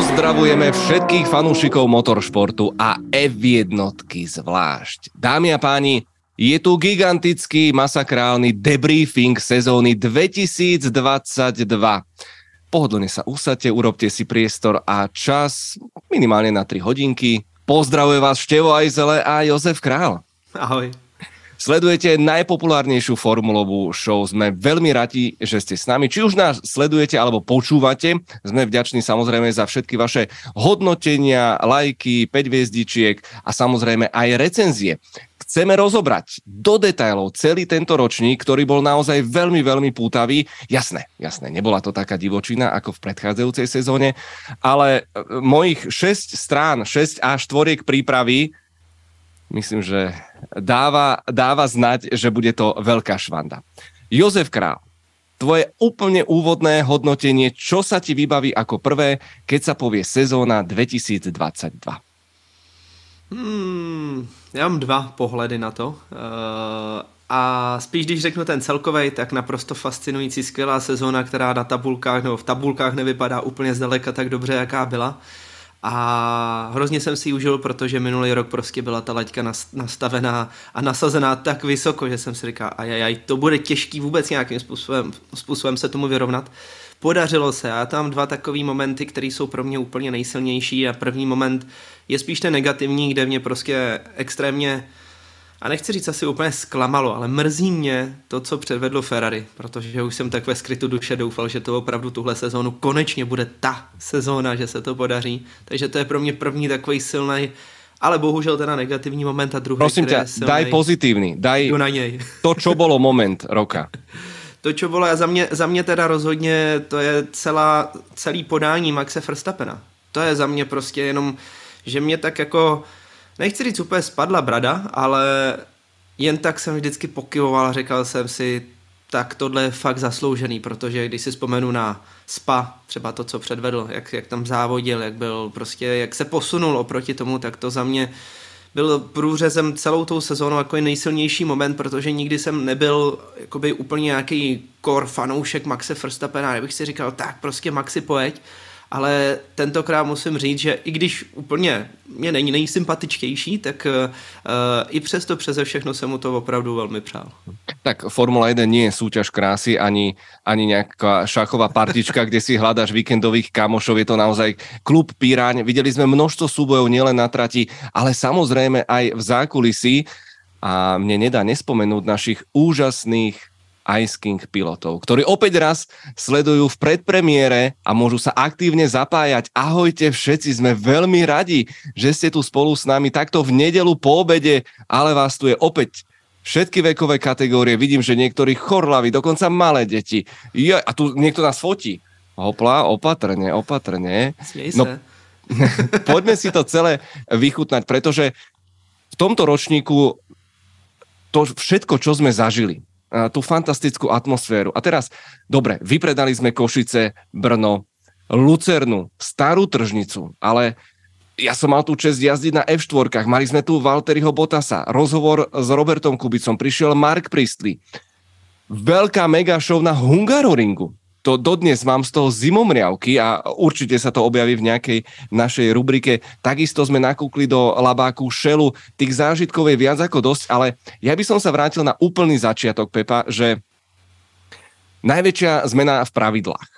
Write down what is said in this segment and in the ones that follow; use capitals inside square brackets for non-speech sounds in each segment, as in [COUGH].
Pozdravujeme všetkých fanúšikov motoršportu a F1 zvlášť. Dámy a páni, je tu gigantický masakrálny debriefing sezóny 2022. Pohodlne sa usadte, urobte si priestor a čas minimálne na 3 hodinky. Pozdravuje vás Števo Ajzele a Jozef Král. Ahoj. Sledujete najpopulárnejšiu formulovú show. Sme veľmi radi, že ste s nami. Či už nás sledujete alebo počúvate, sme vďační samozrejme za všetky vaše hodnotenia, lajky, 5 hviezdičiek a samozrejme aj recenzie. Chceme rozobrať do detailov celý tento ročník, ktorý bol naozaj veľmi, veľmi pútavý. Jasné, jasné, nebola to taká divočina ako v predchádzajúcej sezóne, ale e, mojich 6 strán, 6 až 4 prípravy myslím, že dáva, dáva znať, že bude to veľká švanda. Jozef Král, tvoje úplne úvodné hodnotenie, čo sa ti vybaví ako prvé, keď sa povie sezóna 2022? Hmm, já mám dva pohledy na to. Uh, a spíš, když řeknu ten celkový, tak naprosto fascinující, skvělá sezóna, která na tabulkách nebo v tabulkách nevypadá úplně zdaleka tak dobře, jaká byla. A hrozně jsem si ji užil, protože minulý rok prostě byla ta laťka nastavená a nasazená tak vysoko, že jsem si říkal, ajajaj, to bude těžký vůbec nějakým způsobem, způsobem se tomu vyrovnat. Podařilo se a tam dva takové momenty, které jsou pro mě úplně nejsilnější a první moment je spíš ten negativní, kde mě prostě extrémně a nechci říct asi úplně zklamalo, ale mrzí mě to, co předvedlo Ferrari, protože už jsem tak ve skrytu duše doufal, že to opravdu tuhle sezónu konečně bude ta sezóna, že se to podaří. Takže to je pro mě první takový silný ale bohužel teda negativní moment a druhý, Prosím tě, daj pozitivní, daj na něj. to, čo bylo moment roka. [LAUGHS] to, čo bylo, a za mě, za mě teda rozhodně, to je celá, celý podání Maxe Verstappena. To je za mě prostě jenom, že mě tak jako nechci říct úplně spadla brada, ale jen tak jsem vždycky pokyvoval a říkal jsem si, tak tohle je fakt zasloužený, protože když si vzpomenu na Spa, třeba to, co předvedl, jak, jak tam závodil, jak byl prostě, jak se posunul oproti tomu, tak to za mě byl průřezem celou tou sezónou jako nejsilnější moment, protože nikdy jsem nebyl jakoby úplně nějaký core fanoušek Maxe Verstappena, kdybych si říkal, tak prostě Maxi pojeď, ale tentokrát musím říct, že i když úplně mě není nejsympatičtější, tak uh, i přesto přeze všechno jsem mu to opravdu velmi přál. Tak Formula 1 nie je súťaž krásy, ani, ani nejaká šachová partička, kde si hľadaš víkendových kamošov, je to naozaj klub Píraň. Videli sme množstvo súbojov nielen na trati, ale samozrejme aj v zákulisí a mne nedá nespomenúť našich úžasných Ice King pilotov, ktorí opäť raz sledujú v predpremiére a môžu sa aktívne zapájať. Ahojte všetci, sme veľmi radi, že ste tu spolu s nami takto v nedelu po obede, ale vás tu je opäť všetky vekové kategórie. Vidím, že niektorí chorlaví, dokonca malé deti. Jo, a tu niekto nás fotí. Hopla, opatrne, opatrne. No, [LAUGHS] poďme si to celé vychutnať, pretože v tomto ročníku to všetko, čo sme zažili, tú fantastickú atmosféru. A teraz, dobre, vypredali sme Košice, Brno, Lucernu, Starú tržnicu, ale ja som mal tú čest jazdiť na F4, mali sme tu Valteriho Botasa, rozhovor s Robertom Kubicom, prišiel Mark Priestley, veľká mega show na Hungaroringu to dodnes mám z toho zimomriavky a určite sa to objaví v nejakej našej rubrike. Takisto sme nakúkli do labáku šelu. Tých zážitkov je viac ako dosť, ale ja by som sa vrátil na úplný začiatok, Pepa, že najväčšia zmena v pravidlách.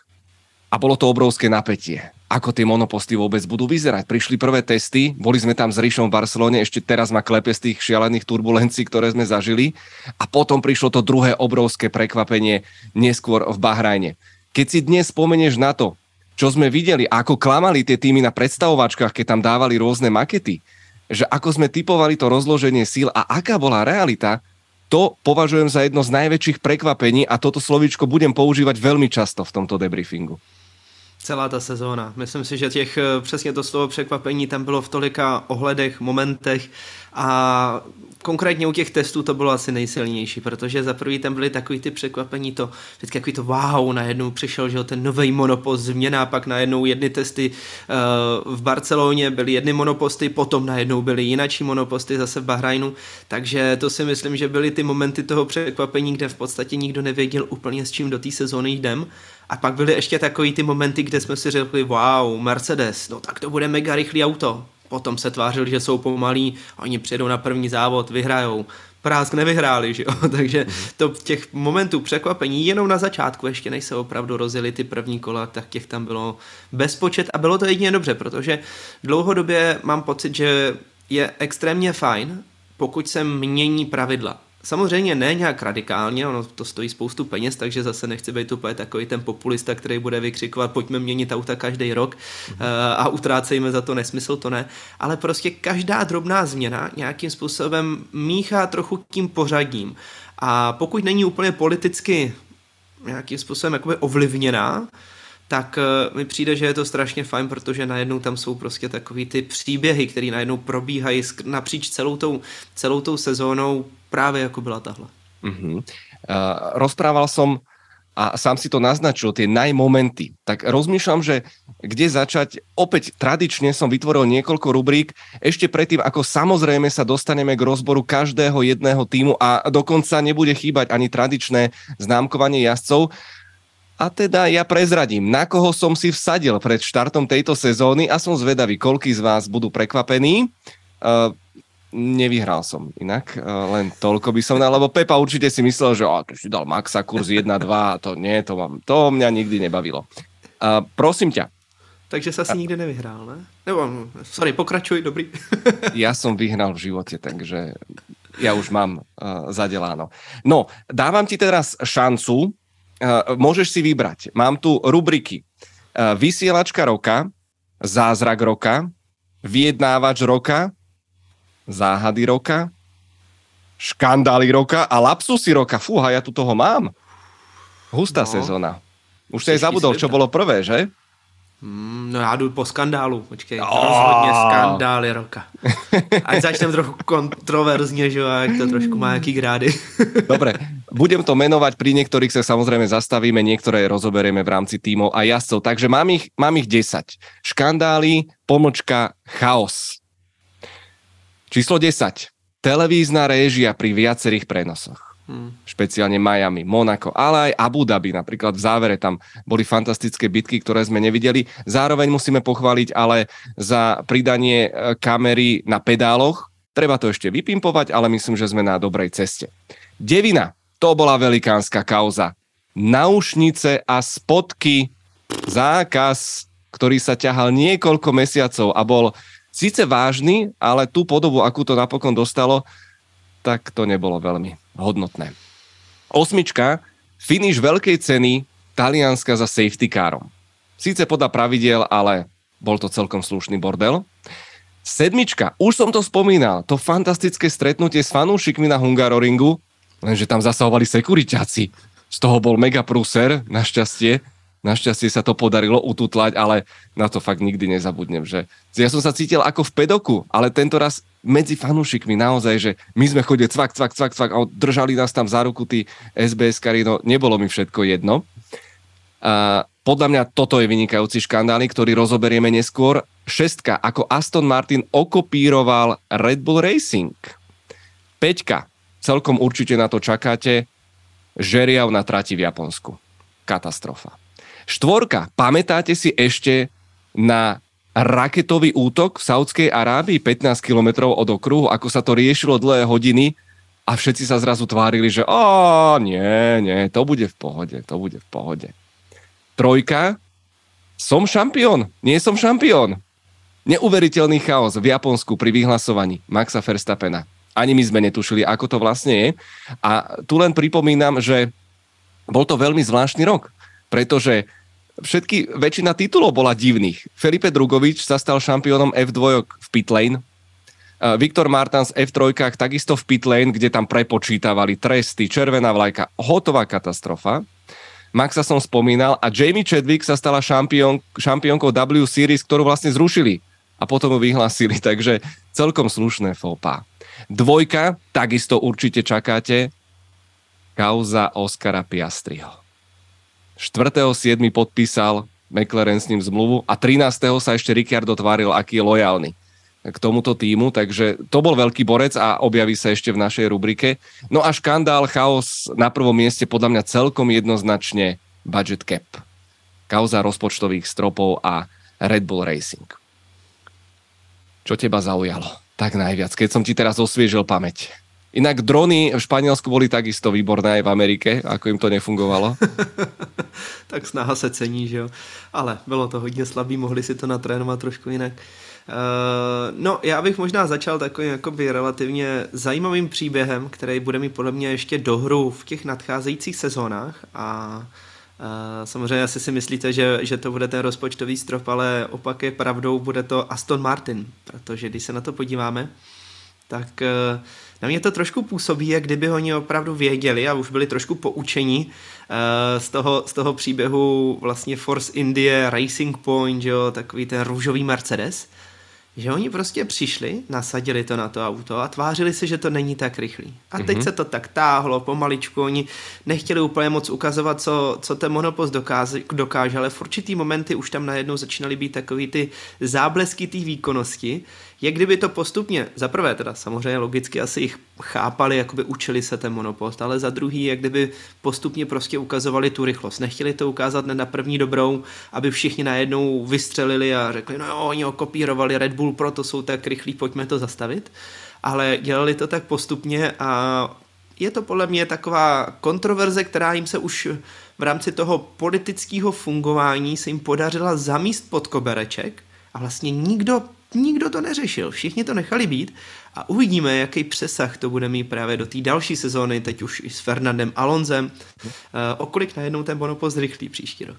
A bolo to obrovské napätie. Ako tie monoposty vôbec budú vyzerať? Prišli prvé testy, boli sme tam s Ríšom v Barcelone, ešte teraz ma klepe z tých šialených turbulencií, ktoré sme zažili. A potom prišlo to druhé obrovské prekvapenie neskôr v Bahrajne. Keď si dnes spomenieš na to, čo sme videli, ako klamali tie týmy na predstavovačkách, keď tam dávali rôzne makety, že ako sme typovali to rozloženie síl a aká bola realita, to považujem za jedno z najväčších prekvapení a toto slovíčko budem používať veľmi často v tomto debriefingu. Celá ta sezóna. Myslím si, že těch přesně to slovo překvapení tam bylo v tolika ohledech, momentech A konkrétně u těch testů to bylo asi nejsilnější, protože za prvý tam byly takový ty překvapení, to vždycky takový to wow, najednou přišel, že ten nový monopost, změna, pak najednou jedny testy uh, v Barceloně byly jedny monoposty, potom najednou byly jinačí monoposty zase v Bahrajnu, takže to si myslím, že byly ty momenty toho překvapení, kde v podstatě nikdo nevěděl úplně s čím do té sezóny jdem. A pak byly ještě takový ty momenty, kde jsme si řekli, wow, Mercedes, no tak to bude mega rychlý auto potom se tvářili, že jsou pomalí, oni přijedou na první závod, vyhrajou. Prásk nevyhráli, že jo? [LAUGHS] takže to těch momentů překvapení jenom na začátku, ještě než se opravdu rozjeli ty první kola, tak těch tam bylo bezpočet a bylo to jedině dobře, protože dlouhodobě mám pocit, že je extrémně fajn, pokud se mění pravidla. Samozřejmě ne nějak radikálně, ono to stojí spoustu peněz, takže zase nechci být úplně takový ten populista, který bude vykřikovat, pojďme měnit auta každý rok mm-hmm. a utrácejme za to nesmysl, to ne. Ale prostě každá drobná změna nějakým způsobem míchá trochu tím pořadím. A pokud není úplně politicky nějakým způsobem jakoby ovlivněná, tak uh, mi přijde, že je to strašně fajn, protože najednou tam jsou prostě takový ty příběhy, které najednou probíhají napříč celou tou, celou tou sezónou právě jako byla tahle. Uh-huh. Uh, rozprával som a sám si to naznačil, tie najmomenty. Tak rozmýšľam, že kde začať. Opäť tradične som vytvoril niekoľko rubrík, ešte predtým, ako samozrejme sa dostaneme k rozboru každého jedného týmu a dokonca nebude chýbať ani tradičné známkovanie jazdcov. A teda ja prezradím, na koho som si vsadil pred štartom tejto sezóny a som zvedavý, koľký z vás budú prekvapení. Uh, nevyhral som inak, uh, len toľko by som dal, lebo Pepa určite si myslel, že oh, si dal Maxa kurz 1-2, to nie, to, mám, to mňa nikdy nebavilo. Uh, prosím ťa. Takže sa asi nikdy nevyhrál, ne? Nebo, sorry, pokračuj, dobrý. [LAUGHS] ja som vyhral v živote, takže ja už mám uh, zadeláno. No, dávam ti teraz šancu, môžeš si vybrať. Mám tu rubriky uh, Vysielačka roka, Zázrak roka, Vyjednávač roka, Záhady roka, Škandály roka a Lapsusy roka. Fúha, ja tu toho mám. Hustá no. sezóna. Už si aj zabudol, čo bolo prvé, že? Hmm, no já jdu po skandálu, počkej, oh. rozhodně skandály roka. Ať začneme trochu kontroverzně, že jak to trošku má jaký grády. [LAUGHS] Dobre, budem to menovať, pri niektorých sa samozrejme zastavíme, niektoré rozoberieme v rámci tímov a jazdcov, takže mám ich, mám ich 10. Škandály, pomočka, chaos. Číslo 10. Televízna réžia pri viacerých prenosoch. Hmm. Špeciálne Miami, Monako, ale aj Abu Dhabi napríklad v závere tam boli fantastické bitky, ktoré sme nevideli. Zároveň musíme pochváliť ale za pridanie e, kamery na pedáloch. Treba to ešte vypimpovať, ale myslím, že sme na dobrej ceste. Devina, to bola velikánska kauza. Naušnice a spotky, zákaz, ktorý sa ťahal niekoľko mesiacov a bol síce vážny, ale tú podobu, akú to napokon dostalo, tak to nebolo veľmi hodnotné. Osmička, finish veľkej ceny Talianska za safety carom. Síce podľa pravidel, ale bol to celkom slušný bordel. Sedmička, už som to spomínal, to fantastické stretnutie s fanúšikmi na Hungaroringu, lenže tam zasahovali sekuriťáci. Z toho bol mega prúser, našťastie. Našťastie sa to podarilo ututlať, ale na to fakt nikdy nezabudnem, že ja som sa cítil ako v pedoku, ale tento raz medzi fanúšikmi naozaj, že my sme chodili cvak, cvak, cvak, cvak a držali nás tam za ruku tí SBS kari, no nebolo mi všetko jedno. A podľa mňa toto je vynikajúci škandály, ktorý rozoberieme neskôr. Šestka, ako Aston Martin okopíroval Red Bull Racing. Peťka, celkom určite na to čakáte. Žeriav na trati v Japonsku. Katastrofa. Štvorka, pamätáte si ešte na raketový útok v Saudskej Arábii 15 kilometrov od okruhu, ako sa to riešilo dlhé hodiny a všetci sa zrazu tvárili, že a nie, nie, to bude v pohode, to bude v pohode. Trojka, som šampión, nie som šampión. Neuveriteľný chaos v Japonsku pri vyhlasovaní Maxa Verstappena. Ani my sme netušili, ako to vlastne je. A tu len pripomínam, že bol to veľmi zvláštny rok pretože všetky, väčšina titulov bola divných. Felipe Drugovič sa stal šampiónom F2 v pitlane, Viktor Martans v F3 takisto v pitlane, kde tam prepočítavali tresty, červená vlajka, hotová katastrofa. Maxa som spomínal a Jamie Chadwick sa stala šampión, šampiónkou W Series, ktorú vlastne zrušili a potom ju vyhlásili, [LAUGHS] takže celkom slušné fópa. Dvojka, takisto určite čakáte, kauza Oscara Piastriho. 4.7. podpísal McLaren s ním zmluvu a 13. sa ešte Ricciardo tváril, aký je lojálny k tomuto týmu, takže to bol veľký borec a objaví sa ešte v našej rubrike. No a škandál, chaos na prvom mieste podľa mňa celkom jednoznačne budget cap. Kauza rozpočtových stropov a Red Bull Racing. Čo teba zaujalo? Tak najviac, keď som ti teraz osviežil pamäť. Inak drony v Španielsku boli takisto výborné aj v Amerike, ako im to nefungovalo. [LAUGHS] tak snaha se cení, že jo. Ale bylo to hodně slabý, mohli si to natrénovat trošku jinak. Uh, no, já bych možná začal takovým jakoby relativně zajímavým příběhem, který bude mít podle mě ještě dohru v těch nadcházejících sezónách a uh, samozřejmě asi si myslíte, že, že to bude ten rozpočtový strop, ale opak je pravdou, bude to Aston Martin, protože když se na to podíváme, tak uh, na mě to trošku působí, jak kdyby oni opravdu věděli a už byli trošku poučení uh, z, toho, z toho příběhu vlastně Force India, Racing Point, jo, takový ten růžový Mercedes, že oni prostě přišli, nasadili to na to auto a tvářili se, že to není tak rychlý. A teď mm-hmm. se to tak táhlo pomaličku, oni nechtěli úplně moc ukazovat, co, co ten monopost dokáže, dokáže, ale v určitý momenty už tam najednou začínaly být takový ty záblesky té výkonnosti, jak kdyby to postupně, za prvé teda samozřejmě logicky asi jich chápali, jakoby učili se ten monopost, ale za druhý, jak kdyby postupně prostě ukazovali tu rychlost. Nechtěli to ukázat na první dobrou, aby všichni najednou vystřelili a řekli, no jo, oni ho kopírovali Red Bull, proto jsou tak rychlí, pojďme to zastavit. Ale dělali to tak postupně a je to podle mě taková kontroverze, která jim se už v rámci toho politického fungování se jim podařila zamíst pod kobereček a vlastně nikdo nikdo to neřešil, všichni to nechali být a uvidíme, jaký přesah to bude mít právě do té další sezóny, teď už i s Fernandem Alonzem, uh, okolik najednou ten monopost rychlý příští rok.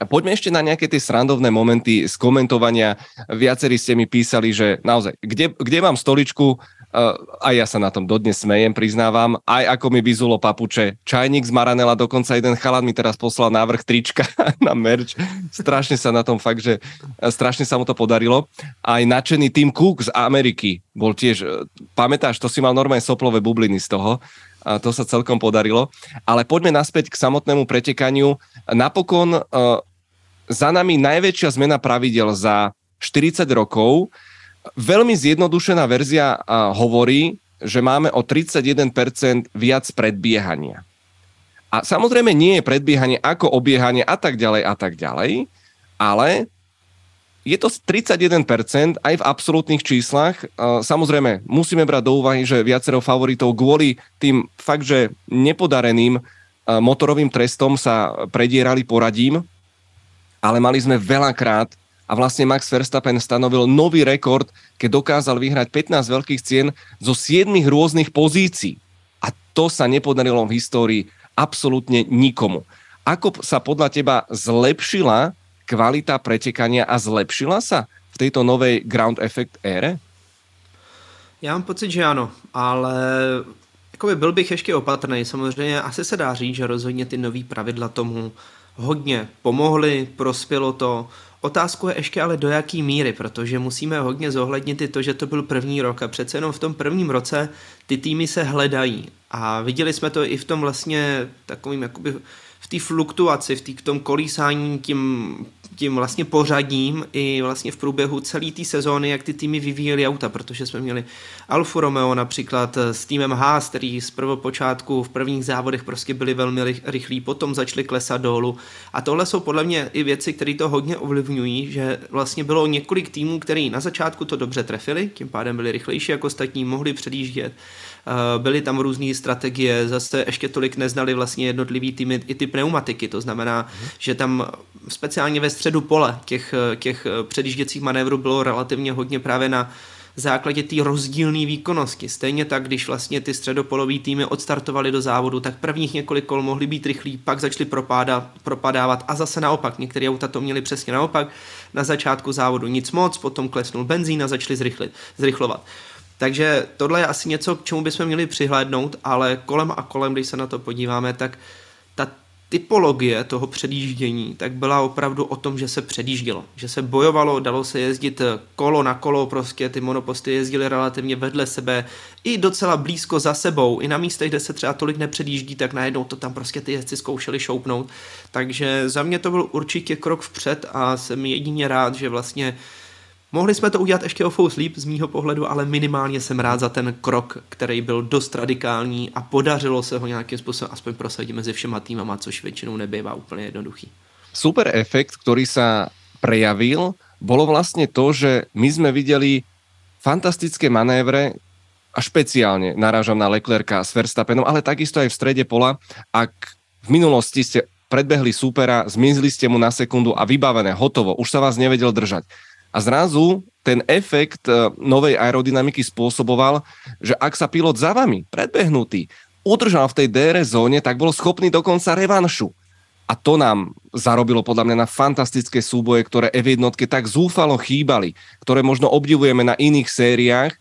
Poďme ešte na nejaké tie srandovné momenty z komentovania. Viacerí ste mi písali, že naozaj, kde, kde mám stoličku, Uh, aj ja sa na tom dodnes smejem, priznávam. Aj ako mi vyzulo papuče. Čajník z Maranela, dokonca jeden chalan mi teraz poslal návrh trička [LAUGHS] na merch. Strašne sa na tom fakt, že e, strašne sa mu to podarilo. Aj nadšený Tim Cook z Ameriky bol tiež, e, pamätáš, to si mal normálne soplové bubliny z toho. A to sa celkom podarilo. Ale poďme naspäť k samotnému pretekaniu. Napokon za nami najväčšia zmena pravidel za 40 rokov Veľmi zjednodušená verzia hovorí, že máme o 31% viac predbiehania. A samozrejme nie je predbiehanie ako obiehanie a tak ďalej a tak ďalej, ale je to 31% aj v absolútnych číslach. Samozrejme, musíme brať do úvahy, že viacero favoritov kvôli tým fakt, že nepodareným motorovým trestom sa predierali poradím, ale mali sme veľakrát a vlastne Max Verstappen stanovil nový rekord, keď dokázal vyhrať 15 veľkých cien zo 7 rôznych pozícií. A to sa nepodarilo v histórii absolútne nikomu. Ako sa podľa teba zlepšila kvalita pretekania a zlepšila sa v tejto novej ground effect ére? Já mám pocit, že ano, ale jakoby byl bych ještě opatrný. Samozřejmě asi se dá říct, že rozhodně ty nový pravidla tomu hodně pomohly, prospělo to. Otázku je ještě ale do jaký míry, protože musíme hodně zohlednit i to, že to byl první rok a přece jenom v tom prvním roce ty týmy se hledají. A viděli jsme to i v tom vlastně takovým jakoby v té fluktuaci, v, tý, v tom kolísání tím tím vlastně pořadím i vlastně v průběhu celé té sezóny, jak ty týmy vyvíjely auta, protože jsme měli Alfa Romeo například s týmem Haas, který z prvopočátku v prvních závodech prostě byli velmi rychlí, potom začali klesat dolů. A tohle jsou podle mě i věci, které to hodně ovlivňují, že vlastně bylo několik týmů, který na začátku to dobře trefili, tím pádem byli rychlejší jako ostatní, mohli předjíždět Eh, byly tam různé strategie, zase ještě tolik neznali vlastně jednotlivý týmy i ty pneumatiky, to znamená, mm. že tam speciálně ve středu pole těch, těch předjížděcích manévrů bylo relativně hodně právě na základě té rozdílné výkonnosti. Stejně tak, když vlastně ty středopolové týmy odstartovali do závodu, tak prvních několik kol mohly být rychlí, pak začaly propádat, propadávat a zase naopak. Některé auta to měly přesně naopak. Na začátku závodu nic moc, potom klesnul benzín a začali zrychlit, zrychlovat. Takže tohle je asi něco, k čemu bychom měli přihlédnout, ale kolem a kolem, když se na to podíváme, tak ta typologie toho předjíždění tak byla opravdu o tom, že se předjíždělo, že se bojovalo, dalo se jezdit kolo na kolo, prostě ty monoposty jezdily relativně vedle sebe, i docela blízko za sebou, i na místech, kde se třeba tolik nepředjíždí, tak najednou to tam prostě ty jezdci zkoušeli šoupnout. Takže za mě to byl určitě krok vpřed a jsem jedině rád, že vlastně Mohli jsme to udělat ještě o fous líp z mýho pohledu, ale minimálně jsem rád za ten krok, který byl dost radikální a podařilo se ho nějakým způsobem aspoň prosadit mezi všema týmama, což většinou nebývá úplně jednoduchý. Super efekt, který se prejavil, bolo vlastně to, že my jsme viděli fantastické manévre, a špeciálne narážam na Leclerca s Verstappenom, ale takisto aj v strede pola. Ak v minulosti ste predbehli supera, zmizli ste mu na sekundu a vybavené, hotovo, už sa vás nevedel držať a zrazu ten efekt e, novej aerodynamiky spôsoboval, že ak sa pilot za vami, predbehnutý, udržal v tej DRS zóne, tak bol schopný dokonca revanšu. A to nám zarobilo podľa mňa na fantastické súboje, ktoré F1 tak zúfalo chýbali, ktoré možno obdivujeme na iných sériách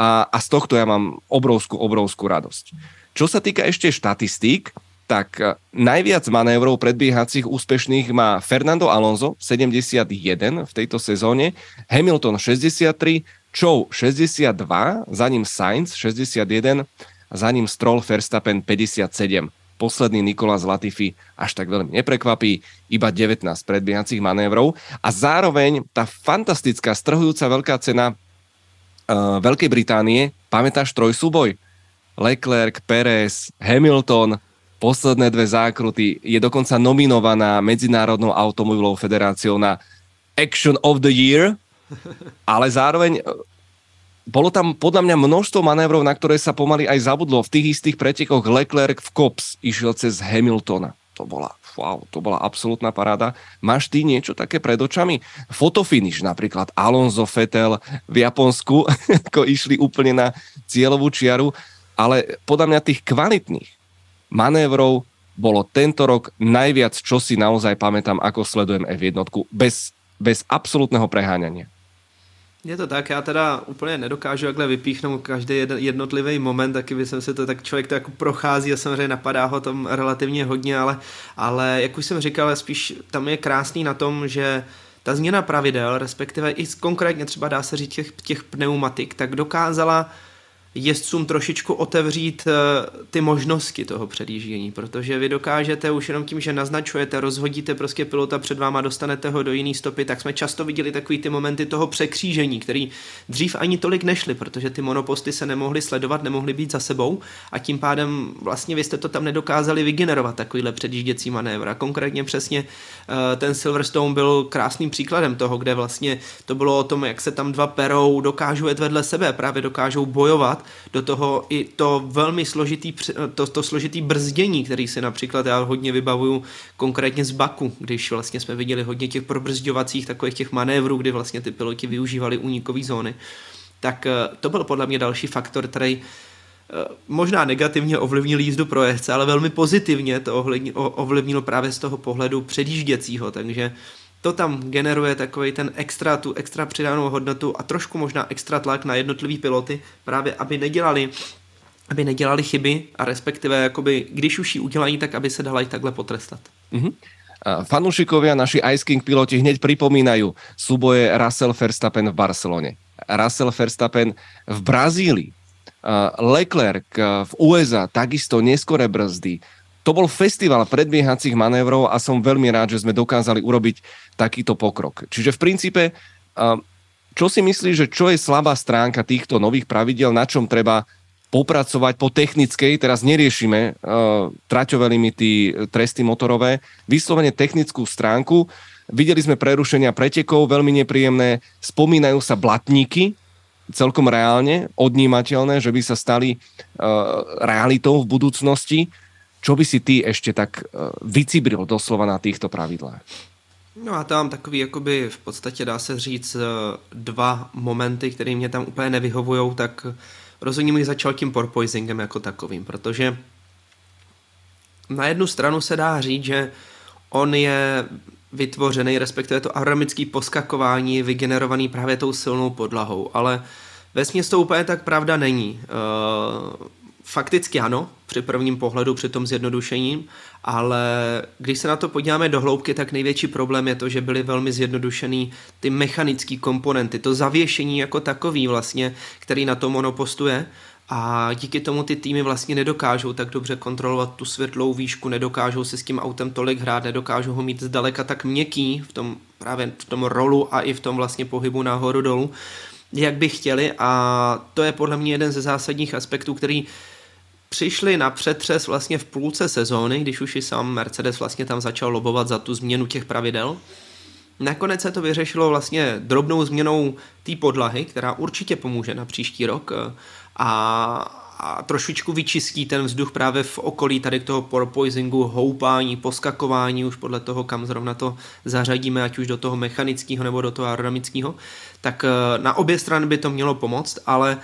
a, a z tohto ja mám obrovskú, obrovskú radosť. Čo sa týka ešte štatistík, tak eh, najviac manévrov predbiehacích úspešných má Fernando Alonso 71 v tejto sezóne, Hamilton 63, Chow 62, za ním Sainz 61 a za ním Stroll Verstappen 57. Posledný Nikolas Latifi až tak veľmi neprekvapí, iba 19 predbiehacích manévrov a zároveň tá fantastická strhujúca veľká cena uh, Veľkej Británie, pamätáš trojsúboj? Leclerc, Perez, Hamilton, posledné dve zákruty, je dokonca nominovaná Medzinárodnou automobilovou federáciou na Action of the Year, ale zároveň e, bolo tam podľa mňa množstvo manévrov, na ktoré sa pomaly aj zabudlo. V tých istých pretekoch Leclerc v Kops išiel cez Hamiltona. To bola, wow, to bola absolútna paráda. Máš ty niečo také pred očami? Fotofinish napríklad Alonso Fetel v Japonsku, [LAUGHS] ako išli úplne na cieľovú čiaru, ale podľa mňa tých kvalitných manévrov bolo tento rok najviac, čo si naozaj pamätám, ako sledujem F1, bez, bez absolútneho preháňania. Je to tak, já teda úplně nedokážu takhle vypíchnout každý jednotlivý moment, taky by jsem se to, tak člověk to jako prochází a samozřejmě napadá ho tam relativně hodně, ale, ale jak už jsem říkal, spíš tam je krásný na tom, že ta změna pravidel, respektive i konkrétně třeba dá se říct těch, těch pneumatik, tak dokázala uh, jezdcům trošičku otevřít eh, ty možnosti toho předjíždění, protože vy dokážete už jenom tím, že naznačujete, rozhodíte prostě pilota před váma, dostanete ho do jiný stopy, tak jsme často viděli takový ty momenty toho překřížení, který dřív ani tolik nešly, protože ty monoposty se nemohly sledovat, nemohly být za sebou a tím pádem vlastně vy jste to tam nedokázali vygenerovat takovýhle předjížděcí manévr. A konkrétně přesně eh, ten Silverstone byl krásným příkladem toho, kde vlastně to bylo o tom, jak se tam dva perou dokážou jet vedle sebe, právě dokážou bojovat do toho i to velmi složitý, to, to složitý brzdění, který si například já hodně vybavuju konkrétně z Baku, když vlastně jsme viděli hodně těch probrzďovacích takových těch manévrů, kdy vlastně ty piloti využívali únikové zóny, tak eh, to byl podle mě další faktor, který eh, možná negativně ovlivnil jízdu pro jezdce, ale velmi pozitivně to ovlivnilo právě z toho pohledu předjížděcího, takže to tam generuje takový ten extra, tu extra přidanou hodnotu a trošku možná extra tlak na jednotlivý piloty, právě aby nedělali aby nedělali chyby a respektive, jakoby, když už ji udělají, tak aby se dala i takhle potrestat. Mm-hmm. Fanúšikovia, naši Ice King piloti hneď pripomínajú súboje Russell Verstappen v Barcelone. Russell Verstappen v Brazílii. Leclerc v USA, takisto neskore brzdy to bol festival predbiehacích manévrov a som veľmi rád, že sme dokázali urobiť takýto pokrok. Čiže v princípe, čo si myslíš, že čo je slabá stránka týchto nových pravidel, na čom treba popracovať po technickej, teraz neriešime uh, traťové limity, tresty motorové, vyslovene technickú stránku. Videli sme prerušenia pretekov, veľmi nepríjemné, spomínajú sa blatníky, celkom reálne, odnímateľné, že by sa stali uh, realitou v budúcnosti. Čo by si ty ještě tak eh, vycibril doslova na těchto pravidlách? No a tam takový, jakoby v podstatě dá se říct eh, dva momenty, které mě tam úplně nevyhovují, tak rozhodně bych začal tím porpoisingem jako takovým, protože na jednu stranu se dá říct, že on je vytvořený, respektive to aerodynamické poskakování vygenerovaný právě tou silnou podlahou, ale ve to úplně tak pravda není. Uh, fakticky ano, při prvním pohledu, při tom zjednodušení, ale když se na to podíváme do hloubky, tak největší problém je to, že byly velmi zjednodušený ty mechanické komponenty, to zavěšení jako takový vlastně, který na tom monopostu je a díky tomu ty týmy vlastně nedokážou tak dobře kontrolovat tu světlou výšku, nedokážou si s tím autem tolik hrát, nedokážou ho mít zdaleka tak měkký v tom právě v tom rolu a i v tom vlastně pohybu nahoru dolů, jak by chtěli. A to je podle mě jeden ze zásadních aspektů, který přišli na přetřes vlastně v půlce sezóny, když už i sám Mercedes vlastně tam začal lobovat za tu změnu těch pravidel. Nakonec se to vyřešilo vlastně drobnou změnou té podlahy, která určitě pomůže na příští rok a, a trošičku vyčistí ten vzduch právě v okolí tady toho porpoisingu, houpání, poskakování, už podle toho, kam zrovna to zařadíme, ať už do toho mechanického nebo do toho aerodynamického, tak eh, na obě strany by to mělo pomoct, ale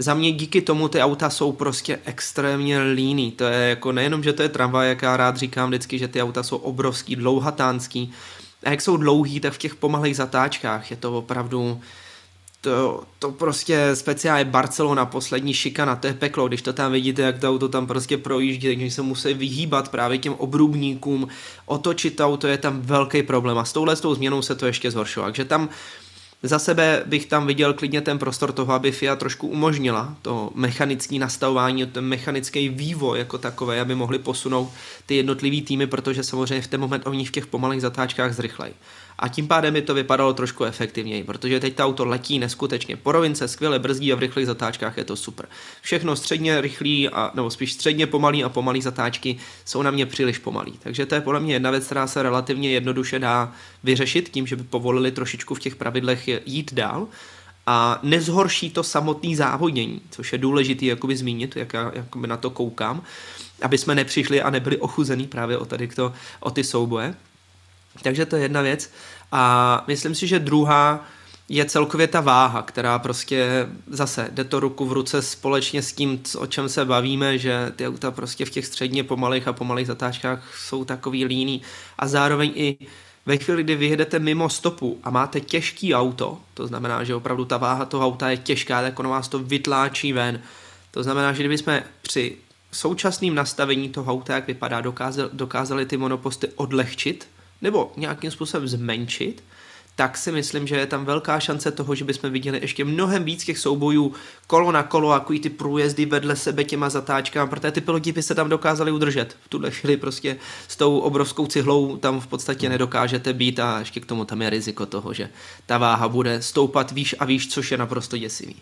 za mě díky tomu ty auta jsou prostě extrémně líný. To je jako nejenom, že to je tramvaj, jak já rád říkám vždycky, že ty auta jsou obrovský, dlouhatánský. A jak jsou dlouhý, tak v těch pomalých zatáčkách je to opravdu to, to prostě speciálně Barcelona, poslední šikana, to je peklo, když to tam vidíte, jak to auto tam prostě projíždí, takže se musí vyhýbat právě těm obrubníkům, otočit auto je tam velký problém a s touhle s tou změnou se to ještě zhoršilo, takže tam za sebe bych tam viděl klidně ten prostor toho, aby FIA trošku umožnila to mechanické nastavování, ten mechanický vývoj jako takové, aby mohli posunout ty jednotlivý týmy, protože samozřejmě v ten moment oni v těch pomalých zatáčkách zrychlej a tím pádem by to vypadalo trošku efektivněji, protože teď to auto letí neskutečně po rovince, skvěle brzdí a v rychlých zatáčkách je to super. Všechno středně rychlý, a, nebo spíš středně pomalý a pomalý zatáčky jsou na mě příliš pomalý. Takže to je podle mě jedna věc, která se relativně jednoduše dá vyřešit tím, že by povolili trošičku v těch pravidlech jít dál a nezhorší to samotné závodnění, což je důležité jakoby zmínit, jak já jakoby na to koukám, aby jsme nepřišli a nebyli ochuzený právě o, tady to, o ty souboje. Takže to je jedna věc. A myslím si, že druhá je celkově ta váha, která prostě zase jde to ruku v ruce společně s tím, o čem se bavíme, že ty auta prostě v těch středně pomalých a pomalých zatáčkách jsou takový líný a zároveň i ve chvíli, kdy vyjedete mimo stopu a máte těžký auto, to znamená, že opravdu ta váha toho auta je těžká, tak ono vás to vytláčí ven. To znamená, že kdybychom při současném nastavení toho auta, jak vypadá, dokázali, dokázali ty monoposty odlehčit, nebo nějakým způsobem zmenšit, tak si myslím, že je tam velká šance toho, že bychom viděli ještě mnohem víc těch soubojů kolo na kolo, jako ty průjezdy vedle sebe těma zatáčkami, protože ty piloti by se tam dokázali udržet. V tuhle chvíli prostě s tou obrovskou cihlou tam v podstatě nedokážete být a ještě k tomu tam je riziko toho, že ta váha bude stoupat výš a výš, což je naprosto děsivý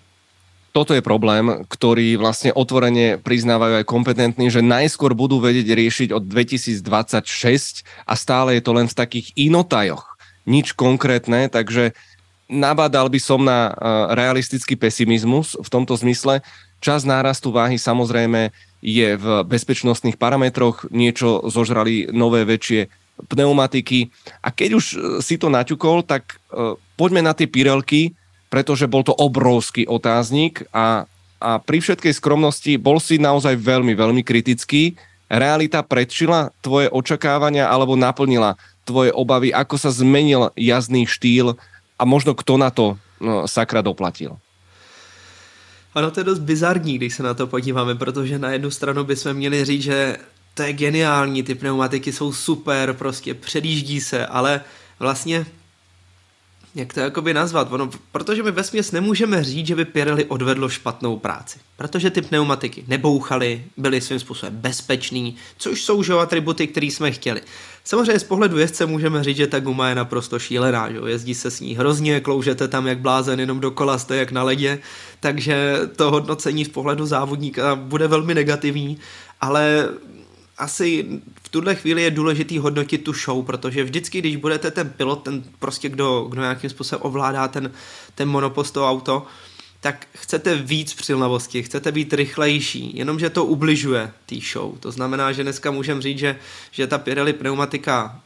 toto je problém, ktorý vlastne otvorene priznávajú aj kompetentní, že najskôr budú vedieť riešiť od 2026 a stále je to len v takých inotajoch. Nič konkrétne, takže nabádal by som na eh, realistický pesimizmus v tomto zmysle. Čas nárastu váhy samozrejme je v bezpečnostných parametroch, niečo zožrali nové väčšie pneumatiky a keď už eh, si to naťukol, tak uh, poďme na tie Pirelky, pretože bol to obrovský otáznik a, a pri všetkej skromnosti bol si naozaj veľmi, veľmi kritický. Realita predčila tvoje očakávania alebo naplnila tvoje obavy, ako sa zmenil jazdný štýl a možno kto na to no, sakra doplatil? Ano, to je dost bizarní, když se na to podíváme, protože na jednu stranu bychom měli říct, že to je geniální, ty pneumatiky jsou super, prostě předjíždí se, ale vlastně jak to jakoby nazvat, ono, protože my vesměs nemůžeme říct, že by Pirelli odvedlo špatnou práci. Protože ty pneumatiky nebouchaly, byly svým způsobem bezpečný, což jsou že atributy, které jsme chtěli. Samozřejmě z pohledu jezdce můžeme říct, že ta guma je naprosto šílená, že jezdí se s ní hrozně, kloužete tam jak blázen, jenom dokola jste jak na ledě, takže to hodnocení z pohledu závodníka bude velmi negativní, ale asi v tuhle chvíli je důležitý hodnotit tu show, protože vždycky, když budete ten pilot, ten prostě kdo, kdo nějakým způsobem ovládá ten, ten monopost to auto, tak chcete víc přilnavosti, chcete být rychlejší, jenomže to ubližuje té show. To znamená, že dneska můžeme říct, že, že ta Pirelli pneumatika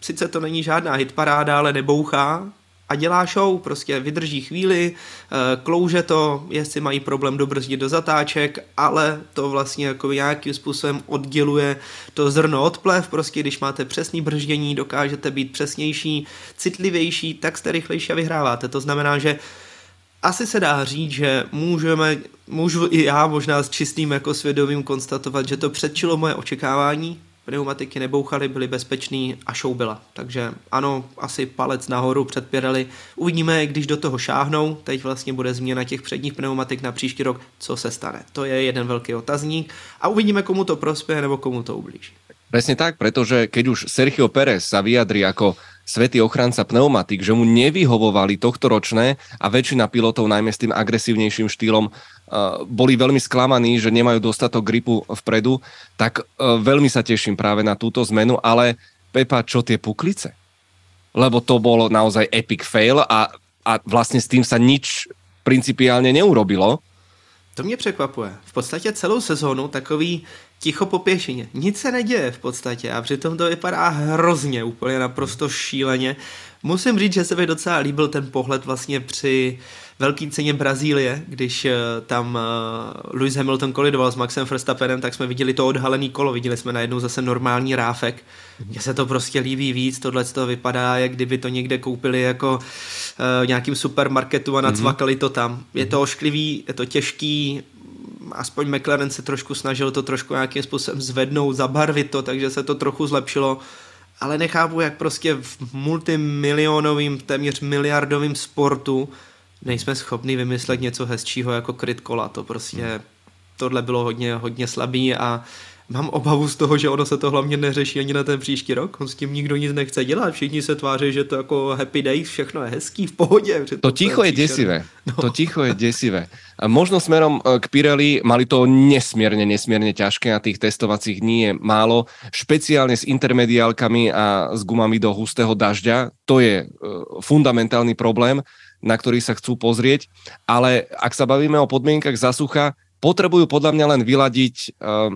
sice to není žádná hitparáda, ale nebouchá, a dělá show, prostě vydrží chvíli, eh, klouže to, jestli mají problém dobrzdit do zatáček, ale to vlastně jako nějakým způsobem odděluje to zrno od plev, prostě když máte přesný brždění, dokážete být přesnější, citlivější, tak jste rychlejší a vyhráváte. To znamená, že asi se dá říct, že můžeme, můžu i já možná s čistým jako svědomím konstatovat, že to předčilo moje očekávání, pneumatiky nebouchaly, byly bezpečný a show byla. Takže ano, asi palec nahoru před Pirelli. Uvidíme, když do toho šáhnou. Teď vlastně bude změna těch předních pneumatik na příští rok, co se stane. To je jeden velký otazník a uvidíme, komu to prospěje nebo komu to ublíží. Presne tak, pretože keď už Sergio Pérez sa vyjadri ako svetý ochranca pneumatik, že mu nevyhovovali tohto ročné a väčšina pilotov najmä s tým agresívnejším štýlom boli veľmi sklamaní, že nemajú dostatok gripu vpredu, tak e, veľmi sa teším práve na túto zmenu, ale Pepa, čo tie puklice? Lebo to bolo naozaj epic fail a, a vlastne s tým sa nič principiálne neurobilo. To mě překvapuje. V podstatě celou sezónu takový ticho po pěšině. Nic se neděje v podstatě a přitom to vypadá hrozně, úplně naprosto šíleně. Musím říct, že se mi docela líbil ten pohled vlastně při velký ceně Brazílie, když eh, tam eh, Lewis Hamilton kolidoval s Maxem Verstappenem, tak jsme viděli to odhalený kolo, viděli jsme najednou zase normální ráfek. Mně se to prostě líbí víc, tohle to vypadá, jak kdyby to někde koupili jako uh, nějakým supermarketu a nacvakali to tam. Je to ošklivý, je to těžký, aspoň McLaren se trošku snažil to trošku nějakým způsobem zvednout, zabarvit to, takže se to trochu zlepšilo ale nechápu, jak prostě v multimilionovým, téměř miliardovým sportu nejsme schopni vymyslet něco hezčího jako kryt kola. To prostě, tohle bylo hodně, hodně slabý a mám obavu z toho, že ono se to hlavně neřeší ani na ten příští rok. On s tím nikdo nic nechce dělat. Všichni se tváří, že to jako happy days, všechno je hezký, v pohodě. To, to ticho je děsivé. No. To ticho je děsivé. A možno smerom e, k Pirelli mali to nesmierne, nesmierne ťažké a tých testovacích dní je málo. Špeciálne s intermediálkami a s gumami do hustého dažďa. To je e, fundamentálny problém na ktorý sa chcú pozrieť. Ale ak sa bavíme o podmienkach zasucha, potrebujú podľa mňa len vyladiť uh,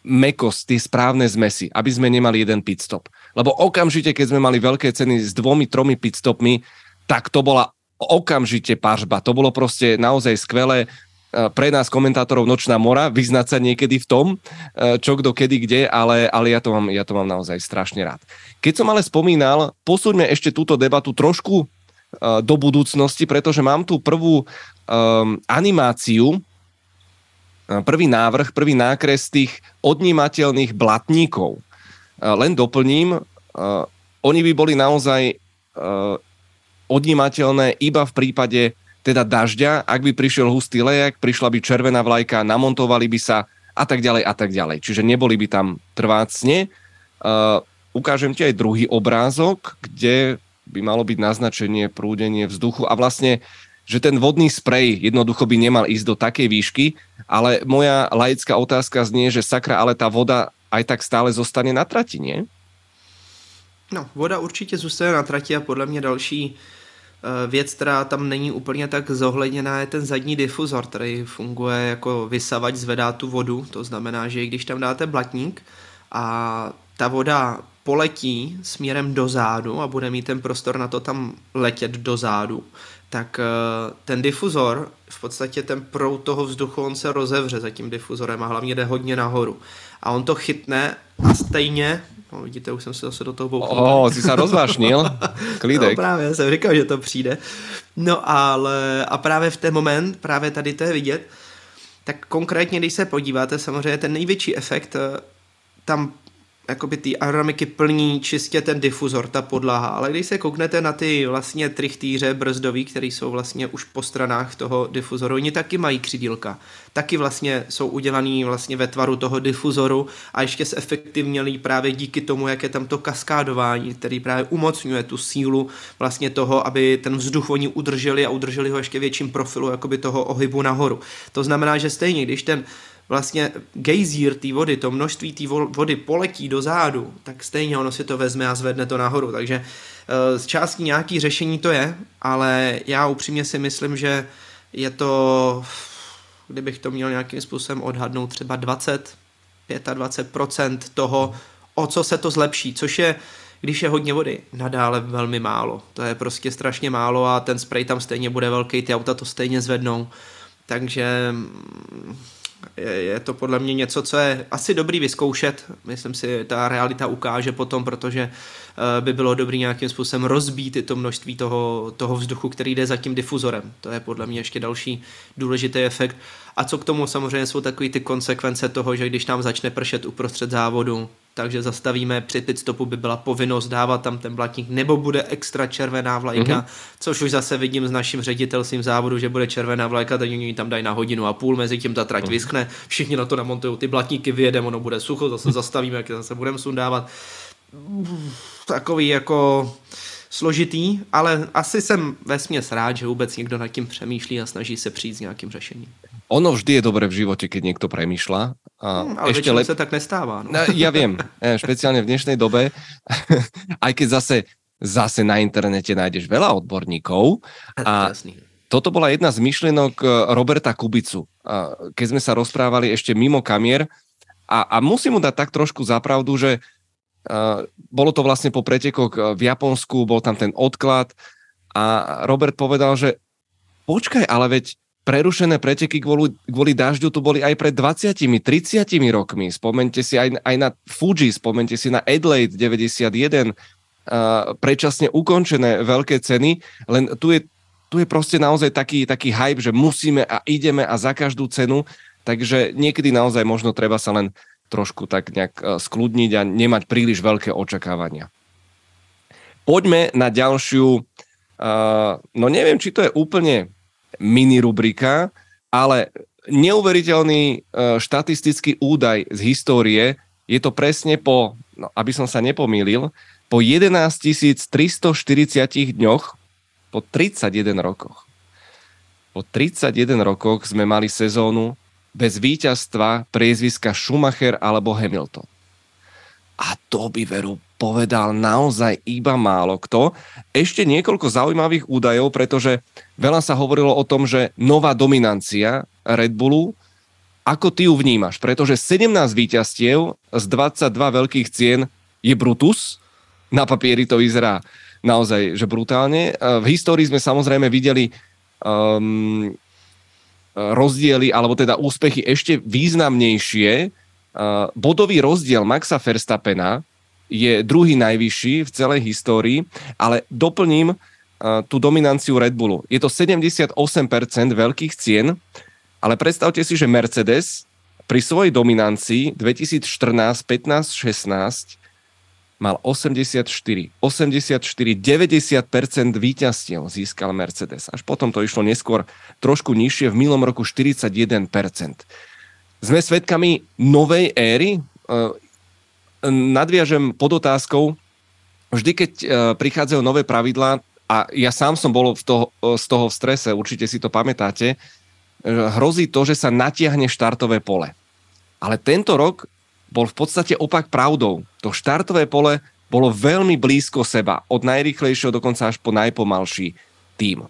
mekosť, tie správne zmesy, aby sme nemali jeden pit stop. Lebo okamžite, keď sme mali veľké ceny s dvomi, tromi pit stopmi, tak to bola okamžite paržba. To bolo proste naozaj skvelé pre nás komentátorov Nočná mora vyznať sa niekedy v tom, čo kdo kedy kde, ale, ale ja, to mám, ja to mám naozaj strašne rád. Keď som ale spomínal, posúďme ešte túto debatu trošku Eh, do budúcnosti, pretože mám tu prvú um, animáciu, prvý návrh, prvý nákres tých odnímateľných blatníkov. Uh, len doplním, uh, oni by boli naozaj odnímateľné iba v prípade teda dažďa, ak by prišiel hustý lejak, prišla by červená vlajka, namontovali by sa a tak ďalej a tak ďalej. Čiže neboli by tam trvácne. Ukážem ti aj druhý obrázok, kde by malo byť naznačenie prúdenie vzduchu a vlastne že ten vodný sprej jednoducho by nemal ísť do takej výšky, ale moja laická otázka znie, že sakra, ale tá voda aj tak stále zostane na trati, nie? No, voda určitě zůstane na trati a podle mě další eh, věc, která tam není úplně tak zohledněná, je ten zadní difuzor, který funguje jako vysavač, zvedá tu vodu. To znamená, že když tam dáte blatník a ta voda poletí směrem do zádu a bude mít ten prostor na to tam letět do zádu, tak eh, ten difuzor, v podstatě ten proud toho vzduchu, on se rozevře za tím difuzorem a hlavně jde hodně nahoru. A on to chytne a stejně, no vidíte, už jsem se zase do toho bouknul. Oh, jsi se rozvášnil, klídek. No právě, jsem říkal, že to přijde. No ale, a právě v ten moment, právě tady to je vidět, tak konkrétně, když se podíváte, samozřejmě ten největší efekt eh, tam jakoby ty aerodynamiky plní čistě ten difuzor, ta podlaha, ale když se kouknete na ty vlastně trichtýře brzdový, které jsou vlastně už po stranách toho difuzoru, oni taky mají křidílka. Taky vlastně jsou udělaný vlastně ve tvaru toho difuzoru a ještě se efektivnělí právě díky tomu, jak je tam to kaskádování, který právě umocňuje tu sílu vlastně toho, aby ten vzduch oni udrželi a udrželi ho ještě větším profilu jakoby toho ohybu nahoru. To znamená, že stejně, když ten vlastně gejzír té vody, to množství té vody poletí do zádu, tak stejně ono si to vezme a zvedne to nahoru. Takže eh, z částí nějaký řešení to je, ale já upřímně si myslím, že je to, kdybych to měl nějakým způsobem odhadnout, třeba 20, 25% toho, o co se to zlepší, což je, když je hodně vody, nadále velmi málo. To je prostě strašně málo a ten spray tam stejně bude velký, ty auta to stejně zvednou. Takže je, to podle mě něco, co je asi dobrý vyzkoušet. Myslím si, ta realita ukáže potom, protože eh, by bylo dobrý nějakým způsobem rozbít to množství toho, toho vzduchu, který jde za tím difuzorem. To je podle mě ještě další důležitý efekt. A co k tomu samozřejmě jsou takové ty konsekvence toho, že když nám začne pršet uprostřed závodu, takže zastavíme při pit stopu by byla povinnost dávat tam ten blatník, nebo bude extra červená vlajka, mm-hmm. což už zase vidím s naším ředitelstvím závodu, že bude červená vlajka, tak oni tam dají na hodinu a půl, mezi tím ta trať mm-hmm. vyschne, všichni na to namontují ty blatníky, vyjedeme, ono bude sucho, zase zastavíme, jak zase budeme sundávat. Takový jako složitý, ale asi jsem ve směs rád, že vůbec někdo nad tím přemýšlí a snaží se přijít s nějakým řešením. Ono vždy je dobré v životě, keď někdo přemýšlá. A hmm, ale ešte lep... se tak nestává. No. no ja viem, špeciálne [LAUGHS] v dnešnej dobe, [LAUGHS] aj keď zase, zase na internete nájdeš veľa odborníkov. A toto bola jedna z myšlienok e, Roberta Kubicu, keď sme sa rozprávali ešte mimo kamier. A, a musím mu dať tak trošku zapravdu, že Uh, bolo to vlastne po pretekoch v Japonsku, bol tam ten odklad a Robert povedal, že počkaj, ale veď prerušené preteky kvôli, kvôli dažďu tu boli aj pred 20 30 rokmi. Spomente si aj, aj na Fuji, spomente si na Adelaide 91, uh, predčasne ukončené veľké ceny, len tu je, tu je proste naozaj taký, taký hype, že musíme a ideme a za každú cenu, takže niekedy naozaj možno treba sa len trošku tak nejak e, skludniť a nemať príliš veľké očakávania. Poďme na ďalšiu, uh, no neviem, či to je úplne mini rubrika, ale neuveriteľný uh, štatistický údaj z histórie, je to presne po, no, aby som sa nepomýlil, po 11 340 dňoch, po 31 rokoch. Po 31 rokoch sme mali sezónu, bez víťazstva priezviska Schumacher alebo Hamilton. A to by veru povedal naozaj iba málo kto. Ešte niekoľko zaujímavých údajov, pretože veľa sa hovorilo o tom, že nová dominancia Red Bullu, ako ty ju vnímaš? Pretože 17 víťazstiev z 22 veľkých cien je Brutus. Na papieri to vyzerá naozaj že brutálne. V histórii sme samozrejme videli um, rozdiely, alebo teda úspechy ešte významnejšie. Bodový rozdiel Maxa Verstappena je druhý najvyšší v celej histórii, ale doplním tú dominanciu Red Bullu. Je to 78% veľkých cien, ale predstavte si, že Mercedes pri svojej dominancii 2014, 15, 16 mal 84. 84, 90% víťazstiev získal Mercedes. Až potom to išlo neskôr trošku nižšie, v minulom roku 41%. Sme svedkami novej éry. E, nadviažem pod otázkou, vždy keď e, prichádzajú nové pravidlá, a ja sám som bol v toho, e, z toho v strese, určite si to pamätáte, hrozí to, že sa natiahne štartové pole. Ale tento rok bol v podstate opak pravdou. To štartové pole bolo veľmi blízko seba, od najrychlejšieho dokonca až po najpomalší tým.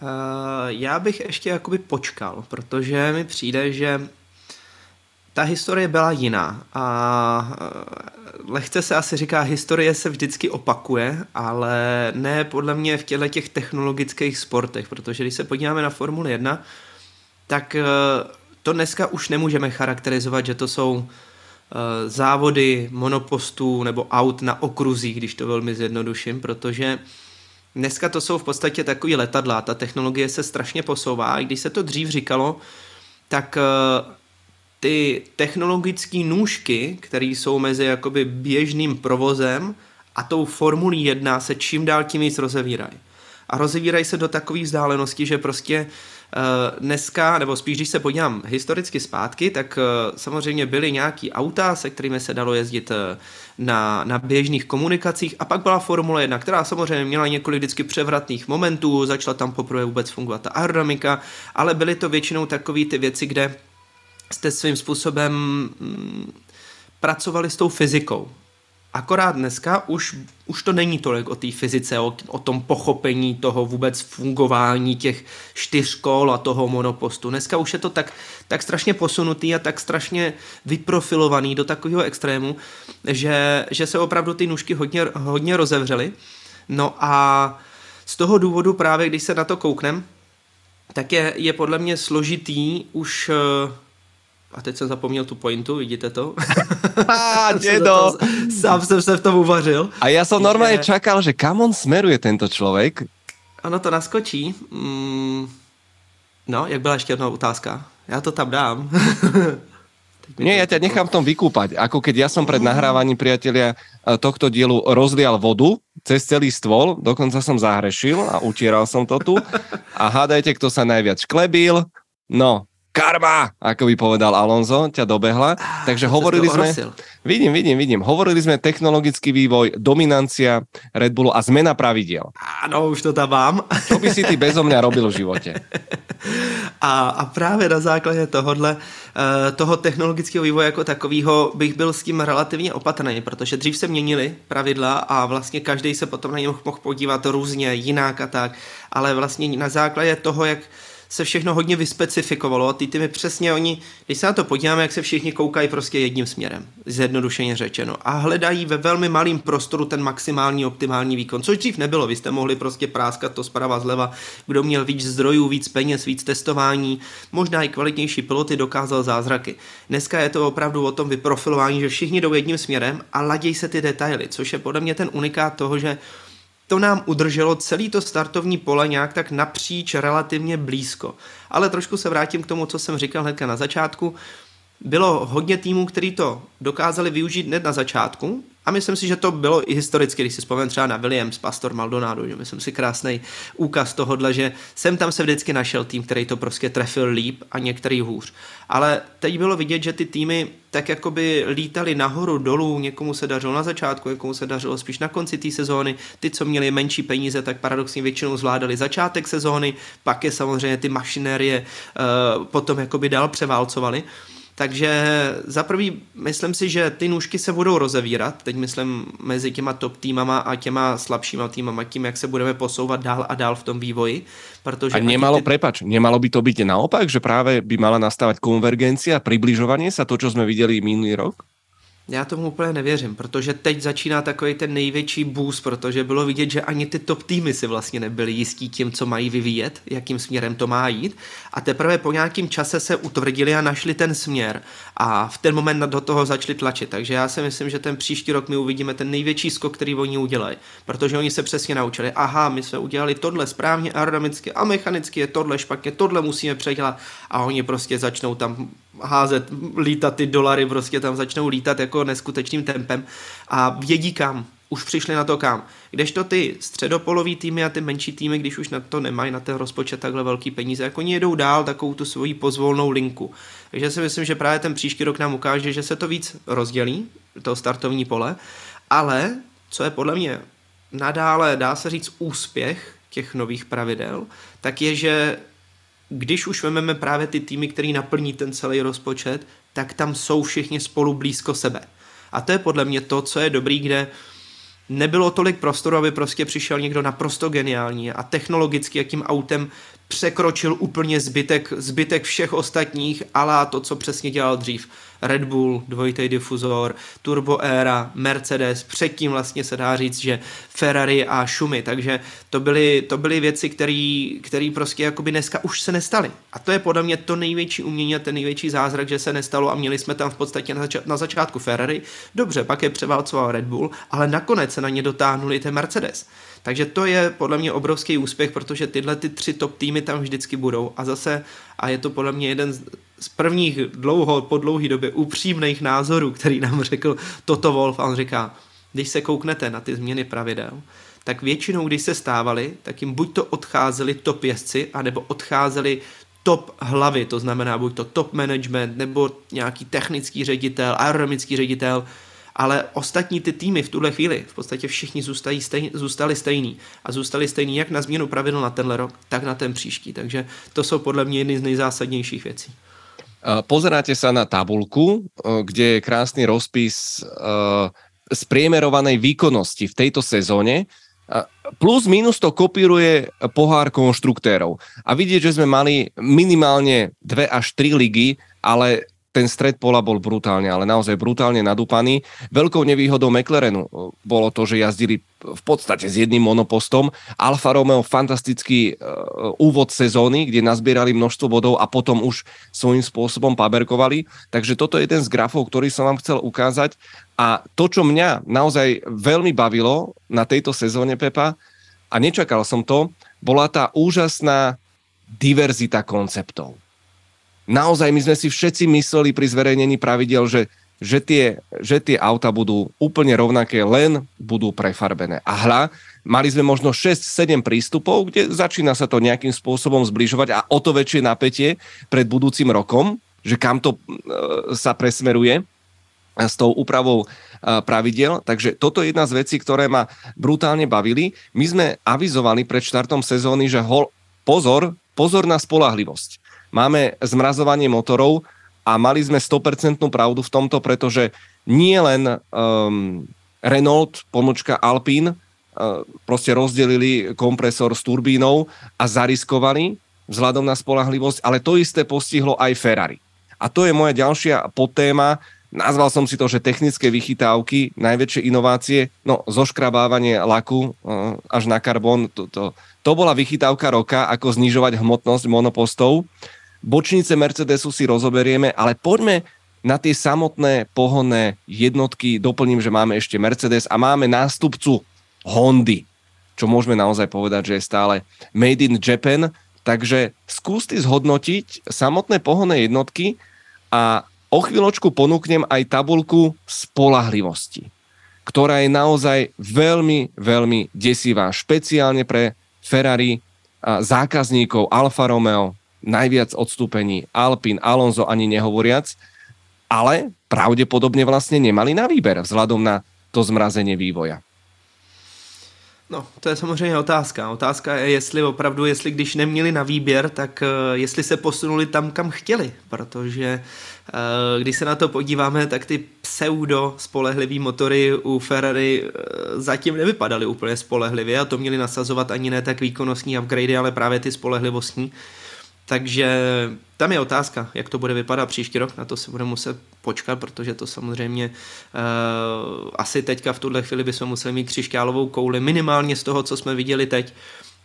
Uh, já bych ještě jakoby počkal, protože mi přijde, že ta historie byla jiná a uh, lehce se asi říká, historie se vždycky opakuje, ale ne podle mě v těchto těch technologických sportech, protože když se podíváme na Formuli 1, tak uh, to dneska už nemůžeme charakterizovat, že to jsou uh, závody monopostů nebo aut na okruzích, když to velmi zjednoduším, protože dneska to jsou v podstatě takový letadla, ta technologie se strašně posouvá. A když se to dřív říkalo, tak ty technologické nůžky, které jsou mezi jakoby běžným provozem a tou Formulí 1 se čím dál tím víc rozevírají. A rozevírají se do takové vzdálenosti, že prostě Eh, dneska, nebo spíš když se podívám historicky zpátky, tak eh, samozřejmě byly nějaký auta, se kterými se dalo jezdit eh, na, na běžných komunikacích a pak byla Formule 1, která samozřejmě měla několik vždycky převratných momentů, začala tam poprvé vůbec fungovat ta aerodynamika, ale byly to většinou takové ty věci, kde jste svým způsobem mm, pracovali s tou fyzikou. Akorát dneska už, už to není tolik o té fyzice, o, o tom pochopení toho vůbec fungování těch čtyř a toho monopostu. Dneska už je to tak, tak strašně posunutý a tak strašně vyprofilovaný do takového extrému, že, že se opravdu ty nůžky hodně, hodně rozevřely. No a z toho důvodu právě, když se na to kouknem, tak je, je podle mě složitý už uh, a teď jsem zapomněl tu pointu, vidíte to? [LAUGHS] Ah, dědo. Sám jsem se v tom uvařil. A já jsem normálně je... čakal, že kam on smeruje tento člověk. Ono to naskočí. Mm, no, jak byla ještě jedna otázka? Já to tam dám. [LAUGHS] Nie, ja ťa nechám v tom vykúpať. Ako keď ja som pred nahrávaním priatelia eh, tohto dielu rozlial vodu cez celý stôl, dokonca som zahrešil a utieral som to tu. A hádajte, kto sa najviac šklebil. No, karma, ako by povedal Alonso, ťa dobehla. Ah, Takže hovorili sme... Vidím, vidím, vidím. Hovorili sme technologický vývoj, dominancia Red Bullu a zmena pravidiel. Áno, už to tam mám. Čo by si ty bezo mňa robil v živote? [LAUGHS] A, a právě na základě tohohle, eh, toho technologického vývoje jako takového bych byl s tím relativně opatrný, protože dřív se měnily pravidla a vlastně každý se potom na ně mohl podívat různě, jinak a tak, ale vlastně na základě toho, jak se všechno hodně vyspecifikovalo a ty týmy přesně oni, když se na to podíváme, jak se všichni koukají prostě jedním směrem, zjednodušeně řečeno, a hledají ve velmi malém prostoru ten maximální optimální výkon, což dřív nebylo, vy jste mohli prostě práskat to zprava zleva, kdo měl víc zdrojů, víc peněz, víc testování, možná i kvalitnější piloty dokázal zázraky. Dneska je to opravdu o tom vyprofilování, že všichni jdou jedním směrem a ladějí se ty detaily, což je podle mě ten unikát toho, že to nám udrželo celý to startovní pole nějak tak napříč relativně blízko. Ale trošku se vrátím k tomu, co jsem říkal hnedka na začátku. Bylo hodně týmů, který to dokázali využít hned na začátku, a myslím si, že to bylo i historicky, když si vzpomínám třeba na Williams, Pastor Maldonado, že myslím si krásný úkaz tohohle, že sem tam se vždycky našel tým, který to prostě trefil líp a některý hůř. Ale teď bylo vidět, že ty týmy tak jakoby lítali nahoru, dolů, někomu se dařilo na začátku, někomu se dařilo spíš na konci té sezóny. Ty, co měli menší peníze, tak paradoxně většinou zvládali začátek sezóny, pak je samozřejmě ty mašinérie uh, potom jakoby dál převálcovali. Takže za prvý, myslím si, že ty nůžky se budou rozevírat, teď myslím mezi těma top týmama a těma slabšíma týmama, tím, jak se budeme posouvat dál a dál v tom vývoji. Protože a nemalo, ty... prepač, nemalo by to být naopak, že právě by mala nastávat konvergencia, přibližování se, to, co jsme viděli minulý rok? Já tomu úplně nevěřím, protože teď začíná takový ten největší boost, protože bylo vidět, že ani ty top týmy si vlastně nebyli jistí tím, co mají vyvíjet, jakým směrem to má jít. A teprve po nějakém čase se utvrdili a našli ten směr. A v ten moment do toho začali tlačit. Takže já si myslím, že ten příští rok my uvidíme ten největší skok, který oni udělají. Protože oni se přesně naučili, aha, my jsme udělali tohle správně aerodynamicky a mechanicky je tohle špatně, tohle musíme předělat. A oni prostě začnou tam házet, lítat ty dolary, prostě tam začnou lítat jako neskutečným tempem a vědí kam, už přišli na to kam. Kdežto ty středopolový týmy a ty menší týmy, když už na to nemají na ten rozpočet takhle velký peníze, jako oni jedou dál takovou tu svoji pozvolnou linku. Takže si myslím, že právě ten příští rok nám ukáže, že se to víc rozdělí, to startovní pole, ale co je podle mě nadále, dá se říct, úspěch těch nových pravidel, tak je, že když už vezmeme právě ty týmy, který naplní ten celý rozpočet, tak tam jsou všichni spolu blízko sebe. A to je podle mě to, co je dobrý, kde nebylo tolik prostoru, aby prostě přišel někdo naprosto geniální a technologicky jakým autem překročil úplně zbytek, zbytek všech ostatních, ale to, co přesně dělal dřív. Red Bull, dvojitý difuzor, Turbo Era, Mercedes, předtím vlastně se dá říct, že Ferrari a Šumy, takže to byly, to byly věci, které prostě jakoby dneska už se nestaly. A to je podle mě to největší umění a ten největší zázrak, že se nestalo a měli jsme tam v podstatě na, zača- na začátku Ferrari, dobře, pak je převálcoval Red Bull, ale nakonec se na ně dotáhnuli ten Mercedes. Takže to je podle mě obrovský úspěch, protože tyhle ty tři top týmy tam vždycky budou a zase, a je to podle mě jeden z, z prvních dlouho, po dlouhé době upřímných názorů, který nám řekl Toto Wolf a on říká, když se kouknete na ty změny pravidel, tak většinou, když se stávali, tak jim buď to odcházeli top jezdci, anebo odcházeli top hlavy, to znamená buď to top management, nebo nějaký technický ředitel, aerodynamický ředitel, ale ostatní ty týmy v tuhle chvíli v podstatě všichni zůstají stejný, zůstali stejný a zůstali stejný jak na změnu pravidel na tenhle rok, tak na ten příští. Takže to jsou podle mě jedny z nejzásadnějších věcí. Pozeráte sa na tabulku, kde je krásny rozpis spriemerovanej výkonnosti v tejto sezóne. Plus minus to kopíruje pohár konštruktérov. A vidieť, že sme mali minimálne dve až tri ligy, ale ten stred pola bol brutálne, ale naozaj brutálne nadúpaný. Veľkou nevýhodou McLarenu eh, bolo to, že jazdili v podstate s jedným monopostom. Alfa Romeo fantastický uh, úvod sezóny, kde nazbierali množstvo bodov a potom už svojím spôsobom paberkovali. Takže toto je jeden z grafov, ktorý som vám chcel ukázať. A to, čo mňa naozaj veľmi bavilo na tejto sezóne, Pepa, a nečakal som to, bola tá úžasná diverzita konceptov naozaj my sme si všetci mysleli pri zverejnení pravidel, že, že, tie, že tie auta budú úplne rovnaké, len budú prefarbené. A hľa, mali sme možno 6-7 prístupov, kde začína sa to nejakým spôsobom zbližovať a o to väčšie napätie pred budúcim rokom, že kam to e, sa presmeruje s tou úpravou e, pravidel. Takže toto je jedna z vecí, ktoré ma brutálne bavili. My sme avizovali pred štartom sezóny, že hol, pozor, pozor na spolahlivosť máme zmrazovanie motorov a mali sme 100% pravdu v tomto, pretože nie len um, Renault, pomočka Alpine, uh, proste rozdelili kompresor s turbínou a zariskovali vzhľadom na spolahlivosť, ale to isté postihlo aj Ferrari. A to je moja ďalšia podtéma, nazval som si to, že technické vychytávky, najväčšie inovácie, no zoškrabávanie laku uh, až na karbon, to, to, to bola vychytávka roka, ako znižovať hmotnosť monopostov. Bočnice Mercedesu si rozoberieme, ale poďme na tie samotné pohonné jednotky. Doplním, že máme ešte Mercedes a máme nástupcu Hondy, čo môžeme naozaj povedať, že je stále made in Japan. Takže skúste zhodnotiť samotné pohonné jednotky a o chvíľočku ponúknem aj tabulku spolahlivosti, ktorá je naozaj veľmi, veľmi desivá, špeciálne pre Ferrari, zákazníkov Alfa Romeo, najviac odstúpení Alpin, Alonso ani nehovoriac, ale pravdepodobne vlastne nemali na výber vzhľadom na to zmrazenie vývoja. No, to je samozřejmě otázka. Otázka je, jestli opravdu, jestli když neměli na výběr, tak uh, jestli se posunuli tam, kam chtěli, protože uh, když se na to podíváme, tak ty pseudo spolehlivý motory u Ferrari uh, zatím nevypadaly úplně spolehlivě a to měli nasazovat ani ne tak výkonnostní upgradey, ale právě ty spolehlivostní. Takže tam je otázka, jak to bude vypadat příští rok, na to se budeme muset počkat, protože to samozřejmě uh, asi teďka v tuhle chvíli bychom museli mít křišťálovou kouli, minimálně z toho, co jsme viděli teď,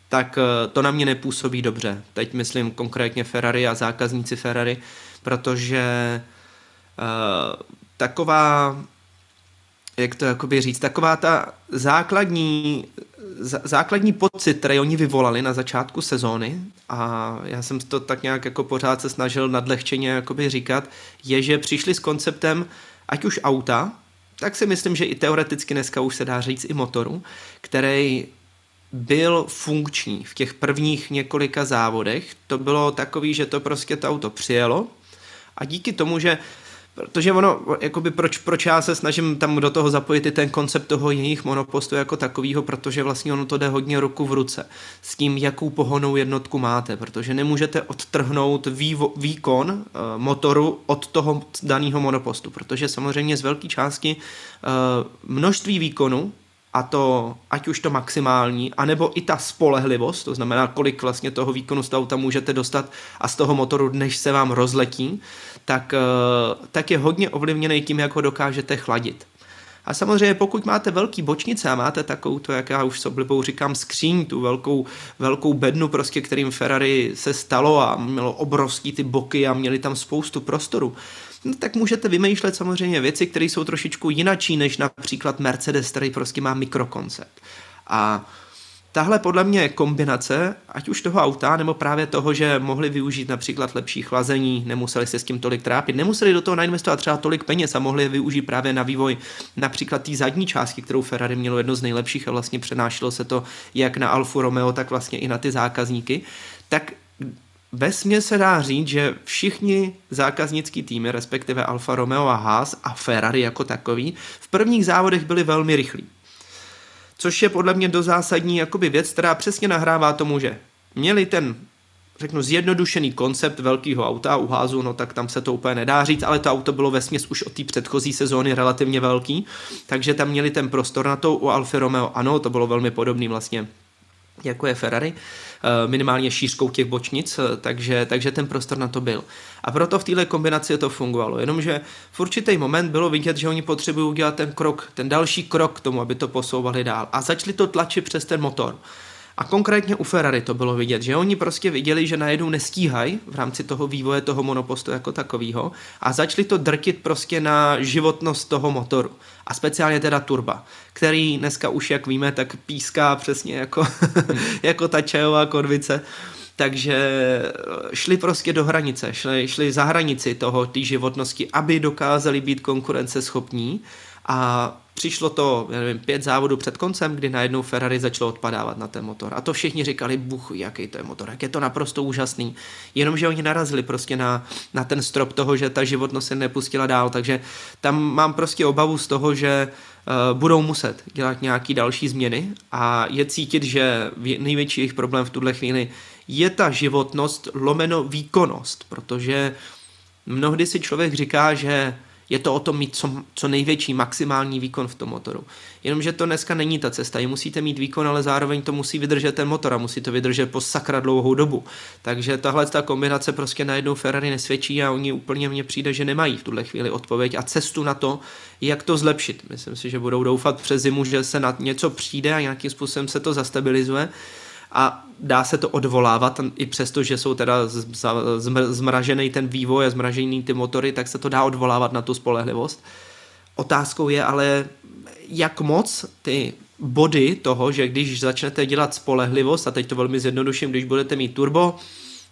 tak uh, to na mě nepůsobí dobře. Teď myslím konkrétně Ferrari a zákazníci Ferrari, protože uh, taková jak to jakoby říct, taková ta základní, základní pocit, který oni vyvolali na začátku sezóny a já jsem to tak nějak jako pořád se snažil nadlehčeně jakoby říkat, je, že přišli s konceptem ať už auta, tak si myslím, že i teoreticky dneska už se dá říct i motoru, který byl funkční v těch prvních několika závodech. To bylo takový, že to prostě to auto přijelo a díky tomu, že Protože ono, jakoby proč, proč já se snažím tam do toho zapojit i ten koncept toho jejich monopostu jako takového, protože vlastně ono to jde hodně ruku v ruce s tím, jakou pohonou jednotku máte, protože nemůžete odtrhnout vývo, výkon uh, motoru od toho daného monopostu, protože samozřejmě z velké části uh, množství výkonu a to, ať už to maximální, anebo i ta spolehlivost, to znamená, kolik vlastně toho výkonu z auta můžete dostat a z toho motoru, než se vám rozletí, tak, eh, tak je hodně ovlivněný tím, jak ho dokážete chladit. A samozřejmě pokud máte velký bočnice a máte takovou to, jak já už s oblibou říkám, skříň, tu velkou, velkou bednu, prostě, kterým Ferrari se stalo a mělo obrovský ty boky a měli tam spoustu prostoru, no, tak můžete vymýšlet samozřejmě věci, které jsou trošičku jinačí než například Mercedes, který prostě má mikrokoncept. A tahle podle mě kombinace, ať už toho auta, nebo právě toho, že mohli využít například lepší chlazení, nemuseli se s tím tolik trápit, nemuseli do toho nainvestovat třeba tolik peněz a mohli je využít právě na vývoj například té zadní částky, kterou Ferrari mělo jedno z nejlepších a vlastně přenášelo se to jak na Alfa Romeo, tak vlastně i na ty zákazníky, tak Vesmě se dá říct, že všichni zákaznický týmy, respektive Alfa Romeo a Haas a Ferrari jako takový, v prvních závodech byli velmi rychlí což je podle mě do zásadní jakoby věc, která přesně nahrává tomu, že měli ten řeknu, zjednodušený koncept velkého auta u házu, no tak tam se to úplně nedá říct, ale to auto bylo vesměs už od té předchozí sezóny relativně velký, takže tam měli ten prostor na to u Alfa Romeo, ano, to bylo velmi podobný vlastně jako je Ferrari, minimálně šířkou těch bočnic, eh, takže, takže ten prostor na to byl. A proto v této kombinaci to fungovalo. Jenomže v určitý moment bylo vidět, že oni potřebují udělat ten krok, ten další krok k tomu, aby to posouvali dál. A začali to tlačit přes ten motor. A konkrétně u Ferrari to bylo vidět, že oni prostě viděli, že najednou nestíhají v rámci toho vývoje toho monopostu jako takového a začali to drtit prostě na životnost toho motoru. A speciálně teda turba, který dneska už, jak víme, tak píská přesně jako, [LAUGHS] jako ta čajová korvice. Takže šli prostě do hranice, šli, šli za hranici toho, té životnosti, aby dokázali být konkurenceschopní a přišlo to, já nevím, pět závodů před koncem, kdy najednou Ferrari začalo odpadávat na ten motor. A to všichni říkali, buch, jaký to je motor, jak je to naprosto úžasný. Jenomže oni narazili prostě na, na ten strop toho, že ta životnost se nepustila dál, takže tam mám prostě obavu z toho, že uh, budou muset dělat nějaký další změny a je cítit, že největší jejich problém v tuhle chvíli je ta životnost lomeno výkonnost, protože mnohdy si člověk říká, že je to o tom mít co, co největší maximální výkon v tom motoru. Jenomže to dneska není ta cesta. I musíte mít výkon, ale zároveň to musí vydržet ten motor a musí to vydržet po sakra dlouhou dobu. Takže tahle ta kombinace prostě najednou Ferrari nesvědčí a oni úplně mně přijde, že nemají v tuhle chvíli odpověď a cestu na to, jak to zlepšit. Myslím si, že budou doufat přes zimu, že se na něco přijde a nějakým způsobem se to zastabilizuje a dá se to odvolávat, i přesto, že jsou teda zmražený ten vývoj a zmražený ty motory, tak se to dá odvolávat na tu spolehlivost. Otázkou je ale, jak moc ty body toho, že když začnete dělat spolehlivost, a teď to velmi zjednoduším, když budete mít turbo,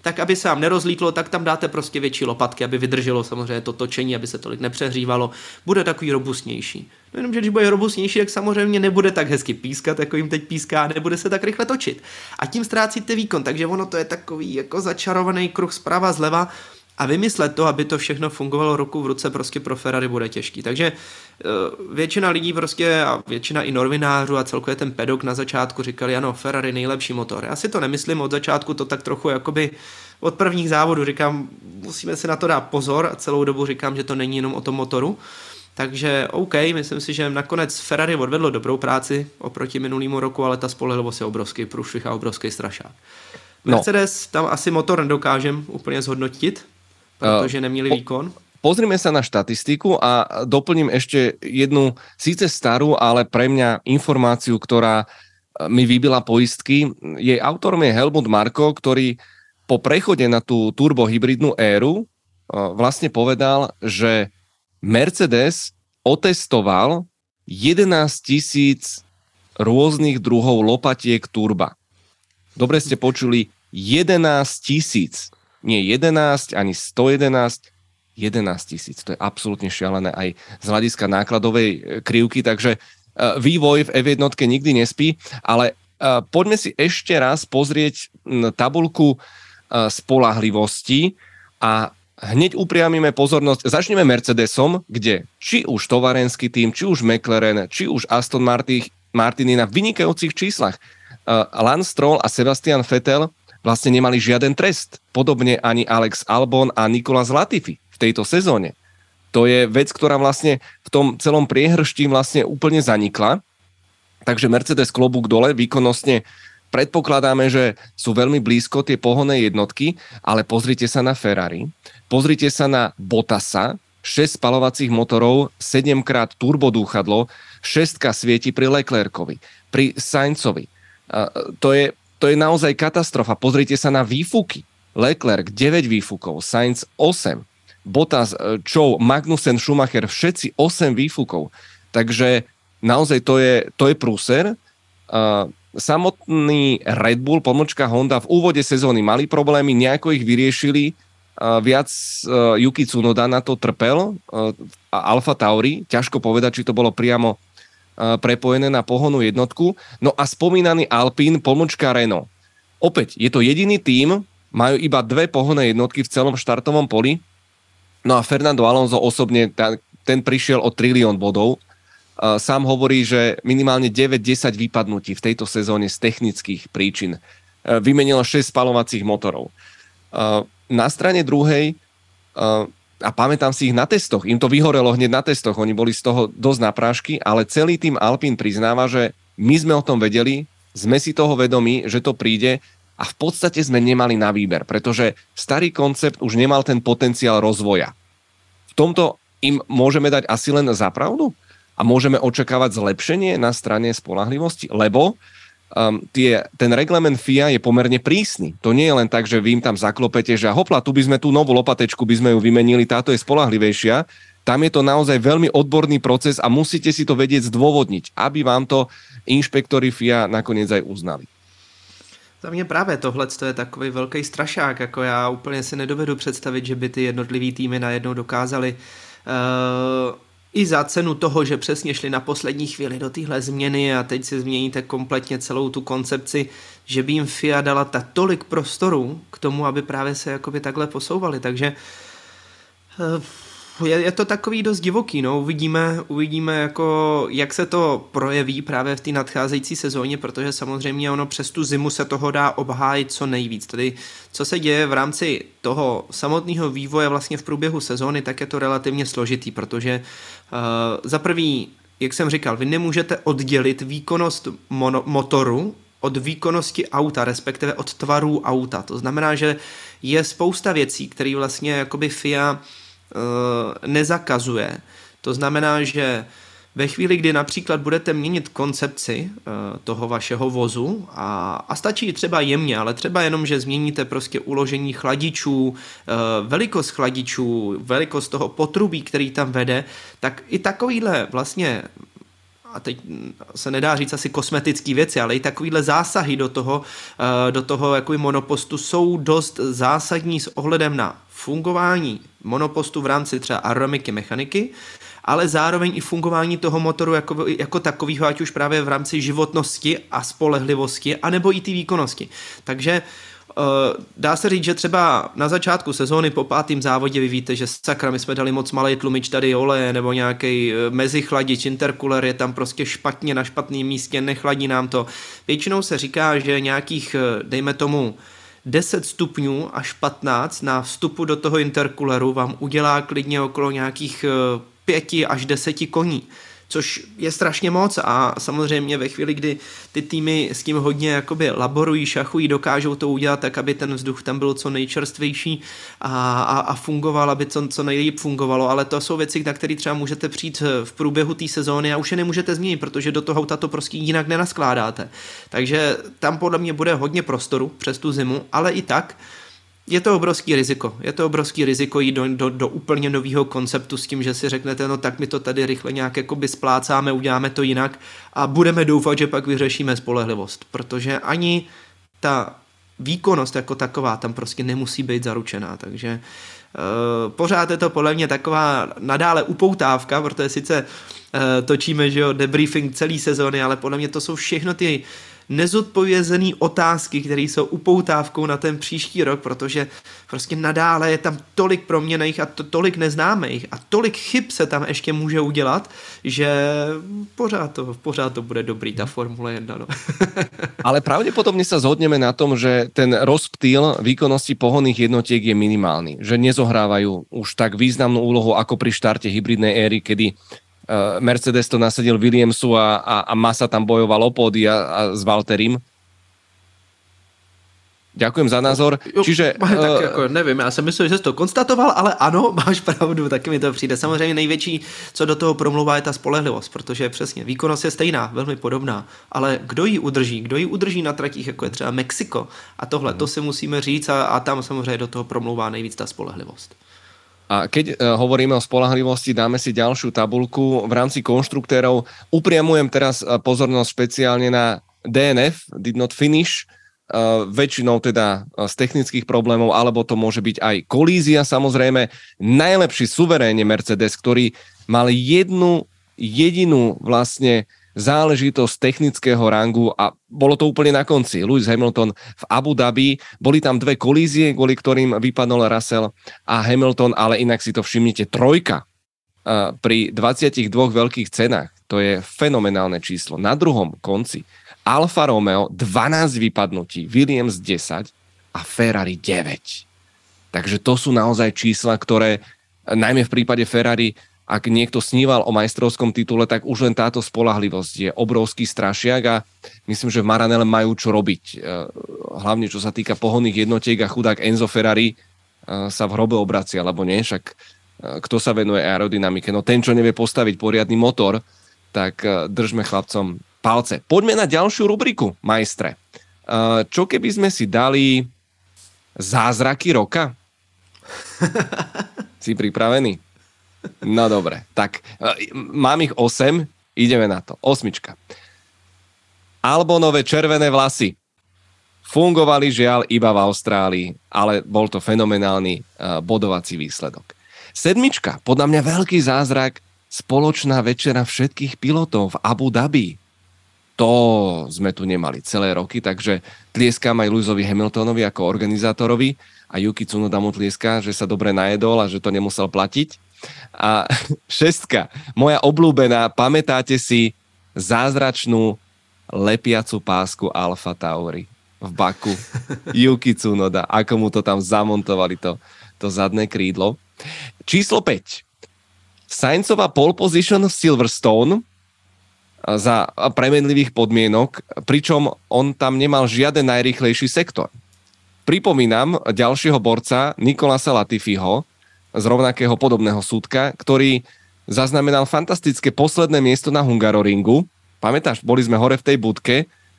tak aby se vám nerozlítlo, tak tam dáte prostě větší lopatky, aby vydrželo samozřejmě to točení, aby se tolik nepřehřívalo. Bude takový robustnější. No jenom, že když bude robustnější, tak samozřejmě nebude tak hezky pískat, jako jim teď píská, nebude se tak rychle točit. A tím ztrácíte výkon, takže ono to je takový jako začarovaný kruh zprava zleva, a vymyslet to, aby to všechno fungovalo ruku v ruce, prostě pro Ferrari bude těžký. Takže eh, většina lidí prostě a většina i norvinářů a celkově ten pedok na začátku říkali, ano, Ferrari nejlepší motor. Já si to nemyslím, od začátku to tak trochu jakoby od prvních závodů říkám, musíme si na to dát pozor a celou dobu říkám, že to není jenom o tom motoru. Takže OK, myslím si, že nakonec Ferrari odvedlo dobrou práci oproti minulýmu roku, ale ta spolehlivost je obrovský průšvih a obrovský strašák. No. Mercedes, tam asi motor nedokážem úplně zhodnotit, protože neměli výkon. Pozrime sa na štatistiku a doplním ešte jednu, síce starú, ale pre mňa informáciu, ktorá e, mi vybila poistky. Jej autorom je Helmut Marko, ktorý po prechode na tú turbohybridnú éru e, vlastne povedal, že Mercedes otestoval 11 tisíc rôznych druhov lopatiek turba. Dobre ste počuli, 11 tisíc nie 11, ani 111, 11 tisíc. To je absolútne šialené aj z hľadiska nákladovej e, krivky, takže e, vývoj v F1 nikdy nespí, ale e, poďme si ešte raz pozrieť tabulku spolahlivosti a hneď upriamime pozornosť. Začneme Mercedesom, kde či už tovarenský tým, či už McLaren, či už Aston Martin, Martiny na vynikajúcich číslach. Lance Stroll a Sebastian Vettel vlastne nemali žiaden trest. Podobne ani Alex Albon a Nikolas Latifi v tejto sezóne. To je vec, ktorá vlastne v tom celom priehršti vlastne úplne zanikla. Takže Mercedes klobúk dole, výkonnostne predpokladáme, že sú veľmi blízko tie pohonné jednotky, ale pozrite sa na Ferrari, pozrite sa na Bottasa, 6 spalovacích motorov, 7 krát turbodúchadlo, 6 svieti pri Leclercovi, pri Sainzovi. to je to je naozaj katastrofa. Pozrite sa na výfuky. Leclerc 9 výfukov, Sainz 8, Bottas, Chow, e, Magnussen, Schumacher, všetci 8 výfukov. Takže naozaj to je, to je prúser. Uh, samotný Red Bull, pomočka Honda v úvode sezóny mali problémy, nejako ich vyriešili. Uh, viac Yuki Tsunoda na to trpel a Alfa Tauri. Ťažko povedať, či to bolo priamo prepojené na pohonu jednotku. No a spomínaný Alpine, pomočka Renault. Opäť, je to jediný tím, majú iba dve pohonné jednotky v celom štartovom poli. No a Fernando Alonso osobne, ten prišiel o trilión bodov. Sám hovorí, že minimálne 9-10 vypadnutí v tejto sezóne z technických príčin. Vymenilo 6 spalovacích motorov. Na strane druhej a pamätám si ich na testoch. Im to vyhorelo hneď na testoch. Oni boli z toho dosť na prášky, ale celý tým Alpín priznáva, že my sme o tom vedeli, sme si toho vedomí, že to príde a v podstate sme nemali na výber, pretože starý koncept už nemal ten potenciál rozvoja. V tomto im môžeme dať asi len zapravdu a môžeme očakávať zlepšenie na strane spolahlivosti, lebo um, tie, ten reglement FIA je pomerne prísny. To nie je len tak, že vy im tam zaklopete, že hopla, tu by sme tú novú lopatečku by sme ju vymenili, táto je spolahlivejšia. Tam je to naozaj veľmi odborný proces a musíte si to vedieť zdôvodniť, aby vám to inšpektory FIA nakoniec aj uznali. Za mě právě tohle je takový velký strašák, jako já úplně si nedovedu představit, že by ty jednotlivý týmy najednou dokázali uh, i za cenu toho, že přesně šli na poslední chvíli do téhle změny a teď si změníte kompletně celou tu koncepci, že by jim FIA dala tak tolik prostoru k tomu, aby právě se jakoby takhle posouvali, takže uh, je, je to takový dost divoký, no, uvidíme, uvidíme jako, jak se to projeví právě v té nadcházející sezóně, protože samozřejmě ono přes tu zimu se toho dá obhájit co nejvíc, tedy co se děje v rámci toho samotného vývoje vlastně v průběhu sezóny, tak je to relativně složitý, protože uh, za prvý, jak jsem říkal, vy nemůžete oddělit výkonnost mono, motoru od výkonnosti auta, respektive od tvarů auta. To znamená, že je spousta věcí, které vlastně jakoby FIA Eh, nezakazuje. To znamená, že ve chvíli, kdy například budete měnit koncepci uh, toho vašeho vozu a, a stačí třeba jemně, ale třeba jenom, že změníte prostě uložení chladičů, uh, velikost chladičů, velikost toho potrubí, který tam vede, tak i takovýhle vlastně a teď se nedá říct asi kosmetické věci, ale i takovýhle zásahy do toho, do toho jako monopostu jsou dost zásadní s ohledem na fungování monopostu v rámci třeba aerodynamiky mechaniky, ale zároveň i fungování toho motoru jako, jako takového, ať už právě v rámci životnosti a spolehlivosti, anebo i ty výkonnosti. Takže uh, dá se říct, že třeba na začátku sezóny po pátém závodě vy víte, že sakra, my jsme dali moc malý tlumič tady oleje nebo nějaký uh, mezichladič, intercooler je tam prostě špatně na špatném místě, nechladí nám to. Většinou se říká, že nějakých, uh, dejme tomu, 10 stupňů až 15 na vstupu do toho intercooleru vám udělá klidně okolo nějakých 5 eh, až 10 koní což je strašně moc a samozřejmě ve chvíli, kdy ty týmy s tím hodně jakoby laborují, šachují, dokážou to udělat tak, aby ten vzduch tam byl co nejčerstvější a, a, a fungoval, aby to co nejlíp fungovalo, ale to jsou věci, na které třeba můžete přijít v průběhu té sezóny a už je nemůžete změnit, protože do toho auta to prostě jinak nenaskládáte. Takže tam podle mě bude hodně prostoru přes tu zimu, ale i tak je to obrovský riziko. Je to obrovský riziko jít do, do, do úplně nového konceptu s tím, že si řeknete, no tak my to tady rychle nějak jakoby splácáme, uděláme to jinak a budeme doufat, že pak vyřešíme spolehlivost, protože ani ta výkonnost jako taková tam prostě nemusí být zaručená, takže uh, pořád je to podle mě taková nadále upoutávka, protože sice uh, točíme, že jo, debriefing celý sezóny, ale podle mě to jsou všechno ty nezodpovězené otázky, které jsou upoutávkou na ten příští rok, protože prostě nadále je tam tolik proměných a to, tolik neznámých a tolik chyb se tam ještě může udělat, že pořád to, pořád to bude dobrý, ta Formule 1. No. [LAUGHS] Ale pravděpodobně se zhodneme na tom, že ten rozptýl výkonnosti pohonných jednotiek je minimální, že nezohrávají už tak významnou úlohu ako pri štarte hybridnej éry, kedy Mercedes to nasadil Williamsu a, a, a Massa tam bojoval o pódy a, a s Valterim. Ďakujem za názor. Čiže, [LAUGHS] tak uh, jako nevím, já jsem myslel, že jsi to konstatoval, ale ano, [LAUGHS] máš pravdu, taky mi to přijde. Samozřejmě největší, co do toho promluvá, je ta spolehlivost, protože přesně výkonnost je stejná, velmi podobná, ale kdo ji udrží, kdo ji udrží na tratích, jako je třeba Mexiko a tohle, uh to si musíme říct a, a tam samozřejmě do toho promluvá nejvíc ta spolehlivost. A keď uh, hovoríme o spolahlivosti, dáme si ďalšiu tabulku. V rámci konštruktérov upriamujem teraz uh, pozornosť špeciálne na DNF, did not finish, uh, väčšinou teda uh, z technických problémov, alebo to môže byť aj kolízia samozrejme. Najlepší suverénne Mercedes, ktorý mal jednu jedinú vlastne záležitosť technického rangu a bolo to úplne na konci. Lewis Hamilton v Abu Dhabi, boli tam dve kolízie, kvôli ktorým vypadol Russell a Hamilton, ale inak si to všimnite, trojka pri 22 veľkých cenách. To je fenomenálne číslo. Na druhom konci Alfa Romeo 12 vypadnutí, Williams 10 a Ferrari 9. Takže to sú naozaj čísla, ktoré najmä v prípade Ferrari ak niekto sníval o majstrovskom titule, tak už len táto spolahlivosť je obrovský strašiak a myslím, že v Maranele majú čo robiť. E, hlavne čo sa týka pohonných jednotiek a chudák Enzo Ferrari e, sa v hrobe obracia, alebo nie, však e, kto sa venuje aerodynamike? No ten, čo nevie postaviť poriadny motor, tak držme chlapcom palce. Poďme na ďalšiu rubriku, majstre. Čo keby sme si dali zázraky roka? [LAUGHS] si pripravený? No dobre, tak e, mám ich 8, ideme na to. Osmička. Albonové červené vlasy. Fungovali žiaľ iba v Austrálii, ale bol to fenomenálny uh, bodovací výsledok. Sedmička, podľa mňa veľký zázrak, spoločná večera všetkých pilotov v Abu Dhabi. To sme tu nemali celé roky, takže tlieskam aj Luisovi Hamiltonovi ako organizátorovi a Yuki Tsunoda mu že sa dobre najedol a že to nemusel platiť. A [LAUGHS] šestka, moja obľúbená, pamätáte si zázračnú lepiacu pásku Alfa Tauri v Baku. [LAUGHS] Yuki Tsunoda, ako mu to tam zamontovali, to, to zadné krídlo. Číslo 5. Sainzová pole position v Silverstone za premenlivých podmienok, pričom on tam nemal žiaden najrychlejší sektor. Pripomínam ďalšieho borca Nikolasa Latifiho, z rovnakého podobného súdka, ktorý zaznamenal fantastické posledné miesto na Hungaroringu. Pamätáš, boli sme hore v tej budke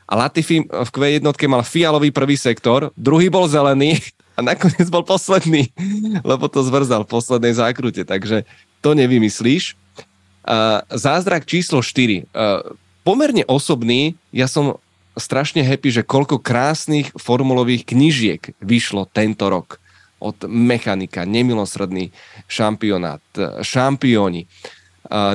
a Latifi v Q1 mal fialový prvý sektor, druhý bol zelený a nakoniec bol posledný, lebo to zvrzal v poslednej zákrute, takže to nevymyslíš. Zázrak číslo 4. Pomerne osobný, ja som strašne happy, že koľko krásnych formulových knižiek vyšlo tento rok od mechanika, nemilosrdný šampionát, šampióni.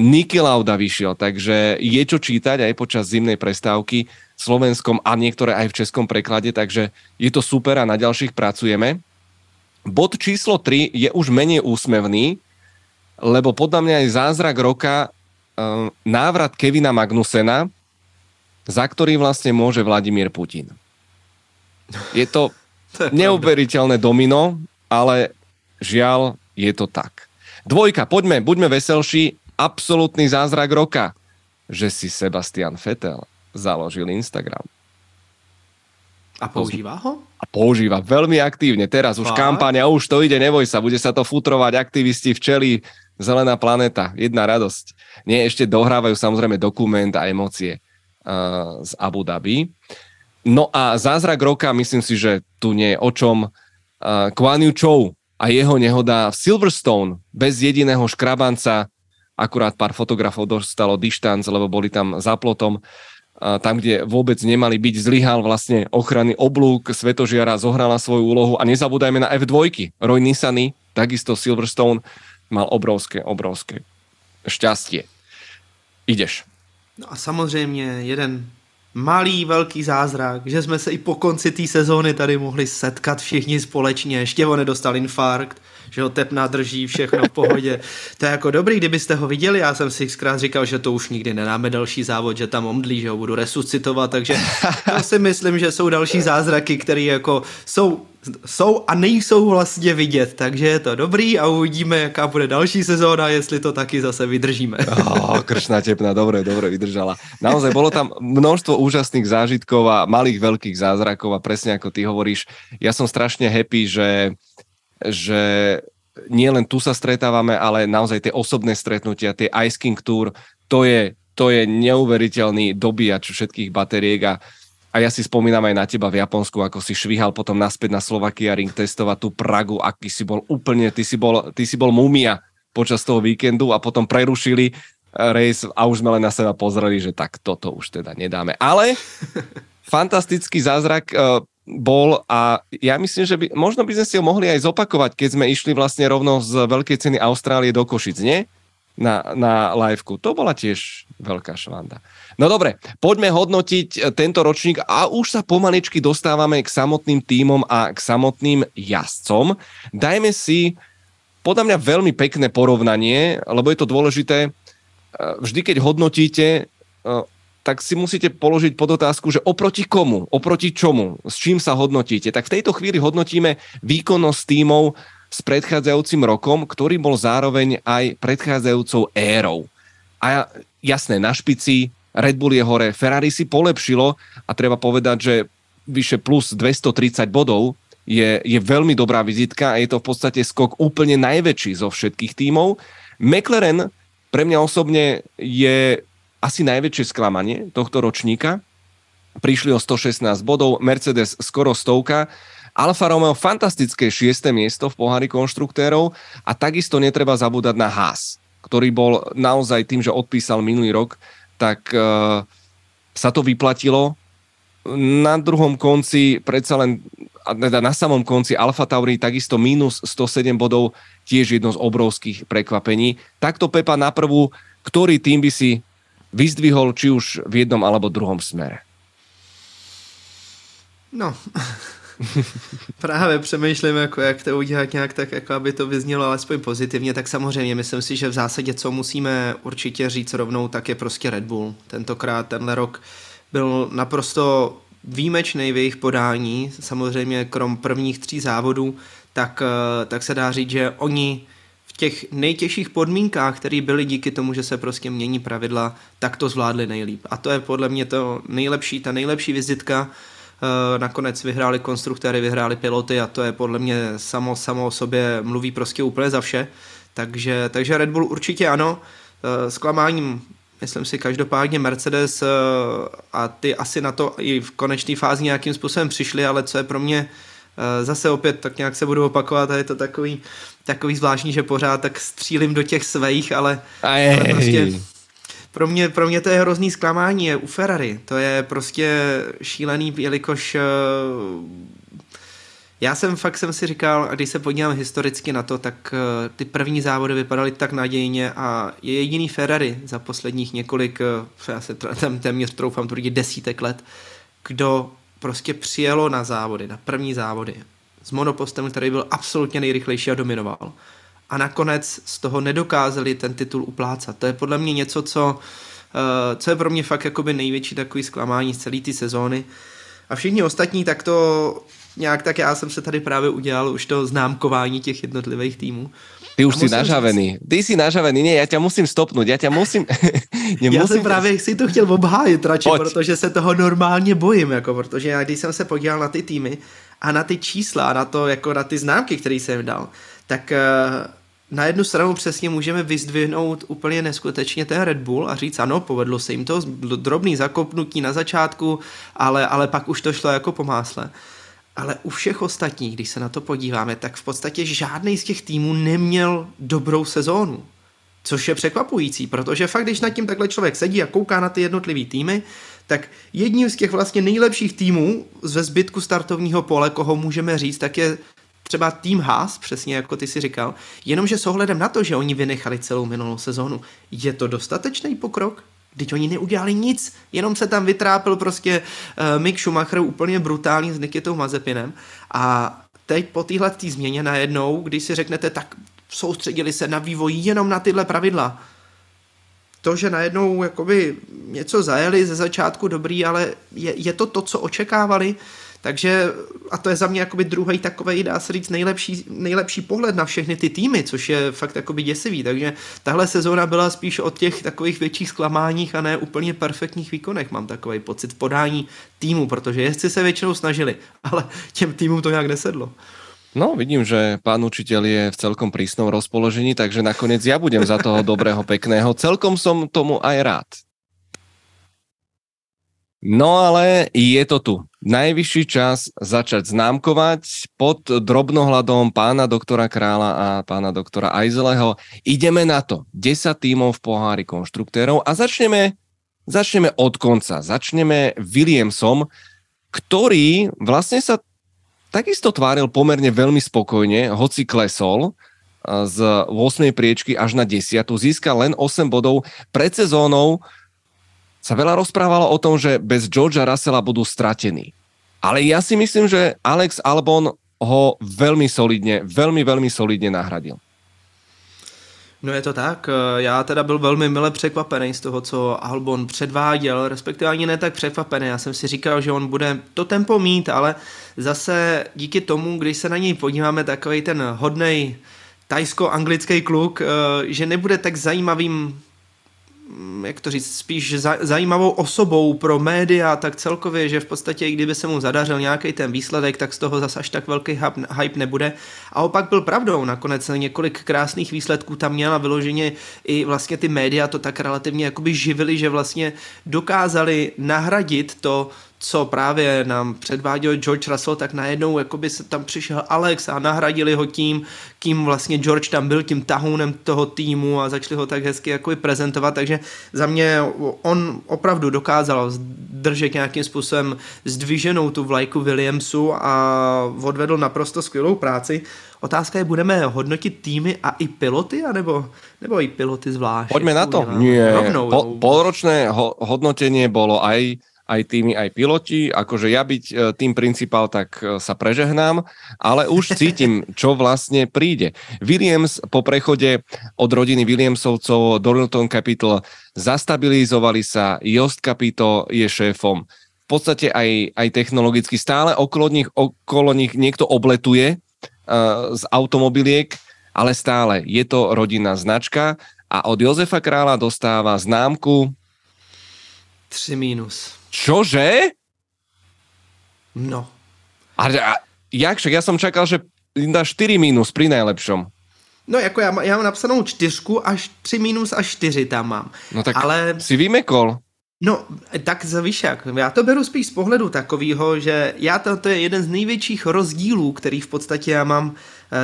Niki Lauda vyšiel, takže je čo čítať aj počas zimnej prestávky v slovenskom a niektoré aj v českom preklade, takže je to super a na ďalších pracujeme. Bod číslo 3 je už menej úsmevný, lebo podľa mňa je zázrak roka ehm, návrat Kevina Magnusena, za ktorý vlastne môže Vladimír Putin. Je to [LAUGHS] neuveriteľné domino ale žiaľ, je to tak. Dvojka, poďme, buďme veselší. Absolutný zázrak roka, že si Sebastian Vettel založil Instagram. A používa ho? A používa veľmi aktívne. Teraz už kampáňa, už to ide, neboj sa, bude sa to futrovať, aktivisti včeli, zelená planeta, jedna radosť. Nie, ešte dohrávajú samozrejme dokument a emócie uh, z Abu Dhabi. No a zázrak roka, myslím si, že tu nie je o čom uh, Kwan Yu Chou a jeho nehoda v Silverstone bez jediného škrabanca, akurát pár fotografov dostalo dištanc, lebo boli tam za plotom, uh, tam, kde vôbec nemali byť, zlyhal vlastne ochranný oblúk Svetožiara, zohrala svoju úlohu a nezabúdajme na F2. Roy Nissany, takisto Silverstone, mal obrovské, obrovské šťastie. Ideš. No a samozřejmě jeden malý velký zázrak, že jsme se i po konci té sezóny tady mohli setkat všichni společně. Štěvo nedostal infarkt, že ho tep nadrží, všechno v pohodě. [LAUGHS] To je jako dobrý, kdybyste ho viděli, já jsem si xkrát říkal, že to už nikdy nedáme další závod, že tam omdlí, že ho budu resuscitovat, takže [LAUGHS] to si myslím, že jsou další zázraky, které jako jsou jsou a nejsou vlastně vidět, takže je to dobrý a uvidíme, jaká bude další sezóna, jestli to taky zase vydržíme. Oh, [LAUGHS] kršná tepna, dobre, dobre vydržala. Naozaj bolo tam množstvo úžasných zážitkov a malých veľkých zázrakov a presne ako ty hovoríš, ja som strašne happy, že, že nie len tu sa stretávame, ale naozaj tie osobné stretnutia, tie Ice King Tour, to je, to je neuveriteľný dobíjač všetkých batériek a a ja si spomínam aj na teba v Japonsku, ako si švihal potom naspäť na Slovakia ring testovať tú Pragu, aký si bol úplne, ty si bol, ty si bol mumia počas toho víkendu a potom prerušili eh, race a už sme len na seba pozreli, že tak toto už teda nedáme. Ale [LAUGHS] fantastický zázrak uh, bol a ja myslím, že by, možno by sme si ho mohli aj zopakovať, keď sme išli vlastne rovno z veľkej ceny Austrálie do Košic, nie? Na, na liveku. To bola tiež veľká švanda. No dobre, poďme hodnotiť e, tento ročník a už sa pomaličky dostávame k samotným tímom a k samotným jazdcom. Dajme si podľa mňa veľmi pekné porovnanie, lebo je to dôležité. E, vždy, keď hodnotíte, e, tak si musíte položiť pod otázku, že oproti komu, oproti čomu, s čím sa hodnotíte. Tak v tejto chvíli hodnotíme výkonnosť tímov s predchádzajúcim rokom, ktorý bol zároveň aj predchádzajúcou érou. A jasné, na špici Red Bull je hore, Ferrari si polepšilo a treba povedať, že vyše plus 230 bodov je, je veľmi dobrá vizitka a je to v podstate skok úplne najväčší zo všetkých tímov. McLaren pre mňa osobne je asi najväčšie sklamanie tohto ročníka. Prišli o 116 bodov, Mercedes skoro stovka, Alfa Romeo fantastické šiesté miesto v pohári konštruktérov a takisto netreba zabúdať na Haas, ktorý bol naozaj tým, že odpísal minulý rok, tak uh, sa to vyplatilo. Na druhom konci, predsa len teda na samom konci Alfa Tauri takisto minus 107 bodov, tiež jedno z obrovských prekvapení. Takto Pepa na prvú, ktorý tým by si vyzdvihol či už v jednom alebo druhom smere? No, [LAUGHS] Právě přemýšlím, jako jak to udělat nějak tak, jako aby to vyznělo alespoň pozitivně, tak samozřejmě myslím si, že v zásadě, co musíme určitě říct rovnou, tak je prostě Red Bull. Tentokrát tenhle rok byl naprosto výjimečný v jejich podání, samozřejmě krom prvních tří závodů, tak, eh, tak se dá říct, že oni těch nejtěžších podmínkách, které byly díky tomu, že se prostě mění pravidla, tak to zvládli nejlíp. A to je podle mě to nejlepší, ta nejlepší vizitka, Eh, nakonec vyhráli konstruktéry, vyhráli piloty a to je podle mě samo, samo o sobě mluví prostě úplně za vše. Takže, takže Red Bull určitě ano. Eh, zklamáním myslím si každopádně Mercedes eh, a ty asi na to i v konečné fázi nějakým způsobem přišli, ale co je pro mě zase opět tak nějak se budu opakovat a je to takový, takový zvláštní, že pořád tak střílím do těch svých, ale, ale prostě pro mě, pro mě to je hrozný zklamání je u Ferrari. To je prostě šílený, jelikož eh, já jsem fakt jsem si říkal, a když se podívám historicky na to, tak eh, ty první závody vypadaly tak nadějně a je jediný Ferrari za posledních několik, eh, já se tam téměř troufám tvrdit desítek let, kdo prostě přijelo na závody, na první závody s monopostem, který byl absolutně nejrychlejší a dominoval a nakonec z toho nedokázali ten titul uplácat. To je podle mě něco, co, uh, co je pro mě fakt jakoby největší takový zklamání z celé té sezóny. A všichni ostatní, tak to nějak tak já jsem se tady právě udělal už to známkování těch jednotlivých týmů. Ty už si nažavený. Říct... Ty jsi nažavený. Ne, já tě musím stopnout. Já tě musím... [LAUGHS] já jsem právě si to chtěl obhájit radši, Pojď. protože se toho normálně bojím, jako, protože já když jsem se podíval na ty týmy a na ty čísla a na to, jako na ty známky, které jsem dal, tak uh, na jednu stranu přesně můžeme vyzdvihnout úplně neskutečně ten Red Bull a říct ano, povedlo se jim to, drobný zakopnutí na začátku, ale, ale pak už to šlo jako po másle. Ale u všech ostatních, když se na to podíváme, tak v podstatě žádný z těch týmů neměl dobrou sezónu. Což je překvapující, protože fakt, když nad tím takhle člověk sedí a kouká na ty jednotlivé týmy, tak jedním z těch vlastně nejlepších týmů ze zbytku startovního pole, koho můžeme říct, tak je třeba tým Haas, přesně jako ty si říkal, jenomže s ohledem na to, že oni vynechali celou minulou sezónu, je to dostatečný pokrok? Teď oni neudělali nic, jenom se tam vytrápil prostě uh, Mick Schumacher úplně brutální s Nikitou Mazepinem. A teď po téhle tý změně najednou, když si řeknete, tak soustředili se na vývoj jenom na tyhle pravidla, to, že najednou jakoby něco zajeli ze začátku dobrý, ale je, je to to, co očekávali, takže, a to je za mě jakoby druhý takový, dá se říct, nejlepší, nejlepší pohled na všechny ty týmy, což je fakt jakoby děsivý. Takže tahle sezóna byla spíš o těch takových větších zklamáních a ne úplně perfektních výkonech, mám takový pocit v podání týmu, protože jezdci se většinou snažili, [LAUGHS] ale těm týmům to nějak nesedlo. No, vidím, že pán učiteľ je v celkom prísnom rozpoložení, takže nakoniec ja budem za toho dobrého, pekného. Celkom som tomu aj rád. No ale je to tu. Najvyšší čas začať známkovať pod drobnohľadom pána doktora Krála a pána doktora Ajzeleho. Ideme na to. 10 tímov v pohári konštruktérov a začneme, začneme od konca. Začneme Williamsom, ktorý vlastne sa takisto tváril pomerne veľmi spokojne, hoci klesol z 8. priečky až na 10. Získal len 8 bodov. Pred sezónou sa veľa rozprávalo o tom, že bez Georgia Russella budú stratení. Ale ja si myslím, že Alex Albon ho veľmi solidne, veľmi, veľmi solidne nahradil. No je to tak, já teda byl velmi mile překvapený z toho, co Albon předváděl, respektive ani ne tak překvapený, já jsem si říkal, že on bude to tempo mít, ale zase díky tomu, když se na něj podíváme, takový ten hodnej tajsko-anglický kluk, eh, že nebude tak zajímavým jak to říct, spíš zajímavou osobou pro média, tak celkově, že v podstatě, i kdyby se mu zadařil nějaký ten výsledek, tak z toho zase až tak velký hype nebude. A opak byl pravdou, nakonec několik krásných výsledků tam měla vyloženě i vlastně ty média to tak relativně jakoby živili, že vlastně dokázali nahradit to, co právě nám předváděl George Russell, tak najednou jakoby se tam přišel Alex a nahradili ho tím, kým vlastně George tam byl, tím tahounem toho týmu a začali ho tak hezky jakoby prezentovat, takže za mě on opravdu dokázal držet nějakým způsobem zdviženou tu vlajku Williamsu a odvedl naprosto skvělou práci. Otázka je, budeme hodnotit týmy a i piloty, anebo, nebo i piloty zvlášť? Pojďme na to. Nie. Rovnou, po, polročné ho, hodnotenie bolo aj aj týmy, aj piloti. Akože ja byť e, tým principál, tak e, sa prežehnám, ale už [LAUGHS] cítim, čo vlastne príde. Williams po prechode od rodiny Williamsovcov do Lilton Capital zastabilizovali sa, Jost Capito je šéfom. V podstate aj, aj technologicky stále okolo nich, okolo nich niekto obletuje uh, z automobiliek, ale stále je to rodinná značka a od Jozefa Krála dostáva známku 3 mínus. Čože? No. A, a jak však? Ja som čakal, že dá 4 minus pri najlepšom. No jako já, já mám napsanou čtyřku až 3 minus až 4 tam mám. No tak Ale... si vymekol. No, tak víš jak, já to beru spíš z pohledu takového, že já to, to je jeden z největších rozdílů, který v podstatě já mám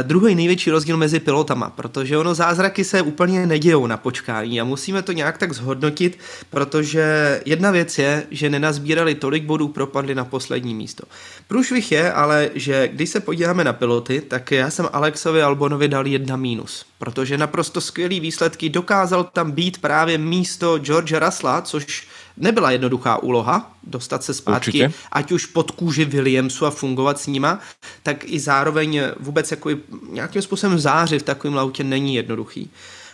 druhý největší rozdíl mezi pilotama, protože ono zázraky se úplně nedějou na počkání a musíme to nějak tak zhodnotit, protože jedna věc je, že nenazbírali tolik bodů, propadli na poslední místo. Průšvih je ale, že když se podíváme na piloty, tak já jsem Alexovi Albonovi dal jedna mínus, protože naprosto skvělý výsledky dokázal tam být právě místo George Russella, což nebyla jednoduchá úloha dostat se zpátky, Určitě. ať už pod kůži Williamsu a fungovat s nima, tak i zároveň vůbec jako nějakým způsobem zářit v takovém lautě není jednoduchý.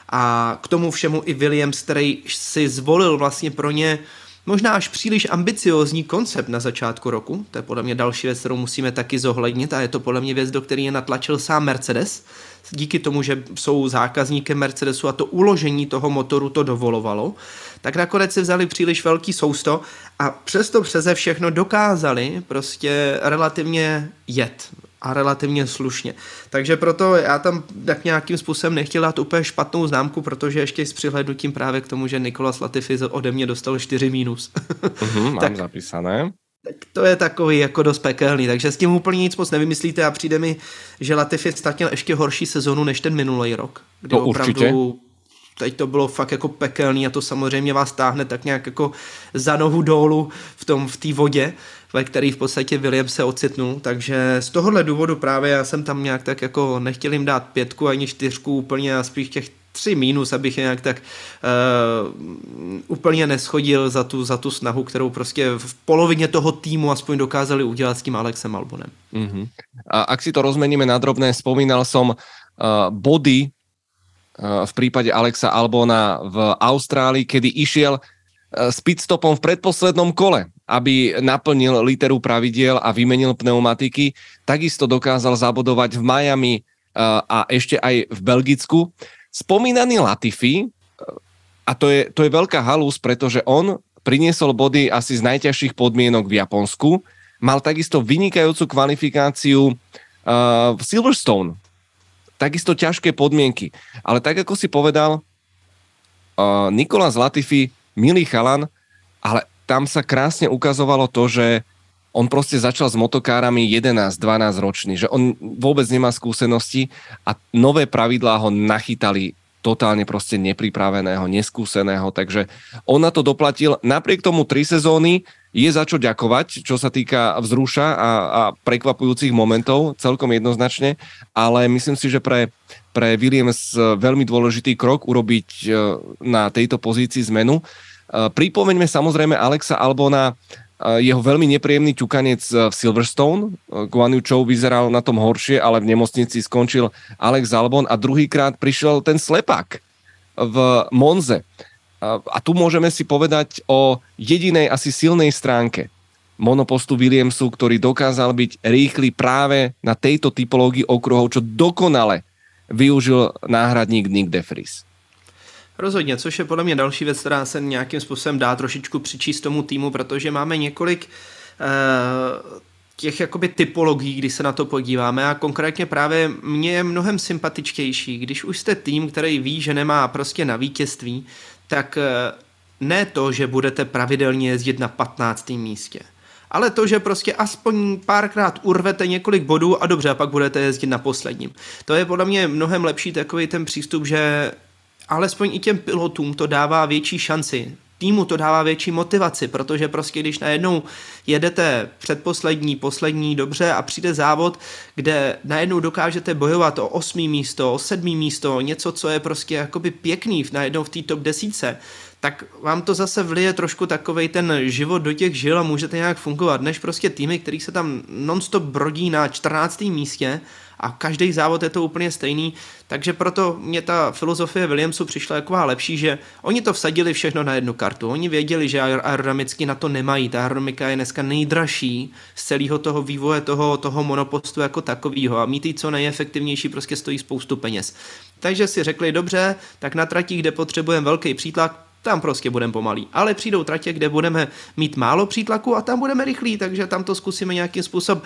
A k tomu všemu i Williams, který si zvolil vlastně pro ně možná až příliš ambiciozní koncept na začátku roku. To je podle mě další věc, kterou musíme taky zohlednit a je to podle mě věc, do které je natlačil sám Mercedes. Díky tomu, že jsou zákazníkem Mercedesu a to uložení toho motoru to dovolovalo, tak nakonec si vzali příliš velký sousto a přesto přeze všechno dokázali prostě relativně jet a relativně slušně. Takže proto já tam tak nějakým způsobem nechtěl dát úplně špatnou známku, protože ještě s přihlednutím právě k tomu, že Nikolas Latifi ode mě dostal 4 mínus. Uh-huh, mám tak, zapísané. Tak to je takový jako dost pekelný, takže s tím úplně nic moc nevymyslíte a přijde mi, že Latifi ztratil ještě horší sezonu než ten minulý rok. Kdy to opravdu určitě teď to bylo fakt jako pekelný a to samozřejmě vás táhne tak nějak jako za nohu dolů v tom, v té vodě, ve který v podstatě William se ocitnul, takže z tohohle důvodu právě já jsem tam nějak tak jako nechtěl jim dát pětku ani čtyřku úplně a spíš těch tři mínus, abych je nějak tak uh, úplně neschodil za tu, za tu snahu, kterou prostě v polovině toho týmu aspoň dokázali udělat s tím Alexem Albonem. Uh-huh. A ak si to rozmeníme na drobné, spomínal som uh, body Eh, v prípade Alexa Albona v Austrálii, kedy išiel s pitstopom v predposlednom kole, aby naplnil literu pravidiel a vymenil pneumatiky. Takisto dokázal zabodovať v Miami a ešte aj v Belgicku. Spomínaný Latifi, a to je, to je veľká halus, pretože on priniesol body asi z najťažších podmienok v Japonsku, mal takisto vynikajúcu kvalifikáciu uh, v Silverstone, takisto ťažké podmienky. Ale tak, ako si povedal, uh, Nikola Latifi, milý chalan, ale tam sa krásne ukazovalo to, že on proste začal s motokárami 11-12 ročný, že on vôbec nemá skúsenosti a nové pravidlá ho nachytali totálne proste nepripraveného, neskúseného, takže on na to doplatil. Napriek tomu tri sezóny je za čo ďakovať, čo sa týka vzruša a, a prekvapujúcich momentov, celkom jednoznačne, ale myslím si, že pre, pre Williams veľmi dôležitý krok urobiť e, na tejto pozícii zmenu. E, pripomeňme samozrejme Alexa Albona, jeho veľmi nepríjemný ťukanec v Silverstone. Guan Yu Chou vyzeral na tom horšie, ale v nemocnici skončil Alex Albon a druhýkrát prišiel ten slepák v Monze. A tu môžeme si povedať o jedinej asi silnej stránke monopostu Williamsu, ktorý dokázal byť rýchly práve na tejto typológii okruhov, čo dokonale využil náhradník Nick DeFries. Rozhodně, což je podle mě další věc, která se nějakým způsobem dá trošičku přičíst tomu týmu, protože máme několik uh, těch jakoby typologií, když se na to podíváme a konkrétně právě mně je mnohem sympatičtější, když už jste tým, který ví, že nemá prostě na vítězství, tak uh, ne to, že budete pravidelně jezdit na 15. místě, ale to, že prostě aspoň párkrát urvete několik bodů a dobře, a pak budete jezdit na posledním. To je podle mě mnohem lepší takový ten přístup, že alespoň i těm pilotům to dává větší šanci. Týmu to dává větší motivaci, protože prostě když najednou jedete předposlední, poslední, dobře a přijde závod, kde najednou dokážete bojovat o osmý místo, o sedmý místo, něco, co je prostě jakoby pěkný najednou v té top desíce, tak vám to zase vlije trošku takovej ten život do těch žil a můžete nějak fungovat, než prostě týmy, který se tam nonstop brodí na 14. místě a každý závod je to úplně stejný, takže proto mě ta filozofie Williamsu přišla taková lepší, že oni to vsadili všechno na jednu kartu. Oni věděli, že aerodynamicky na to nemají. Ta aerodynamika je dneska nejdražší z celého toho vývoje toho, toho monopostu jako takového a mít co nejefektivnější prostě stojí spoustu peněz. Takže si řekli, dobře, tak na tratích, kde potřebujeme velký přítlak, tam prostě budeme pomalý. Ale přijdou tratě, kde budeme mít málo přítlaku a tam budeme rychlí, takže tam to zkusíme nějakým, způsob,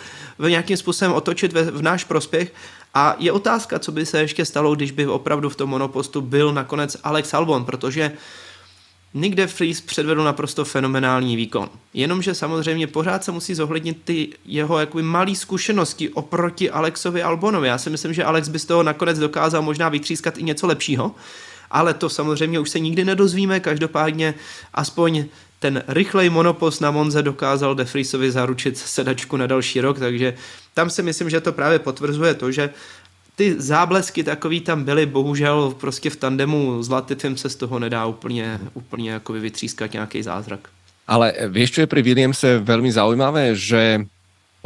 nějakým způsobem otočit ve, v náš prospěch. A je otázka, co by se ještě stalo, když by opravdu v tom monopostu byl nakonec Alex Albon, protože Nick de Vries předvedl naprosto fenomenální výkon. Jenomže samozřejmě pořád se musí zohlednit ty jeho jakoby malé zkušenosti oproti Alexovi Albonovi. Já si myslím, že Alex by z toho nakonec dokázal možná vytřískat i něco lepšího, ale to samozřejmě už se nikdy nedozvíme, každopádně aspoň ten rychlej monopost na Monze dokázal De Friesovi zaručit sedačku na další rok, takže tam si myslím, že to právě potvrzuje to, že ty záblesky takový tam byly, bohužel prostě v tandemu s Latifem se z toho nedá úplně, úplně jako vytřískat nějaký zázrak. Ale vieš, čo je pri Williamse veľmi zaujímavé, že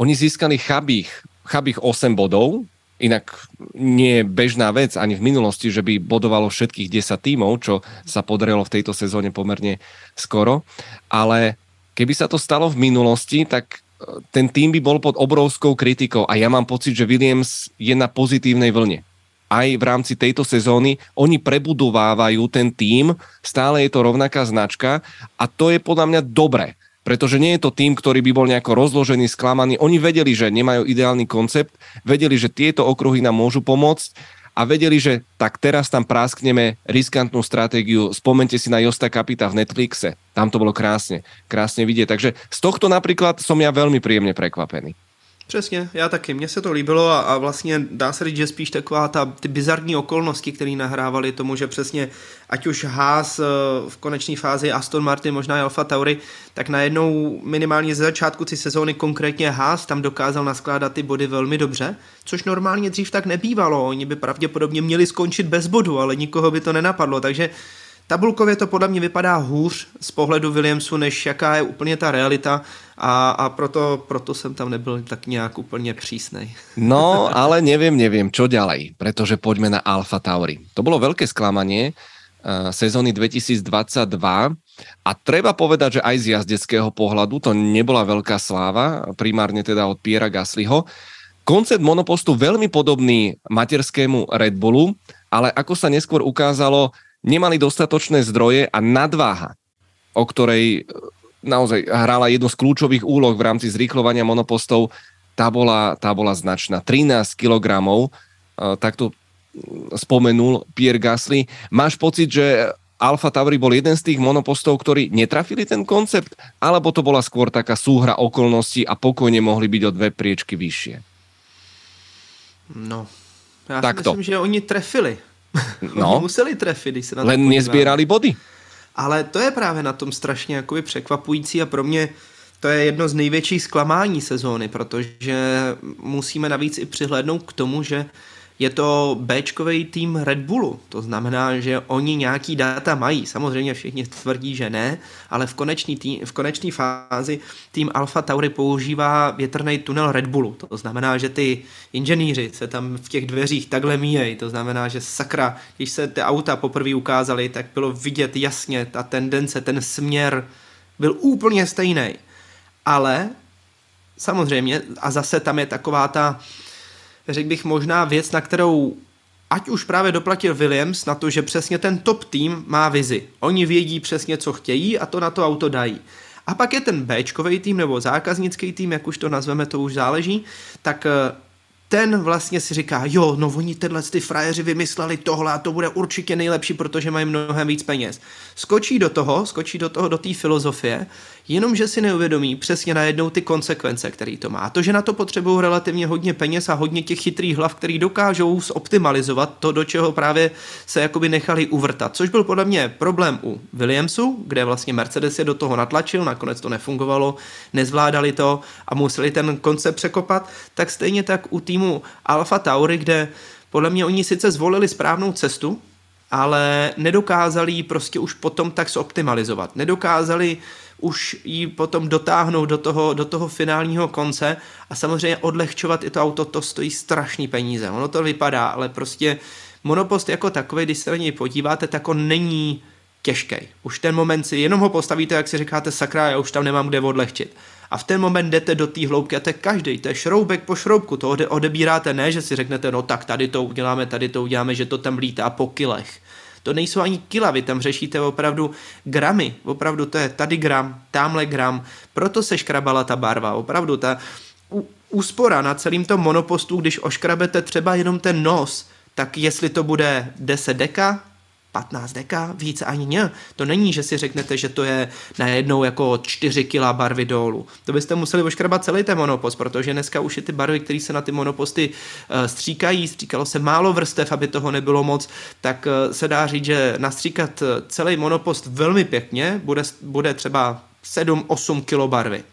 oni získali chabých, chabých 8 bodov, Inak nie je bežná vec ani v minulosti, že by bodovalo všetkých 10 tímov, čo sa podarilo v tejto sezóne pomerne skoro. Ale keby sa to stalo v minulosti, tak e, ten tým by bol pod obrovskou kritikou a ja mám pocit, že Williams je na pozitívnej vlne. Aj v rámci tejto sezóny oni prebudovávajú ten tým, stále je to rovnaká značka a to je podľa mňa dobré pretože nie je to tým, ktorý by bol nejako rozložený, sklamaný. Oni vedeli, že nemajú ideálny koncept, vedeli, že tieto okruhy nám môžu pomôcť a vedeli, že tak teraz tam práskneme riskantnú stratégiu. Spomente si na Josta Kapita v Netflixe. Tam to bolo krásne, krásne vidieť. Takže z tohto napríklad som ja veľmi príjemne prekvapený. Přesně, já taky. Mně se to líbilo a, a vlastně dá se říct, že spíš taková ta, ty bizarní okolnosti, které nahrávali tomu, že přesně ať už Haas eh, v konečné fázi Aston Martin, možná i Alfa Tauri, tak najednou minimálně ze začátku ty sezóny konkrétně Haas tam dokázal naskládat ty body velmi dobře, což normálně dřív tak nebývalo. Oni by pravděpodobně měli skončit bez bodu, ale nikoho by to nenapadlo, takže Tabulkově to podle mě vypadá hůř z pohledu Williamsu, než jaká je úplně ta realita a, a proto, proto jsem tam nebyl tak nějak úplně přísnej. [LAUGHS] No, ale nevím, nevím, čo ďalej, protože pojďme na Alfa Tauri. To bylo velké sklamanie uh, sezóny 2022 a treba povedať, že aj z jazdeckého pohľadu to nebola veľká sláva, primárne teda od Piera Gaslyho. Koncept monopostu veľmi podobný materskému Red Bullu, ale ako sa neskôr ukázalo, nemali dostatočné zdroje a nadváha, o ktorej naozaj hrála jednu z kľúčových úloh v rámci zrýchlovania monopostov, tá bola, tá bola značná. 13 kg, takto spomenul Pierre Gasly. Máš pocit, že Alfa Tauri bol jeden z tých monopostov, ktorí netrafili ten koncept, alebo to bola skôr taká súhra okolností a pokojne mohli byť o dve priečky vyššie? No, já tak si myslím, že oni trefili. No. [LAUGHS] Oni museli trefit, když se na to Len nezbírali body. Ale to je právě na tom strašně jakoby překvapující a pro mě to je jedno z největších zklamání sezóny, protože musíme navíc i přihlédnout k tomu, že je to Bčkový tým Red Bullu. To znamená, že oni nějaký data mají. Samozřejmě všichni tvrdí, že ne, ale v konečné v konečný fázi tým Alfa Tauri používá větrný tunel Red Bullu. To znamená, že ty inženýři se tam v těch dveřích takhle míjejí. To znamená, že sakra, když se ty auta poprvé ukázaly, tak bylo vidět jasně ta tendence, ten směr byl úplně stejný. Ale samozřejmě, a zase tam je taková ta, řekl bych možná věc, na kterou ať už právě doplatil Williams na to, že přesně ten top tým má vizi. Oni vědí přesně, co chtějí a to na to auto dají. A pak je ten Bčkový tým nebo zákaznický tým, jak už to nazveme, to už záleží, tak eh, ten vlastně si říká, jo, no oni tyhle ty frajeři vymysleli tohle a to bude určitě nejlepší, protože mají mnohem víc peněz. Skočí do toho, skočí do toho, do té filozofie jenomže si neuvědomí přesně najednou ty konsekvence, který to má. To, že na to potřebují relativně hodně peněz a hodně těch chytrých hlav, který dokážou zoptimalizovat to, do čeho právě se jakoby nechali uvrtat. Což byl podle mě problém u Williamsu, kde vlastně Mercedes je do toho natlačil, nakonec to nefungovalo, nezvládali to a museli ten koncept překopat, tak stejně tak u týmu Alfa Tauri, kde podle mě oni sice zvolili správnou cestu, ale nedokázali ji prostě už potom tak zoptimalizovat. Nedokázali už ji potom dotáhnout do toho, do toho finálního konce a samozřejmě odlehčovat i to auto, to stojí strašný peníze. Ono to vypadá, ale prostě monopost jako takový, když se na něj podíváte, tak on není těžký. Už ten moment si jenom ho postavíte, jak si říkáte, sakra, já už tam nemám kde odlehčit. A v ten moment jdete do té hloubky a to je každý, to je šroubek po šroubku, to odebíráte, ne, že si řeknete, no tak tady to uděláme, tady to uděláme, že to tam lítá po kilech to nejsou ani kila, vy tam řešíte opravdu gramy, opravdu to je tady gram, tamhle gram, proto se škrabala ta barva, opravdu ta úspora na celým tom monopostu, když oškrabete třeba jenom ten nos, tak jestli to bude 10 deka, 15 deka, víc ani ne. To není, že si řeknete, že to je najednou jako 4 kg barvy dolů. To byste museli oškrabat celý ten monopost, protože dneska už je ty barvy, které se na ty monoposty uh, stříkají, stříkalo se málo vrstev, aby toho nebylo moc, tak uh, se dá říct, že nastříkat eh, celý monopost velmi pěkně bude, bude třeba 7-8 kg barvy.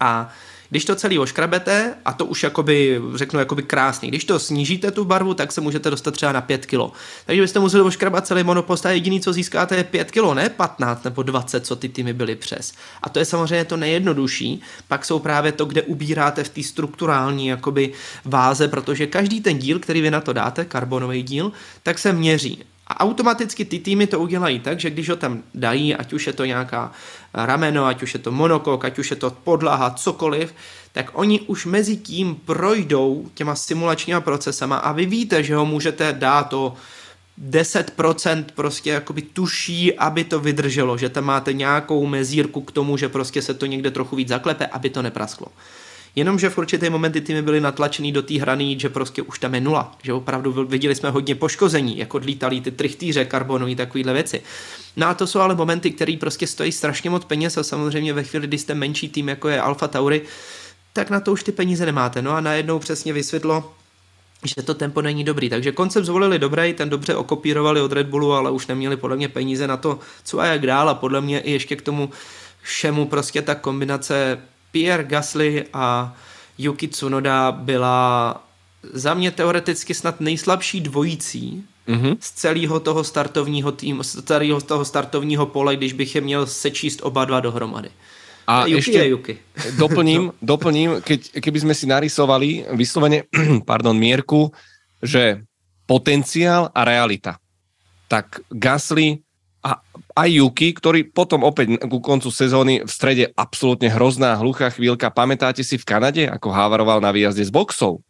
A uh, když to celý oškrabete, a to už jakoby, řeknu jakoby krásně, když to snížíte tu barvu, tak se můžete dostat třeba na 5 kg. Takže byste museli oškrabat celý monopost a jediný, co získáte, je 5 kg, ne 15 nebo 20, co ty týmy byly přes. A to je samozřejmě to nejjednodušší. Pak jsou právě to, kde ubíráte v té strukturální jakoby váze, protože každý ten díl, který vy na to dáte, karbonový díl, tak se měří. A automaticky ty týmy to udělají tak, že když ho tam dají, ať už je to nějaká rameno, ať už je to monokok, ať už je to podlaha, cokoliv, tak oni už mezi tím projdou těma simulačníma procesama a vy víte, že ho můžete dát to 10% prostě jakoby tuší, aby to vydrželo, že tam máte nějakou mezírku k tomu, že prostě se to někde trochu víc zaklepe, aby to neprasklo. Jenomže v určité momenty týmy byly natlačený do té hrany, že prostě už tam je nula. Že opravdu viděli jsme hodně poškození, jako odlítali ty trichtýře karbonový, takovýhle věci. No a to jsou ale momenty, které prostě stojí strašně moc peněz a samozřejmě ve chvíli, kdy jste menší tým, jako je Alfa Tauri, tak na to už ty peníze nemáte. No a najednou přesně vysvětlo, že to tempo není dobrý. Takže koncept zvolili dobrý, ten dobře okopírovali od Red Bullu, ale už neměli podle mě peníze na to, co a jak dál a podle mě i ještě k tomu všemu prostě ta kombinace Pierre Gasly a Yuki Tsunoda byla za mě teoreticky snad nejslabší dvojící mm-hmm. z celého toho startovního týmu, z celého toho startovního pole, když bych je měl sečíst oba dva dohromady. A Yuki ešte Yuki. [LAUGHS] doplním, doplním keď, keby sme si narysovali vyslovene, [CLEARS THROAT] pardon, mierku, že potenciál a realita. Tak Gasly a aj Yuki, ktorý potom opäť ku koncu sezóny v strede absolútne hrozná hluchá chvíľka. Pamätáte si v Kanade, ako hávaroval na výjazde z boxov?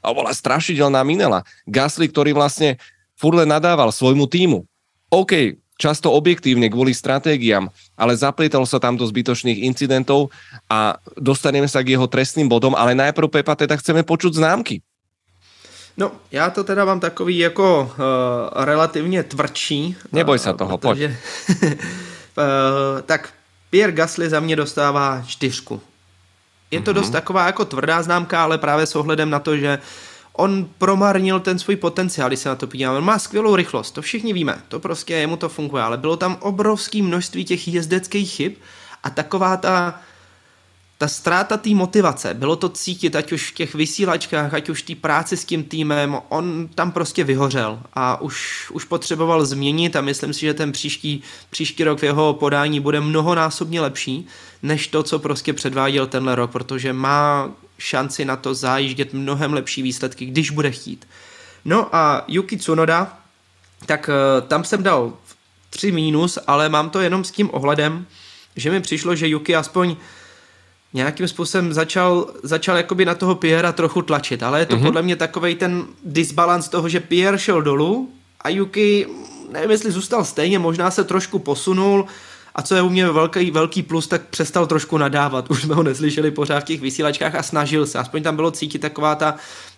A bola strašidelná minela. Gasly, ktorý vlastne furle nadával svojmu týmu. OK, často objektívne kvôli stratégiám, ale zaplietalo sa tam do zbytočných incidentov a dostaneme sa k jeho trestným bodom, ale najprv Pepa teda chceme počuť známky. No, já to teda mám takový jako uh, relativně tvrdší. Neboj se toho, protože, pojď. [LAUGHS] uh, tak Pierre Gasly za mě dostává čtyřku. Je to mm-hmm. dost taková jako tvrdá známka, ale právě s ohledem na to, že on promarnil ten svůj potenciál, když se na to podíváme. On má skvělou rychlost, to všichni víme, to prostě jemu to funguje, ale bylo tam obrovské množství těch jezdeckých chyb a taková ta ta ztráta té motivace, bylo to cítit, ať už v těch vysílačkách, ať už té práci s tím týmem, on tam prostě vyhořel a už, už potřeboval změnit a myslím si, že ten příští, příští rok v jeho podání bude mnohonásobně lepší, než to, co prostě předváděl tenhle rok, protože má šanci na to zajíždět mnohem lepší výsledky, když bude chtít. No a Yuki Tsunoda, tak uh, tam jsem dal 3 mínus, ale mám to jenom s tím ohledem, že mi přišlo, že Yuki aspoň nějakým způsobem začal, začal jakoby na toho Piera trochu tlačit, ale je to mm-hmm. podle mě takový ten disbalans toho, že Pierre šel dolů a Yuki, nevím jestli zůstal stejně, možná se trošku posunul a co je u mě velký, velký plus, tak přestal trošku nadávat, [LAUGHS] už jsme ho neslyšeli pořád v těch vysílačkách a snažil se, aspoň tam bylo cítit taková ta,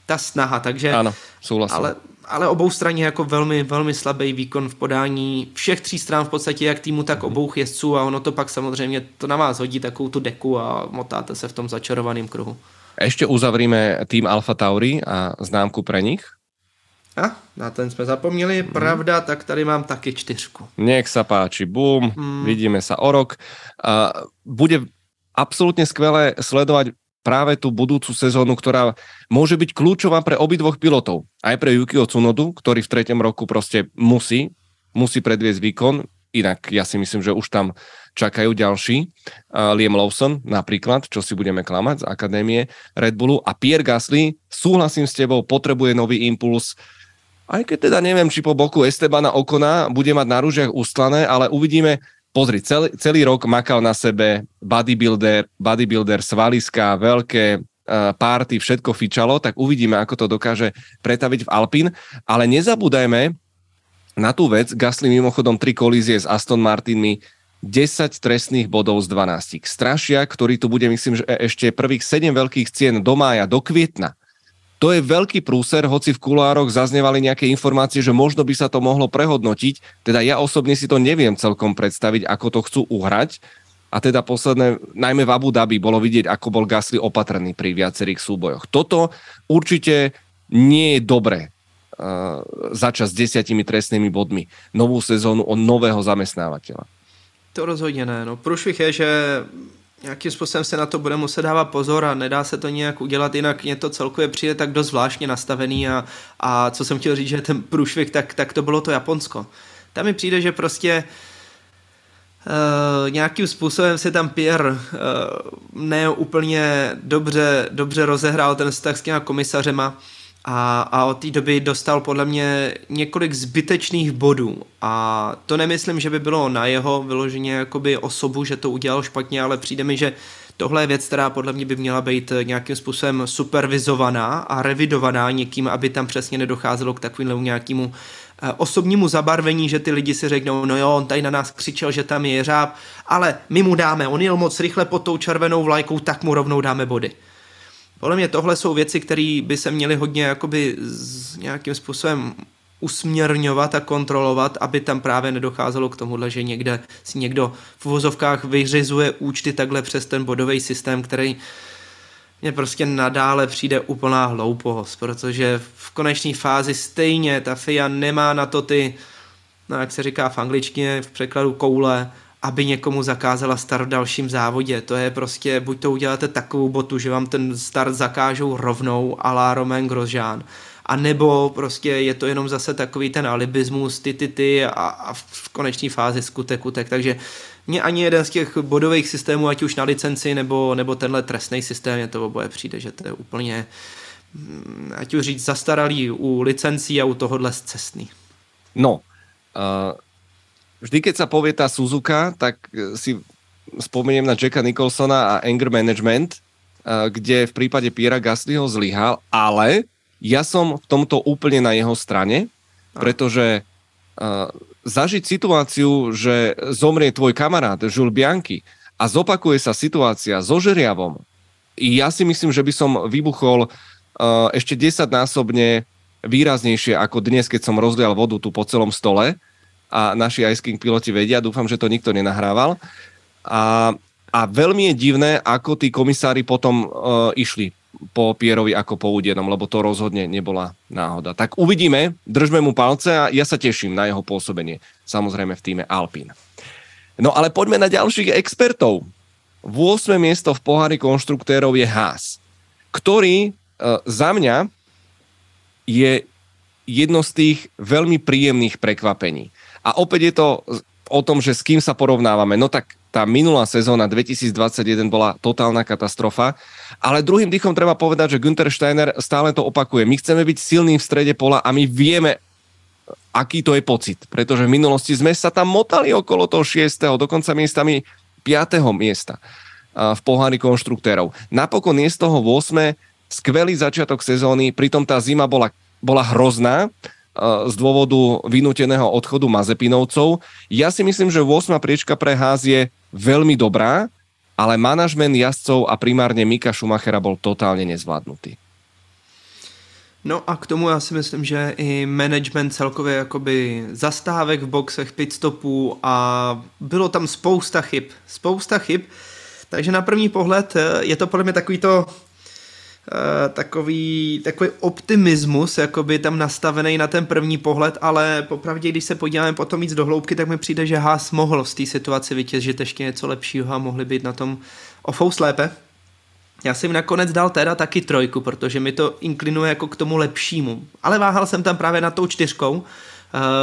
ta snaha, takže... Ano, souhlasím. Ale ale obou straně jako velmi, velmi slabý výkon v podání všech tří stran v podstatě, jak týmu, tak obou jezdců a ono to pak samozřejmě to na vás hodí takovou tu deku a motáte se v tom začarovaném kruhu. Ještě uzavříme tým Alfa Tauri a známku pre nich. A, na ten jsme zapomněli, mm. pravda, tak tady mám taky čtyřku. Nech sa páči, boom, mm. vidíme sa o rok. Uh, bude absolútne skvelé sledovať práve tú budúcu sezónu, ktorá môže byť kľúčová pre obidvoch pilotov. Aj pre Yukio Tsunodu, ktorý v treťom roku proste musí, musí predviesť výkon, inak ja si myslím, že už tam čakajú ďalší. Uh, Liam Lawson napríklad, čo si budeme klamať z Akadémie Red Bullu a Pierre Gasly, súhlasím s tebou, potrebuje nový impuls, aj keď teda neviem, či po boku Estebana Okona bude mať na rúžiach ustlané, ale uvidíme, pozri, celý, celý rok makal na sebe bodybuilder, bodybuilder svaliska, veľké uh, párty, všetko fičalo, tak uvidíme, ako to dokáže pretaviť v Alpin. Ale nezabúdajme na tú vec, Gasly mimochodom tri kolízie s Aston Martinmi, 10 trestných bodov z 12. Strašia, ktorý tu bude, myslím, že ešte prvých 7 veľkých cien do mája, do kvietna to je veľký prúser, hoci v kulároch zaznevali nejaké informácie, že možno by sa to mohlo prehodnotiť. Teda ja osobne si to neviem celkom predstaviť, ako to chcú uhrať. A teda posledné, najmä v Abu Dhabi, bolo vidieť, ako bol Gasly opatrný pri viacerých súbojoch. Toto určite nie je dobré uh, začať s desiatimi trestnými bodmi novú sezónu od nového zamestnávateľa. To rozhodně ne. No, průšvih je, že nějakým způsobem se na to bude muset dávat pozor a nedá se to nějak udělat, jinak mě to celkově přijde tak dost zvláštně nastavený a, a co jsem chtěl říct, že ten průšvih, tak, tak to bylo to Japonsko. Tam mi přijde, že prostě Uh, nějakým způsobem se tam Pierre uh, ne úplně dobře, dobře rozehrál ten vztah s těma komisařema a, a od té doby dostal podle mě několik zbytečných bodů a to nemyslím, že by bylo na jeho vyloženě jakoby osobu, že to udělal špatně, ale přijde mi, že tohle je věc, která podle mě by měla být nějakým způsobem supervizovaná a revidovaná někým, aby tam přesně nedocházelo k takovému nějakému eh, osobnímu zabarvení, že ty lidi si řeknou, no jo, on tady na nás křičel, že tam je jeřáb, ale my mu dáme, on jel moc rychle pod tou červenou vlajkou, tak mu rovnou dáme body. Podle mě tohle jsou věci, které by se měly hodně jakoby s nějakým způsobem usměrňovat a kontrolovat, aby tam právě nedocházelo k tomuhle, že někde si někdo v vozovkách vyřizuje účty takhle přes ten bodový systém, který mně prostě nadále přijde úplná hloupost, protože v konečné fázi stejně ta FIA nemá na to ty, no jak se říká v angličtině, v překladu koule, aby někomu zakázala start v dalším závodě. To je prostě, buď to uděláte takovou botu, že vám ten start zakážou rovnou a la Romain Grosjean, a nebo prostě je to jenom zase takový ten alibismus, ty, ty, ty a, a v konečné fázi skutek, utek. Takže mně ani jeden z těch bodových systémů, ať už na licenci nebo, nebo tenhle trestný systém, je to oboje přijde, že to je úplně, mm, ať už říct, zastaralý u licencí a u tohohle cestný. No, uh vždy, keď sa povie tá Suzuka, tak e, si spomeniem na Jacka Nicholsona a Anger Management, e, kde v prípade Piera Gaslyho zlyhal, ale ja som v tomto úplne na jeho strane, pretože uh, zažiť situáciu, že zomrie tvoj kamarát Jules Bianchi a zopakuje sa situácia so Žeriavom, ja si myslím, že by som vybuchol ešte desaťnásobne výraznejšie ako dnes, keď som rozlial vodu tu po celom stole, a naši Ice King piloti vedia, dúfam, že to nikto nenahrával. A, a veľmi je divné, ako tí komisári potom uh, išli po Pierovi ako po Udenom, lebo to rozhodne nebola náhoda. Tak uvidíme, držme mu palce a ja sa teším na jeho pôsobenie, samozrejme v týme Alpine. No ale poďme na ďalších expertov. 8. miesto v pohári konštruktérov je Haas, ktorý uh, za mňa je jedno z tých veľmi príjemných prekvapení. A opäť je to o tom, že s kým sa porovnávame. No tak tá minulá sezóna 2021 bola totálna katastrofa, ale druhým dýchom treba povedať, že Günther Steiner stále to opakuje. My chceme byť silní v strede pola a my vieme, aký to je pocit, pretože v minulosti sme sa tam motali okolo toho 6. dokonca miestami 5. miesta v pohári konštruktérov. Napokon je z toho 8. skvelý začiatok sezóny, pritom tá zima bola, bola hrozná, z dôvodu vynúteného odchodu Mazepinovcov. Ja si myslím, že 8. priečka pre Ház je veľmi dobrá, ale manažment jazdcov a primárne Mika Schumachera bol totálně nezvládnutý. No a k tomu já si myslím, že i management celkově jakoby zastávek v boxech, pitstopů a bylo tam spousta chyb. Spousta chyb. Takže na první pohled eh, je to podle mě takový to takový, takový optimismus jakoby tam nastavený na ten první pohled, ale popravdě, když se podíváme potom víc do hloubky, tak mi přijde, že Haas mohl z té situaci vytěžit ještě něco lepšího a mohli být na tom o fous lépe. Já jsem nakonec dal teda taky trojku, protože mi to inklinuje jako k tomu lepšímu. Ale váhal jsem tam právě na tou čtyřkou, uh,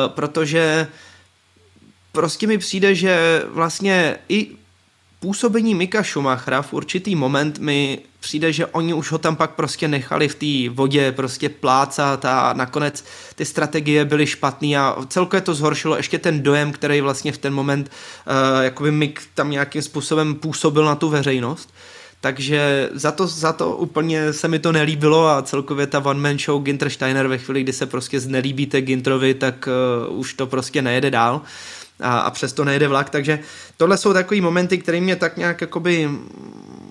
protože prostě mi přijde, že vlastně i působení Mika Schumachera v určitý moment mi přijde, že oni už ho tam pak prostě nechali v té vodě prostě plácat a nakonec ty strategie byly špatný a celkově to zhoršilo ještě ten dojem, který vlastně v ten moment uh, jakoby Mik tam nějakým způsobem působil na tu veřejnost. Takže za to, za to úplně se mi to nelíbilo a celkově ta one man show Ginter Steiner ve chvíli, kdy se prostě znelíbíte Gintrovi, tak uh, už to prostě nejede dál. A, a přesto nejde vlak, takže tohle jsou takový momenty, které mě tak nějak jakoby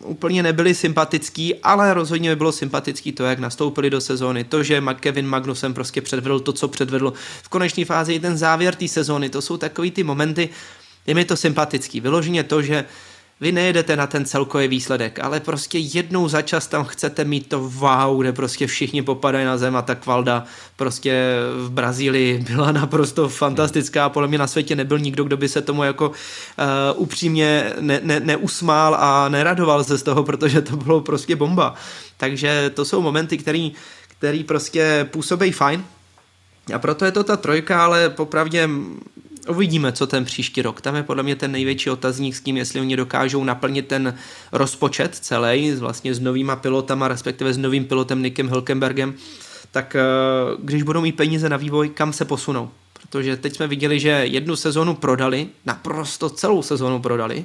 úplně nebyly sympatický, ale rozhodně by bylo sympatický to, jak nastoupili do sezóny, to, že Kevin Magnusem prostě předvedl to, co předvedl v konečné fázi, i ten závěr té sezóny, to jsou takový ty momenty, je mi to sympatický. Vyloženě to, že vy nejedete na ten celkový výsledek, ale prostě jednou za čas tam chcete mít to wow, kde prostě všichni popadají na zem a ta kvalda prostě v Brazílii byla naprosto fantastická. Podle mě na světě nebyl nikdo, kdo by se tomu jako uh, upřímně ne, ne, neusmál a neradoval se z toho, protože to bylo prostě bomba. Takže to jsou momenty, který, který prostě působí fajn, a proto je to ta trojka, ale popravdě Uvidíme, co ten příští rok. Tam je podle mě ten největší otazník s tím, jestli oni dokážou naplnit ten rozpočet celý, vlastně s novýma pilotama, respektive s novým pilotem Nikem Hülkenbergem, tak eh, když budou mít peníze na vývoj, kam se posunou. Protože teď jsme viděli, že jednu sezonu prodali, naprosto celou sezonu prodali,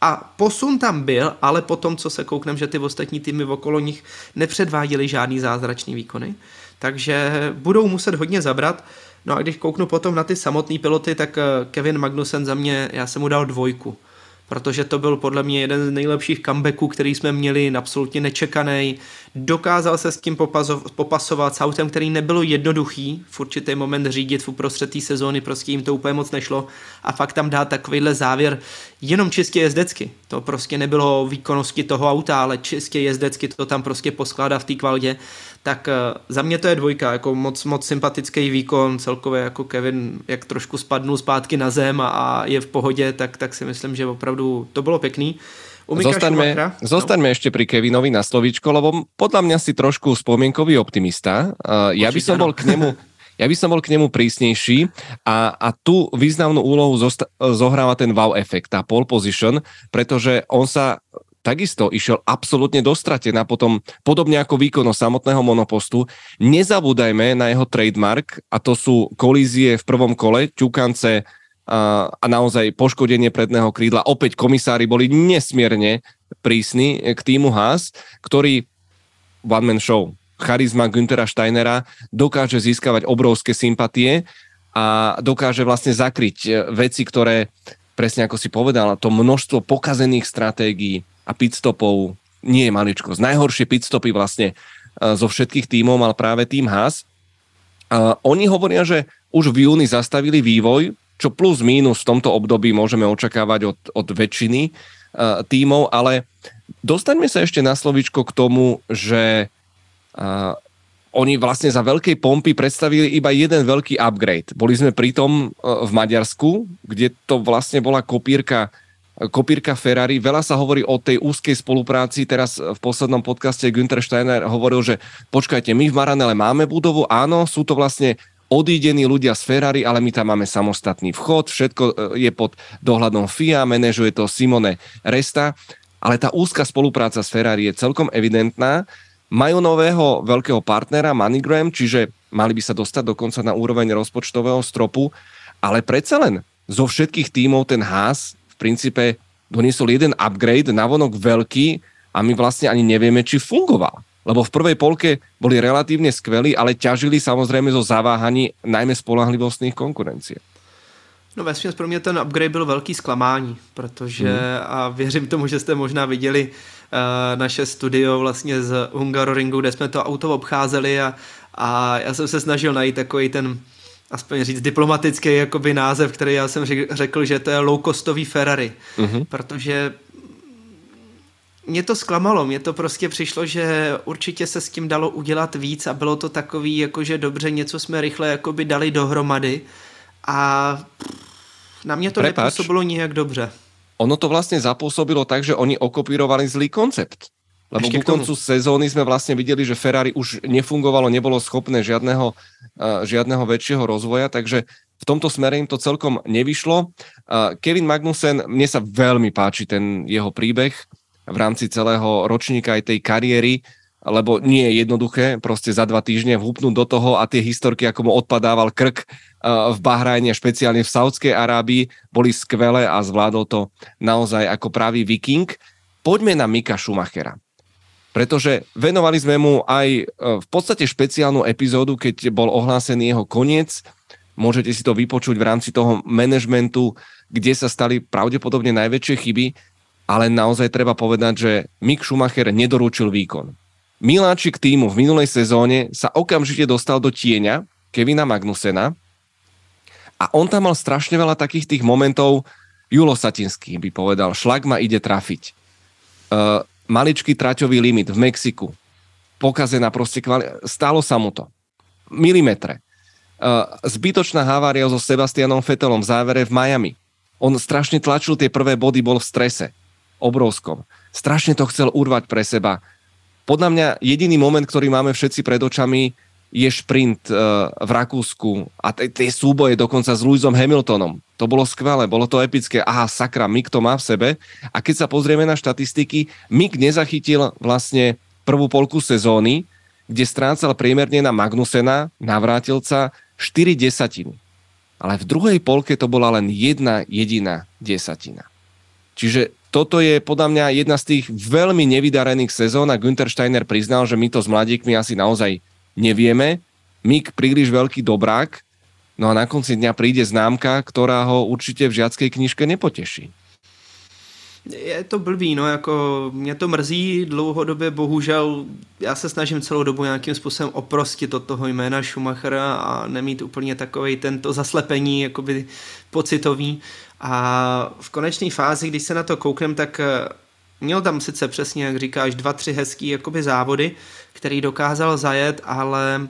a posun tam byl, ale potom, co se koukneme, že ty ostatní týmy okolo nich nepředváděli žádný zázračný výkony, takže budou muset hodně zabrat. No a když kouknu potom na ty samotné piloty, tak eh, Kevin Magnussen za mě, já jsem mu dal dvojku protože to byl podle mě jeden z nejlepších comebacků, který jsme měli, absolutně nečekaný. Dokázal se s tím popasovat s autem, který nebylo jednoduchý v určitý moment řídit v uprostřed té sezóny, prostě jim to úplně moc nešlo a fakt tam dát takovýhle závěr jenom čistě jezdecky. To prostě nebylo výkonnosti toho auta, ale čistě jezdecky to tam prostě poskládá v té kvalitě tak eh, za mě to je dvojka, jako moc, moc sympatický výkon, celkově jako Kevin, jak trošku spadnul zpátky na zem a, a je v pohodě, tak, tak si myslím, že opravdu to bylo pekný. Zostaňme, zostaňme no. ešte pri Kevinovi na slovíčko, lebo podľa mňa si trošku spomienkový optimista. Uh, ja by som bol k nemu [LAUGHS] ja by som bol k nemu prísnejší a, a tu významnú úlohu zosta- zohráva ten wow efekt, tá pole position, pretože on sa takisto išiel absolútne dostratená potom, podobne ako výkonnosť samotného monopostu. Nezabúdajme na jeho trademark a to sú kolízie v prvom kole, ťukance a, a naozaj poškodenie predného krídla. Opäť komisári boli nesmierne prísni k týmu Haas, ktorý one man show, charizma Günthera Steinera dokáže získavať obrovské sympatie a dokáže vlastne zakryť e, veci, ktoré presne ako si povedal, to množstvo pokazených stratégií, a pitstopov nie je maličkosť. Najhoršie pitstopy vlastne e, zo všetkých tímov mal práve tým Haas. A oni hovoria, že už v júni zastavili vývoj, čo plus mínus v tomto období môžeme očakávať od, od väčšiny uh, tímov, ale dostaňme sa ešte na slovičko k tomu, že uh, oni vlastne za veľkej pompy predstavili iba jeden veľký upgrade. Boli sme pri tom uh, v Maďarsku, kde to vlastne bola kopírka kopírka Ferrari. Veľa sa hovorí o tej úzkej spolupráci. Teraz v poslednom podcaste Günther Steiner hovoril, že počkajte, my v Maranele máme budovu, áno, sú to vlastne odídení ľudia z Ferrari, ale my tam máme samostatný vchod, všetko e, je pod dohľadom FIA, manažuje to Simone Resta, ale tá úzka spolupráca s Ferrari je celkom evidentná. Majú nového veľkého partnera MoneyGram, čiže mali by sa dostať dokonca na úroveň rozpočtového stropu, ale predsa len zo všetkých tímov ten Haas princípe doniesol jeden upgrade, navonok veľký a my vlastne ani nevieme, či fungoval. Lebo v prvej polke boli relatívne skvelí, ale ťažili samozrejme zo zaváhaní najmä spolahlivostných konkurencie. No ve pro mě ten upgrade byl velký zklamání, protože, hmm. a věřím tomu, že jste možná viděli uh, naše studio vlastně z Hungaroringu, kde jsme to auto obcházeli a, a já jsem se snažil najít takový ten aspoň říct diplomatický jakoby název, který já jsem řekl, že to je low-costový Ferrari, mm-hmm. protože mě to zklamalo, mně to prostě přišlo, že určitě se s tím dalo udělat víc a bylo to takový, jakože dobře, něco jsme rychle jakoby dali dohromady a na mě to Prepač, nepůsobilo nijak dobře. Ono to vlastně zapůsobilo tak, že oni okopírovali zlý koncept. Lebo ku koncu sezóny sme vlastne videli, že Ferrari už nefungovalo, nebolo schopné žiadneho, uh, žiadneho väčšieho rozvoja, takže v tomto smere im to celkom nevyšlo. Uh, Kevin Magnussen, mne sa veľmi páči ten jeho príbeh v rámci celého ročníka aj tej kariéry, lebo nie je jednoduché proste za dva týždne vhupnúť do toho a tie historky, ako mu odpadával krk uh, v Bahrajne, špeciálne v Saudskej Arábii, boli skvelé a zvládol to naozaj ako pravý viking. Poďme na Mika Schumachera pretože venovali sme mu aj e, v podstate špeciálnu epizódu, keď bol ohlásený jeho koniec. Môžete si to vypočuť v rámci toho manažmentu, kde sa stali pravdepodobne najväčšie chyby, ale naozaj treba povedať, že Mick Schumacher nedoručil výkon. Miláčik týmu v minulej sezóne sa okamžite dostal do tieňa Kevina Magnusena a on tam mal strašne veľa takých tých momentov, Julo Satinský by povedal, šlak ma ide trafiť. Uh, maličký traťový limit v Mexiku, pokazená proste kvali... Stálo sa mu to. Milimetre. Uh, zbytočná havária so Sebastianom Fetelom v závere v Miami. On strašne tlačil tie prvé body, bol v strese. Obrovskom. Strašne to chcel urvať pre seba. Podľa mňa jediný moment, ktorý máme všetci pred očami, je šprint uh, v Rakúsku a tie súboje dokonca s Lewisom Hamiltonom. To bolo skvelé, bolo to epické. Aha, sakra, Mick to má v sebe. A keď sa pozrieme na štatistiky, Mick nezachytil vlastne prvú polku sezóny, kde strácal priemerne na Magnusena, navrátilca, 4 desatiny. Ale v druhej polke to bola len jedna jediná desatina. Čiže toto je podľa mňa jedna z tých veľmi nevydarených sezón a Günther Steiner priznal, že my to s mladíkmi asi naozaj nevieme. Mik príliš veľký dobrák, no a na konci dňa príde známka, ktorá ho určite v žiackej knižke nepoteší. Je to blbý, no jako mě to mrzí dlouhodobě, bohužel já se snažím celou dobu nějakým způsobem oprostit od toho jména Schumachera a nemít úplně takový tento zaslepení jakoby pocitový a v konečné fázi, když se na to kouknem, tak eh, měl tam sice přesně, jak říkáš, dva, tři hezký jakoby závody, který dokázal zajet, ale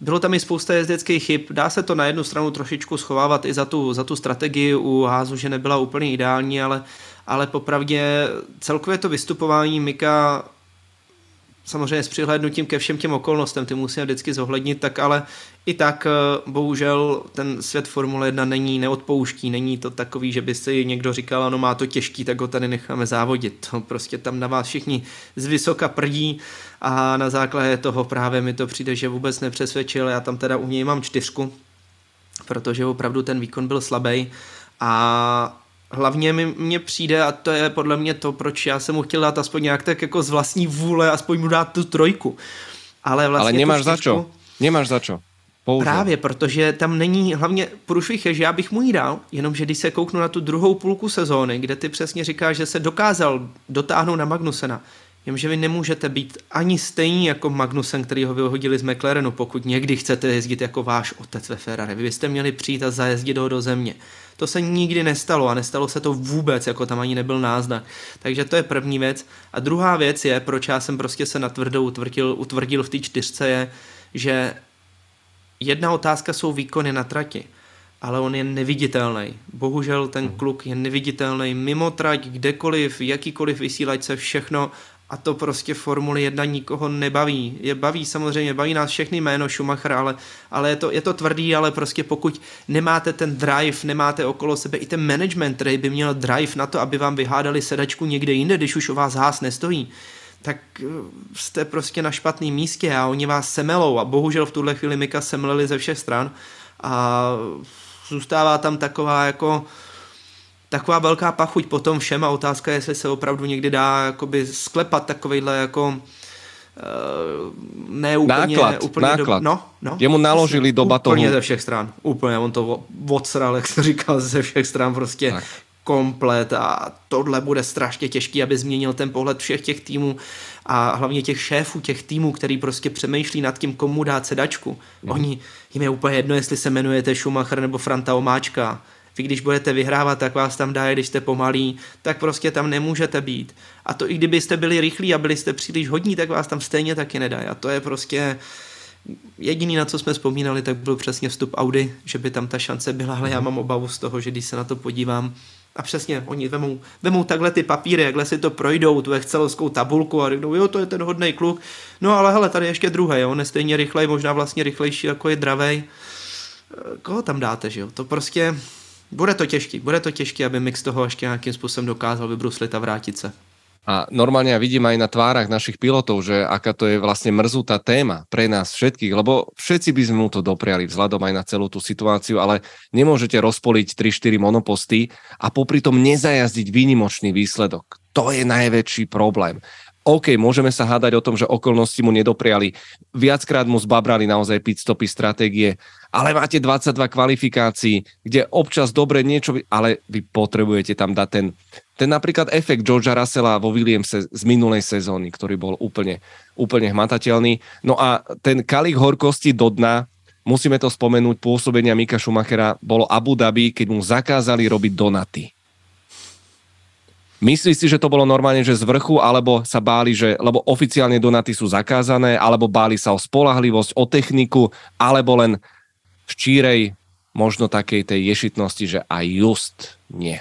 bylo tam i spousta jezdeckých chyb. Dá se to na jednu stranu trošičku schovávat i za tu, za tu strategii u házu, že nebyla úplně ideální, ale, ale popravdě celkově to vystupování Mika samozřejmě s přihlédnutím ke všem těm okolnostem, ty musíme vždycky zohlednit, tak ale i tak eh, bohužel ten svět Formule 1 není neodpouští, není to takový, že by si někdo říkal, ano má to těžký, tak ho tady necháme závodit. Prostě tam na vás všichni z vysoka prdí a na základě toho právě mi to přijde, že vůbec nepřesvědčil, já tam teda u něj mám čtyřku, protože opravdu ten výkon byl slabý a hlavně mi, mně přijde, a to je podle mě to, proč já jsem mu chtěl dát aspoň nějak tak jako z vlastní vůle, aspoň mu dát tu trojku. Ale vlastně Ale nemáš za čo. Nemáš za čo. Pouze. Právě, protože tam není, hlavně průšvih je, že já bych mu jí dal, jenomže když se kouknu na tu druhou půlku sezóny, kde ty přesně říkáš, že se dokázal dotáhnout na Magnusena, Jenže vy nemůžete být ani stejný jako Magnusen, který ho vyhodili z McLarenu, pokud někdy chcete jezdit jako váš otec ve Ferrari. Vy byste měli přijít a zajezdit ho do země. To se nikdy nestalo a nestalo se to vůbec, jako tam ani nebyl náznak. Takže to je první věc. A druhá věc je, proč já jsem prostě se natvrdou utvrdil, utvrdil v té čtyřce, je, že jedna otázka jsou výkony na trati. ale on je neviditelný. Bohužel ten kluk je neviditelný mimo trať, kdekoliv, jakýkoliv vysílačce, všechno a to prostě Formuli 1 nikoho nebaví. Je baví samozřejmě, baví nás všechny jméno Schumacher, ale, ale je, to, je to tvrdý, ale prostě pokud nemáte ten drive, nemáte okolo sebe i ten management, který by měl drive na to, aby vám vyhádali sedačku někde jinde, když už u vás hás nestojí, tak eh, jste prostě na špatném místě a oni vás semelou a bohužel v tuhle chvíli Mika semleli ze všech stran a zůstává tam taková jako taková velká pachuť po tom všem a otázka je, jestli se opravdu někdy dá jakoby sklepat takovejhle jako Uh, ne úplně, náklad, úplně náklad. Do, no, no, Jemu naložili do batohu. Úplně ze všech stran. Úplně, on to odsral, [LAUGHS] jak se říkal, ze všech stran prostě tak. komplet a tohle bude strašně těžký, aby změnil ten pohled všech těch týmů a hlavně těch šéfů těch týmů, který prostě přemýšlí nad tím, komu dát sedačku. Mm. Oni, jim je úplně jedno, jestli se jmenujete Schumacher nebo Franta Omáčka vy když budete vyhrávat, tak vás tam dá, když jste pomalí, tak prostě tam nemůžete být. A to i kdybyste byli rychlí a byli jste příliš hodní, tak vás tam stejně taky nedají. A to je prostě jediný, na co jsme vzpomínali, tak byl přesně vstup Audi, že by tam ta šance byla, ale já mám obavu z toho, že když se na to podívám, a přesně, oni vemou, vemou takhle ty papíry, jakhle si to projdou, tu excelovskou tabulku a řeknou, jo, to je ten hodný kluk. No ale hele, tady ještě druhý, on je stejně rychlej, možná vlastně rychlejší, jako je dravej. Koho tam dáte, že jo? To prostě, bude to těžký, bude to těžký, aby mix toho ještě nějakým způsobem dokázal vybruslit a vrátit se. A normálne ja vidím aj na tvárach našich pilotov, že aká to je vlastne mrzutá téma pre nás všetkých, lebo všetci by sme mu to dopriali vzhľadom aj na celú tú situáciu, ale nemôžete rozpoliť 3-4 monoposty a popri tom nezajazdiť výnimočný výsledok. To je najväčší problém. OK, môžeme sa hádať o tom, že okolnosti mu nedopriali. Viackrát mu zbabrali naozaj pitstopy, stratégie, ale máte 22 kvalifikácií, kde občas dobre niečo, ale vy potrebujete tam dať ten, ten napríklad efekt Georgia Russella vo Williamse z minulej sezóny, ktorý bol úplne, úplne hmatateľný. No a ten kalich horkosti do dna, musíme to spomenúť, pôsobenia Mika Schumachera bolo Abu Dhabi, keď mu zakázali robiť donaty Myslíš si, že to bolo normálne, že z vrchu, alebo sa báli, že, lebo oficiálne donaty sú zakázané, alebo báli sa o spolahlivosť, o techniku, alebo len v čírej možno takej tej ješitnosti, že aj just nie.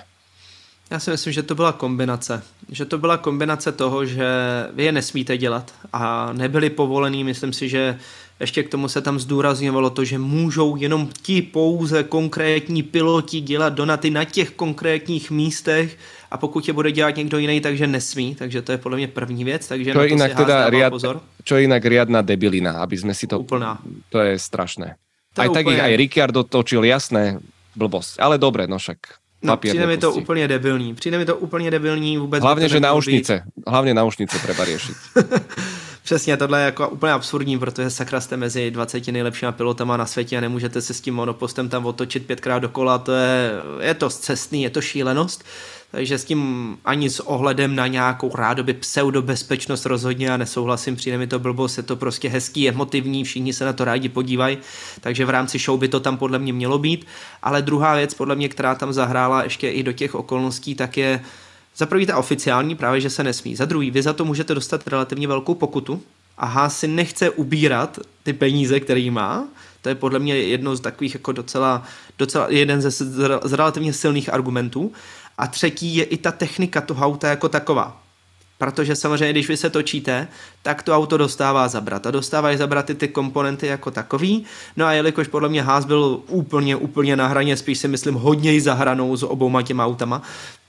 Já si myslím, že to byla kombinace. Že to byla kombinace toho, že vy je nesmíte dělat a nebyli povolený. Myslím si, že ještě k tomu se tam zdůrazňovalo to, že můžou jenom ti pouze konkrétní piloti dělat donaty na těch konkrétních místech a pokud je bude dělat někdo jiný, takže nesmí, takže to je podle mě první věc, takže to to jinak teda riad, pozor. Čo je jinak riadna debilina, aby jsme si to... Úplná. To je strašné. To aj je tak úplně... ich aj Ricciardo točil, jasné, blbosť. Ale dobre, no však No, přijde mi to úplně debilní. Přijde mi to úplně debilní vůbec. Hlavně, že náušnice. Hlavně náušnice treba řešit. [LAUGHS] Přesně, tohle je jako úplně absurdní, protože sakra jste mezi 20 nejlepšíma pilotama na světě a nemůžete se s tím monopostem tam otočit pětkrát dokola, to je, je to cestný, je to šílenost. Takže s tím ani s ohledem na nějakou rádoby pseudobezpečnost rozhodně já nesouhlasím, přijde mi to blbost, je to prostě hezký, emotivní, všichni se na to rádi podívají, takže v rámci show by to tam podle mě mělo být. Ale druhá věc, podle mě, která tam zahrála ještě i do těch okolností, tak je za prvý ta oficiální, právě že se nesmí. Za druhý, vy za to můžete dostat relativně velkou pokutu a Haas si nechce ubírat ty peníze, který má, to je podle mě jedno z takových jako docela, docela jeden ze, z relativně silných argumentů. A třetí je i ta technika toho auta jako taková. Protože samozřejmě, když vy se točíte, tak to auto dostává zabrat. A dostávají zabrat i ty komponenty jako takový. No a jelikož podle mě Haas byl úplně, úplně na hraně, spíš si myslím hodně za hranou s obouma těma autama,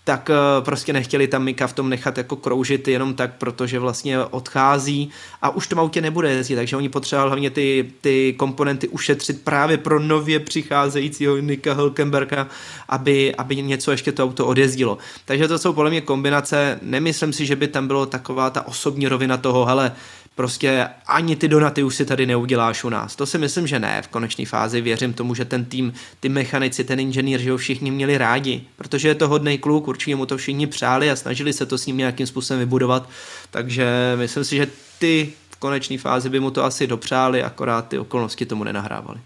tak eh, prostě nechtěli tam Mika v tom nechat jako kroužit jenom tak, protože vlastně odchází a už to autě nebude jezdit, takže oni potřebovali hlavně ty, ty komponenty ušetřit právě pro nově přicházejícího Nika Hülkenberga, aby, aby něco ještě to auto odjezdilo. Takže to jsou podle mě kombinace, nemyslím si, že by tam bylo taková ta osobní rovina toho, hele, prostě ani ty donaty už si tady neuděláš u nás. To si myslím, že ne v konečné fázi. Věřím tomu, že ten tým, ty mechanici, ten inženýr, že ho všichni měli rádi, protože je to hodný kluk, určitě mu to všichni přáli a snažili se to s ním nějakým způsobem vybudovat. Takže myslím si, že ty v konečné fázi by mu to asi dopřáli, akorát ty okolnosti tomu nenahrávali.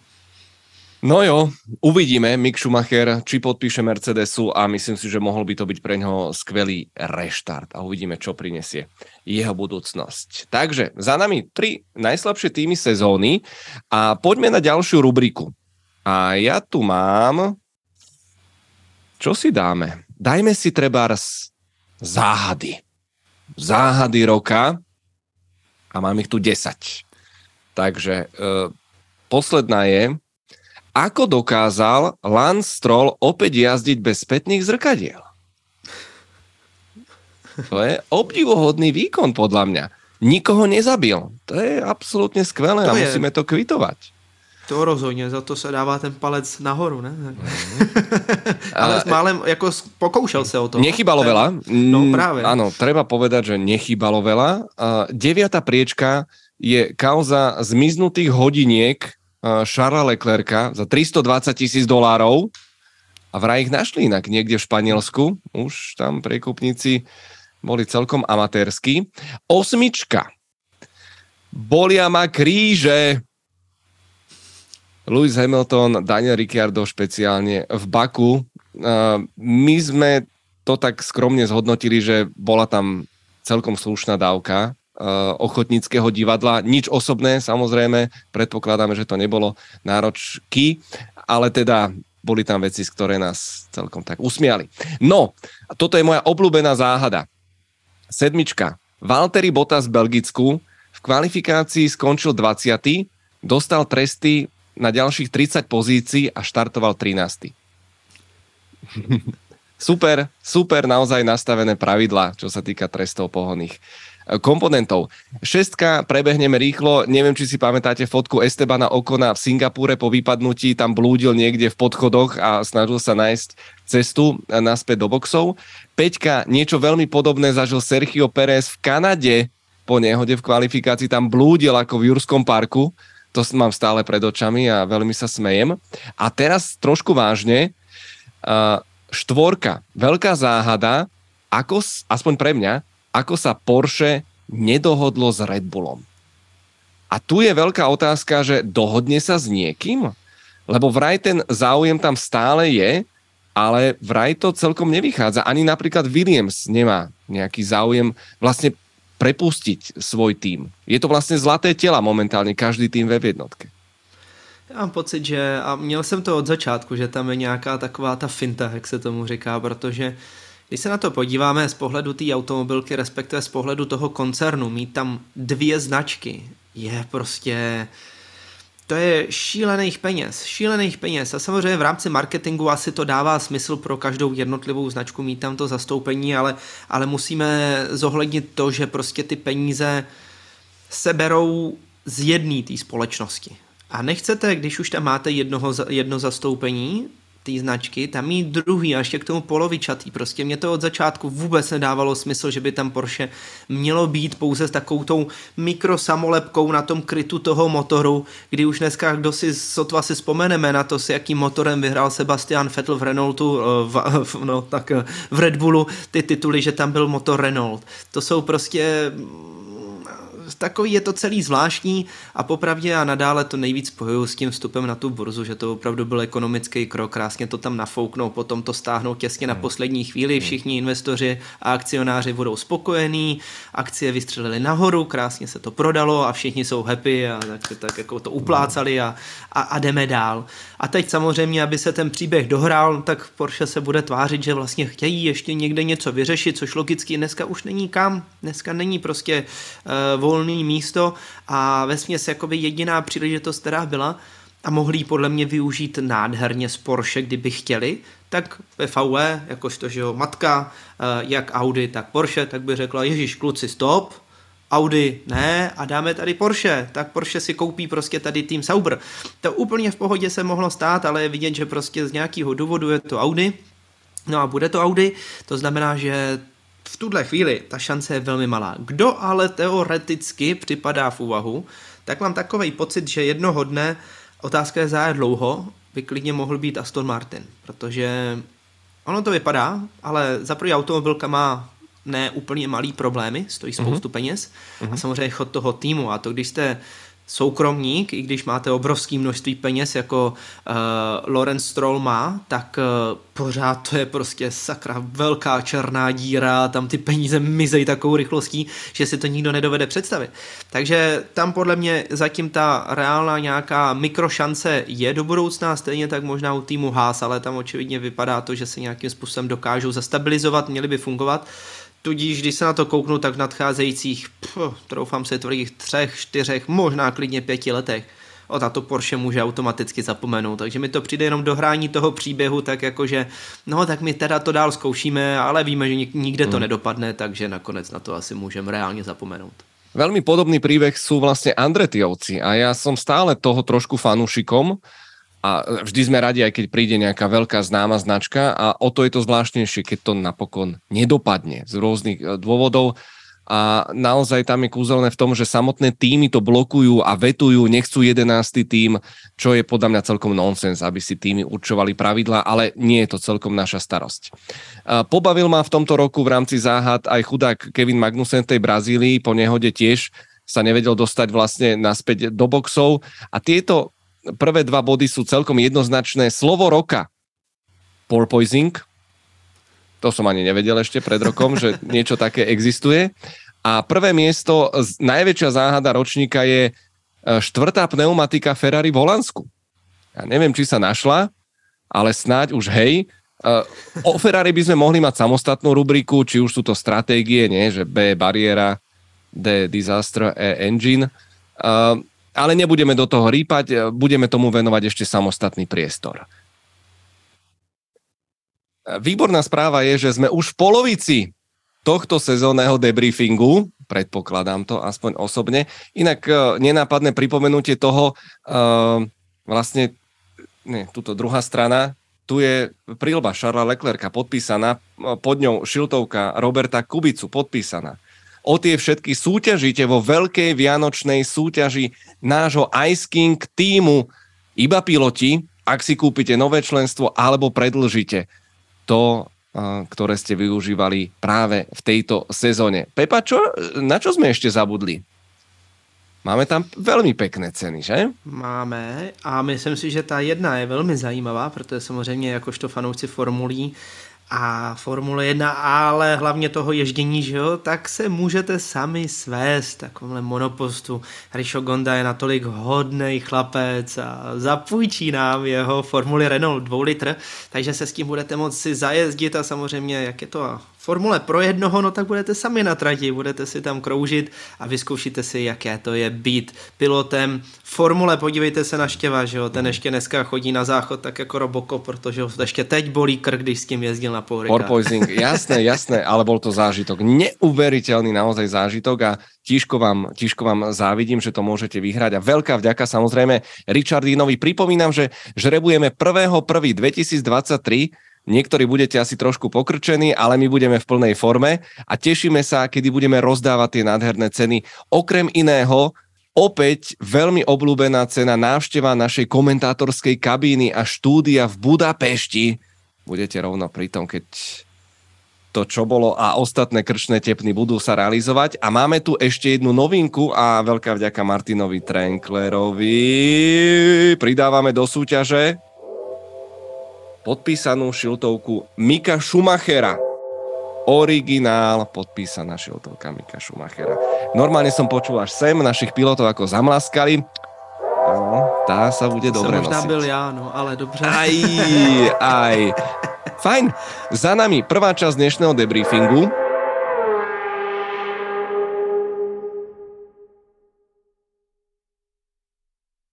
No jo, uvidíme. Mick Schumacher, či podpíše Mercedesu a myslím si, že mohol by to byť pre ňoho skvelý reštart a uvidíme, čo prinesie jeho budúcnosť. Takže za nami tri najslabšie týmy sezóny a poďme na ďalšiu rubriku. A ja tu mám... Čo si dáme? Dajme si trebárs záhady. Záhady roka a mám ich tu 10. Takže e, posledná je, ako dokázal Lance Stroll opäť jazdiť bez spätných zrkadiel? To je obdivuhodný výkon podľa mňa. Nikoho nezabil. To je absolútne skvelé to a je. musíme to kvitovať. To rozhodně, za to se dává ten palec nahoru, ne? [LAUGHS] Ale s málem, jako pokoušel se o to. Nechybalo veľa. No mm, právě. Áno, treba povedať, že nechybalo veľa. Deviata priečka je kauza zmiznutých hodiniek Charlesa Leclerca za 320 tisíc dolárov a vraj ich našli inak niekde v Španielsku. Už tam prekupníci boli celkom amatérskí. Osmička. Bolia ma kríže Lewis Hamilton, Daniel Ricciardo špeciálne v Baku. My sme to tak skromne zhodnotili, že bola tam celkom slušná dávka ochotníckého divadla. Nič osobné, samozrejme, predpokladáme, že to nebolo náročky, ale teda boli tam veci, z ktoré nás celkom tak usmiali. No, toto je moja obľúbená záhada. Sedmička. Valtteri Bottas v Belgicku v kvalifikácii skončil 20. Dostal tresty na ďalších 30 pozícií a štartoval 13. [LAUGHS] super, super naozaj nastavené pravidlá, čo sa týka trestov pohodných e, komponentov. Šestka, prebehneme rýchlo. Neviem, či si pamätáte fotku Estebana Okona v Singapúre po vypadnutí. Tam blúdil niekde v podchodoch a snažil sa nájsť cestu naspäť do boxov. Peťka, niečo veľmi podobné zažil Sergio Pérez v Kanade po nehode v kvalifikácii. Tam blúdil ako v Jurskom parku to mám stále pred očami a veľmi sa smejem. A teraz trošku vážne, štvorka, veľká záhada, ako, aspoň pre mňa, ako sa Porsche nedohodlo s Red Bullom. A tu je veľká otázka, že dohodne sa s niekým? Lebo vraj ten záujem tam stále je, ale vraj to celkom nevychádza. Ani napríklad Williams nemá nejaký záujem vlastne prepustiť svoj tým. Je to vlastně zlaté těla momentálně každý tým ve jednotke. Já mám pocit, že, a měl jsem to od začátku, že tam je nějaká taková ta finta, jak se tomu říká, protože když se na to podíváme z pohledu té automobilky, respektive z pohledu toho koncernu, mít tam dvě značky je prostě to je šílených peněz, šílených peněz a samozřejmě v rámci marketingu asi to dává smysl pro každou jednotlivou značku mít tam to zastoupení, ale, ale musíme zohlednit to, že prostě ty peníze se berou z jedné té společnosti. A nechcete, když už tam máte jednoho, jedno zastoupení, té značky, tam mít druhý a ještě k tomu polovičatý. Prostě mě to od začátku vůbec nedávalo smysl, že by tam Porsche mělo být pouze s takovou tou mikrosamolepkou na tom krytu toho motoru, kdy už dneska, kdo si sotva si vzpomeneme na to, s jakým motorem vyhrál Sebastian Vettel v Renaultu, eh, v, v, no, tak eh, v Red Bullu, ty tituly, že tam byl motor Renault. To jsou prostě takový je to celý zvláštní a popravdě a nadále to nejvíc spojuju s tím vstupem na tu burzu, že to opravdu byl ekonomický krok, krásně to tam nafouknou, potom to stáhnou těsně na hmm. poslední chvíli, hmm. všichni investoři a akcionáři budou spokojení, akcie vystřelily nahoru, krásně se to prodalo a všichni jsou happy a tak, tak jako to uplácali a, a, a jdeme dál. A teď samozřejmě, aby se ten příběh dohrál, tak Porsche se bude tvářit, že vlastně chtějí ještě někde něco vyřešit, což logicky dneska už není kam. Dneska není prostě uh, volný místo a ve směs jakoby jediná příležitost, která byla, a mohli podle mě využít nádherně z Porsche, kdyby chtěli, tak ve VW, jakožto že jo, matka, uh, jak Audi, tak Porsche, tak by řekla, Ježíš, kluci, stop, Audi ne a dáme tady Porsche, tak Porsche si koupí prostě tady tým Sauber. To úplně v pohodě se mohlo stát, ale je vidět, že prostě z nějakého důvodu je to Audi, no a bude to Audi, to znamená, že v tuhle chvíli ta šance je velmi malá. Kdo ale teoreticky připadá v úvahu, tak mám takový pocit, že jednoho dne, otázka je za dlouho, by klidně mohl být Aston Martin, protože ono to vypadá, ale za první automobilka má ne úplně malý problémy, stojí mhm. spoustu mm-hmm. peněz mm-hmm. a samozřejmě chod toho týmu a to, když jste soukromník, i když máte obrovské množství peněz, jako uh, Lorenz Stroll má, tak uh, pořád to je prostě sakra velká černá díra, tam ty peníze mizejí takovou rychlostí, že si to nikdo nedovede představit. Takže tam podle mě zatím ta reálná nějaká mikrošance je do budoucna, stejně tak možná u týmu Haas, ale tam očividně vypadá to, že se nějakým způsobem dokážou zastabilizovat, měli by fungovat. Tudíž, když se na to kouknu, tak v nadcházejících, pff, troufám se tvrdých třech, čtyřech, možná klidně pěti letech, o tato Porsche může automaticky zapomenout. Takže mi to přijde jenom dohrání toho příběhu, tak jakože, no tak my teda to dál zkoušíme, ale víme, že nikde to hmm. nedopadne, takže nakonec na to asi můžeme reálně zapomenout. Veľmi podobný príbeh sú vlastne Andretiovci a ja som stále toho trošku fanúšikom, a vždy sme radi, aj keď príde nejaká veľká známa značka a o to je to zvláštnejšie, keď to napokon nedopadne z rôznych e, dôvodov a naozaj tam je kúzelné v tom, že samotné týmy to blokujú a vetujú, nechcú jedenáctý tým, čo je podľa mňa celkom nonsens, aby si týmy určovali pravidla, ale nie je to celkom naša starosť. Pobavil ma v tomto roku v rámci záhad aj chudák Kevin Magnussen tej Brazílii, po nehode tiež sa nevedel dostať vlastne naspäť do boxov a tieto prvé dva body sú celkom jednoznačné. Slovo roka. Porpoising. To som ani nevedel ešte pred rokom, že [LAUGHS] niečo také existuje. A prvé miesto, najväčšia záhada ročníka je e, štvrtá pneumatika Ferrari v Holandsku. Ja neviem, či sa našla, ale snáď už hej. E, o Ferrari by sme mohli mať samostatnú rubriku, či už sú to stratégie, nie? že B bariéra, D disaster, E engine. Ale nebudeme do toho rýpať, e, budeme tomu venovať ešte samostatný priestor. E, výborná správa je, že sme už v polovici tohto sezónneho debriefingu, predpokladám to aspoň osobne. Inak e, nenápadné pripomenutie toho, vlastne, nie, tuto druhá strana, tu je prílba Šarla Leclerca podpísaná, pod ňou šiltovka Roberta Kubicu podpísaná o tie všetky súťažíte vo veľkej vianočnej súťaži nášho Ice King týmu. Iba piloti, ak si kúpite nové členstvo alebo predlžíte to, ktoré ste využívali práve v tejto sezóne. Pepa, čo, na čo sme ešte zabudli? Máme tam velmi pekné ceny, že? Máme a myslím si, že ta jedna je velmi zajímavá, protože samozřejmě jakožto fanoušci formulí a Formule 1, ale hlavně toho ježdění, že jo, tak se můžete sami svést takovémhle monopostu. Richo Gonda je natolik hodný chlapec a zapůjčí nám jeho Formule Renault 2 litr, takže se s tím budete moci zajezdit a samozřejmě, jak je to formule pro jednoho, no tak budete sami na trati, budete si tam kroužit a vyzkoušíte si, jaké to je být pilotem. Formule, podívejte se na Štěva, že jo, ten ještě dneska chodí na záchod tak jako Roboko, protože ho ještě teď bolí krk, když s tím jezdil na Paul Porpoising, jasné, jasné, ale bol to zážitok, neuveriteľný naozaj zážitok a tížko vám, tížko vám závidím, že to môžete vyhrať a veľká vďaka samozrejme Richardinovi. Pripomínam, že žrebujeme 1.1.2023 Niektorí budete asi trošku pokrčení, ale my budeme v plnej forme a tešíme sa, kedy budeme rozdávať tie nádherné ceny. Okrem iného, opäť veľmi obľúbená cena návšteva našej komentátorskej kabíny a štúdia v Budapešti. Budete rovno pri tom, keď to, čo bolo a ostatné krčné tepny budú sa realizovať. A máme tu ešte jednu novinku a veľká vďaka Martinovi Trenklerovi. Pridávame do súťaže podpísanú šiltovku Mika Schumachera. Originál podpísaná šiltovka Mika Schumachera. Normálne som počul až sem našich pilotov ako zamlaskali. Áno, tá sa bude dobre možná nosiť. byl ja, no, ale dobře. Aj, aj. [LAUGHS] Fajn. Za nami prvá časť dnešného debriefingu.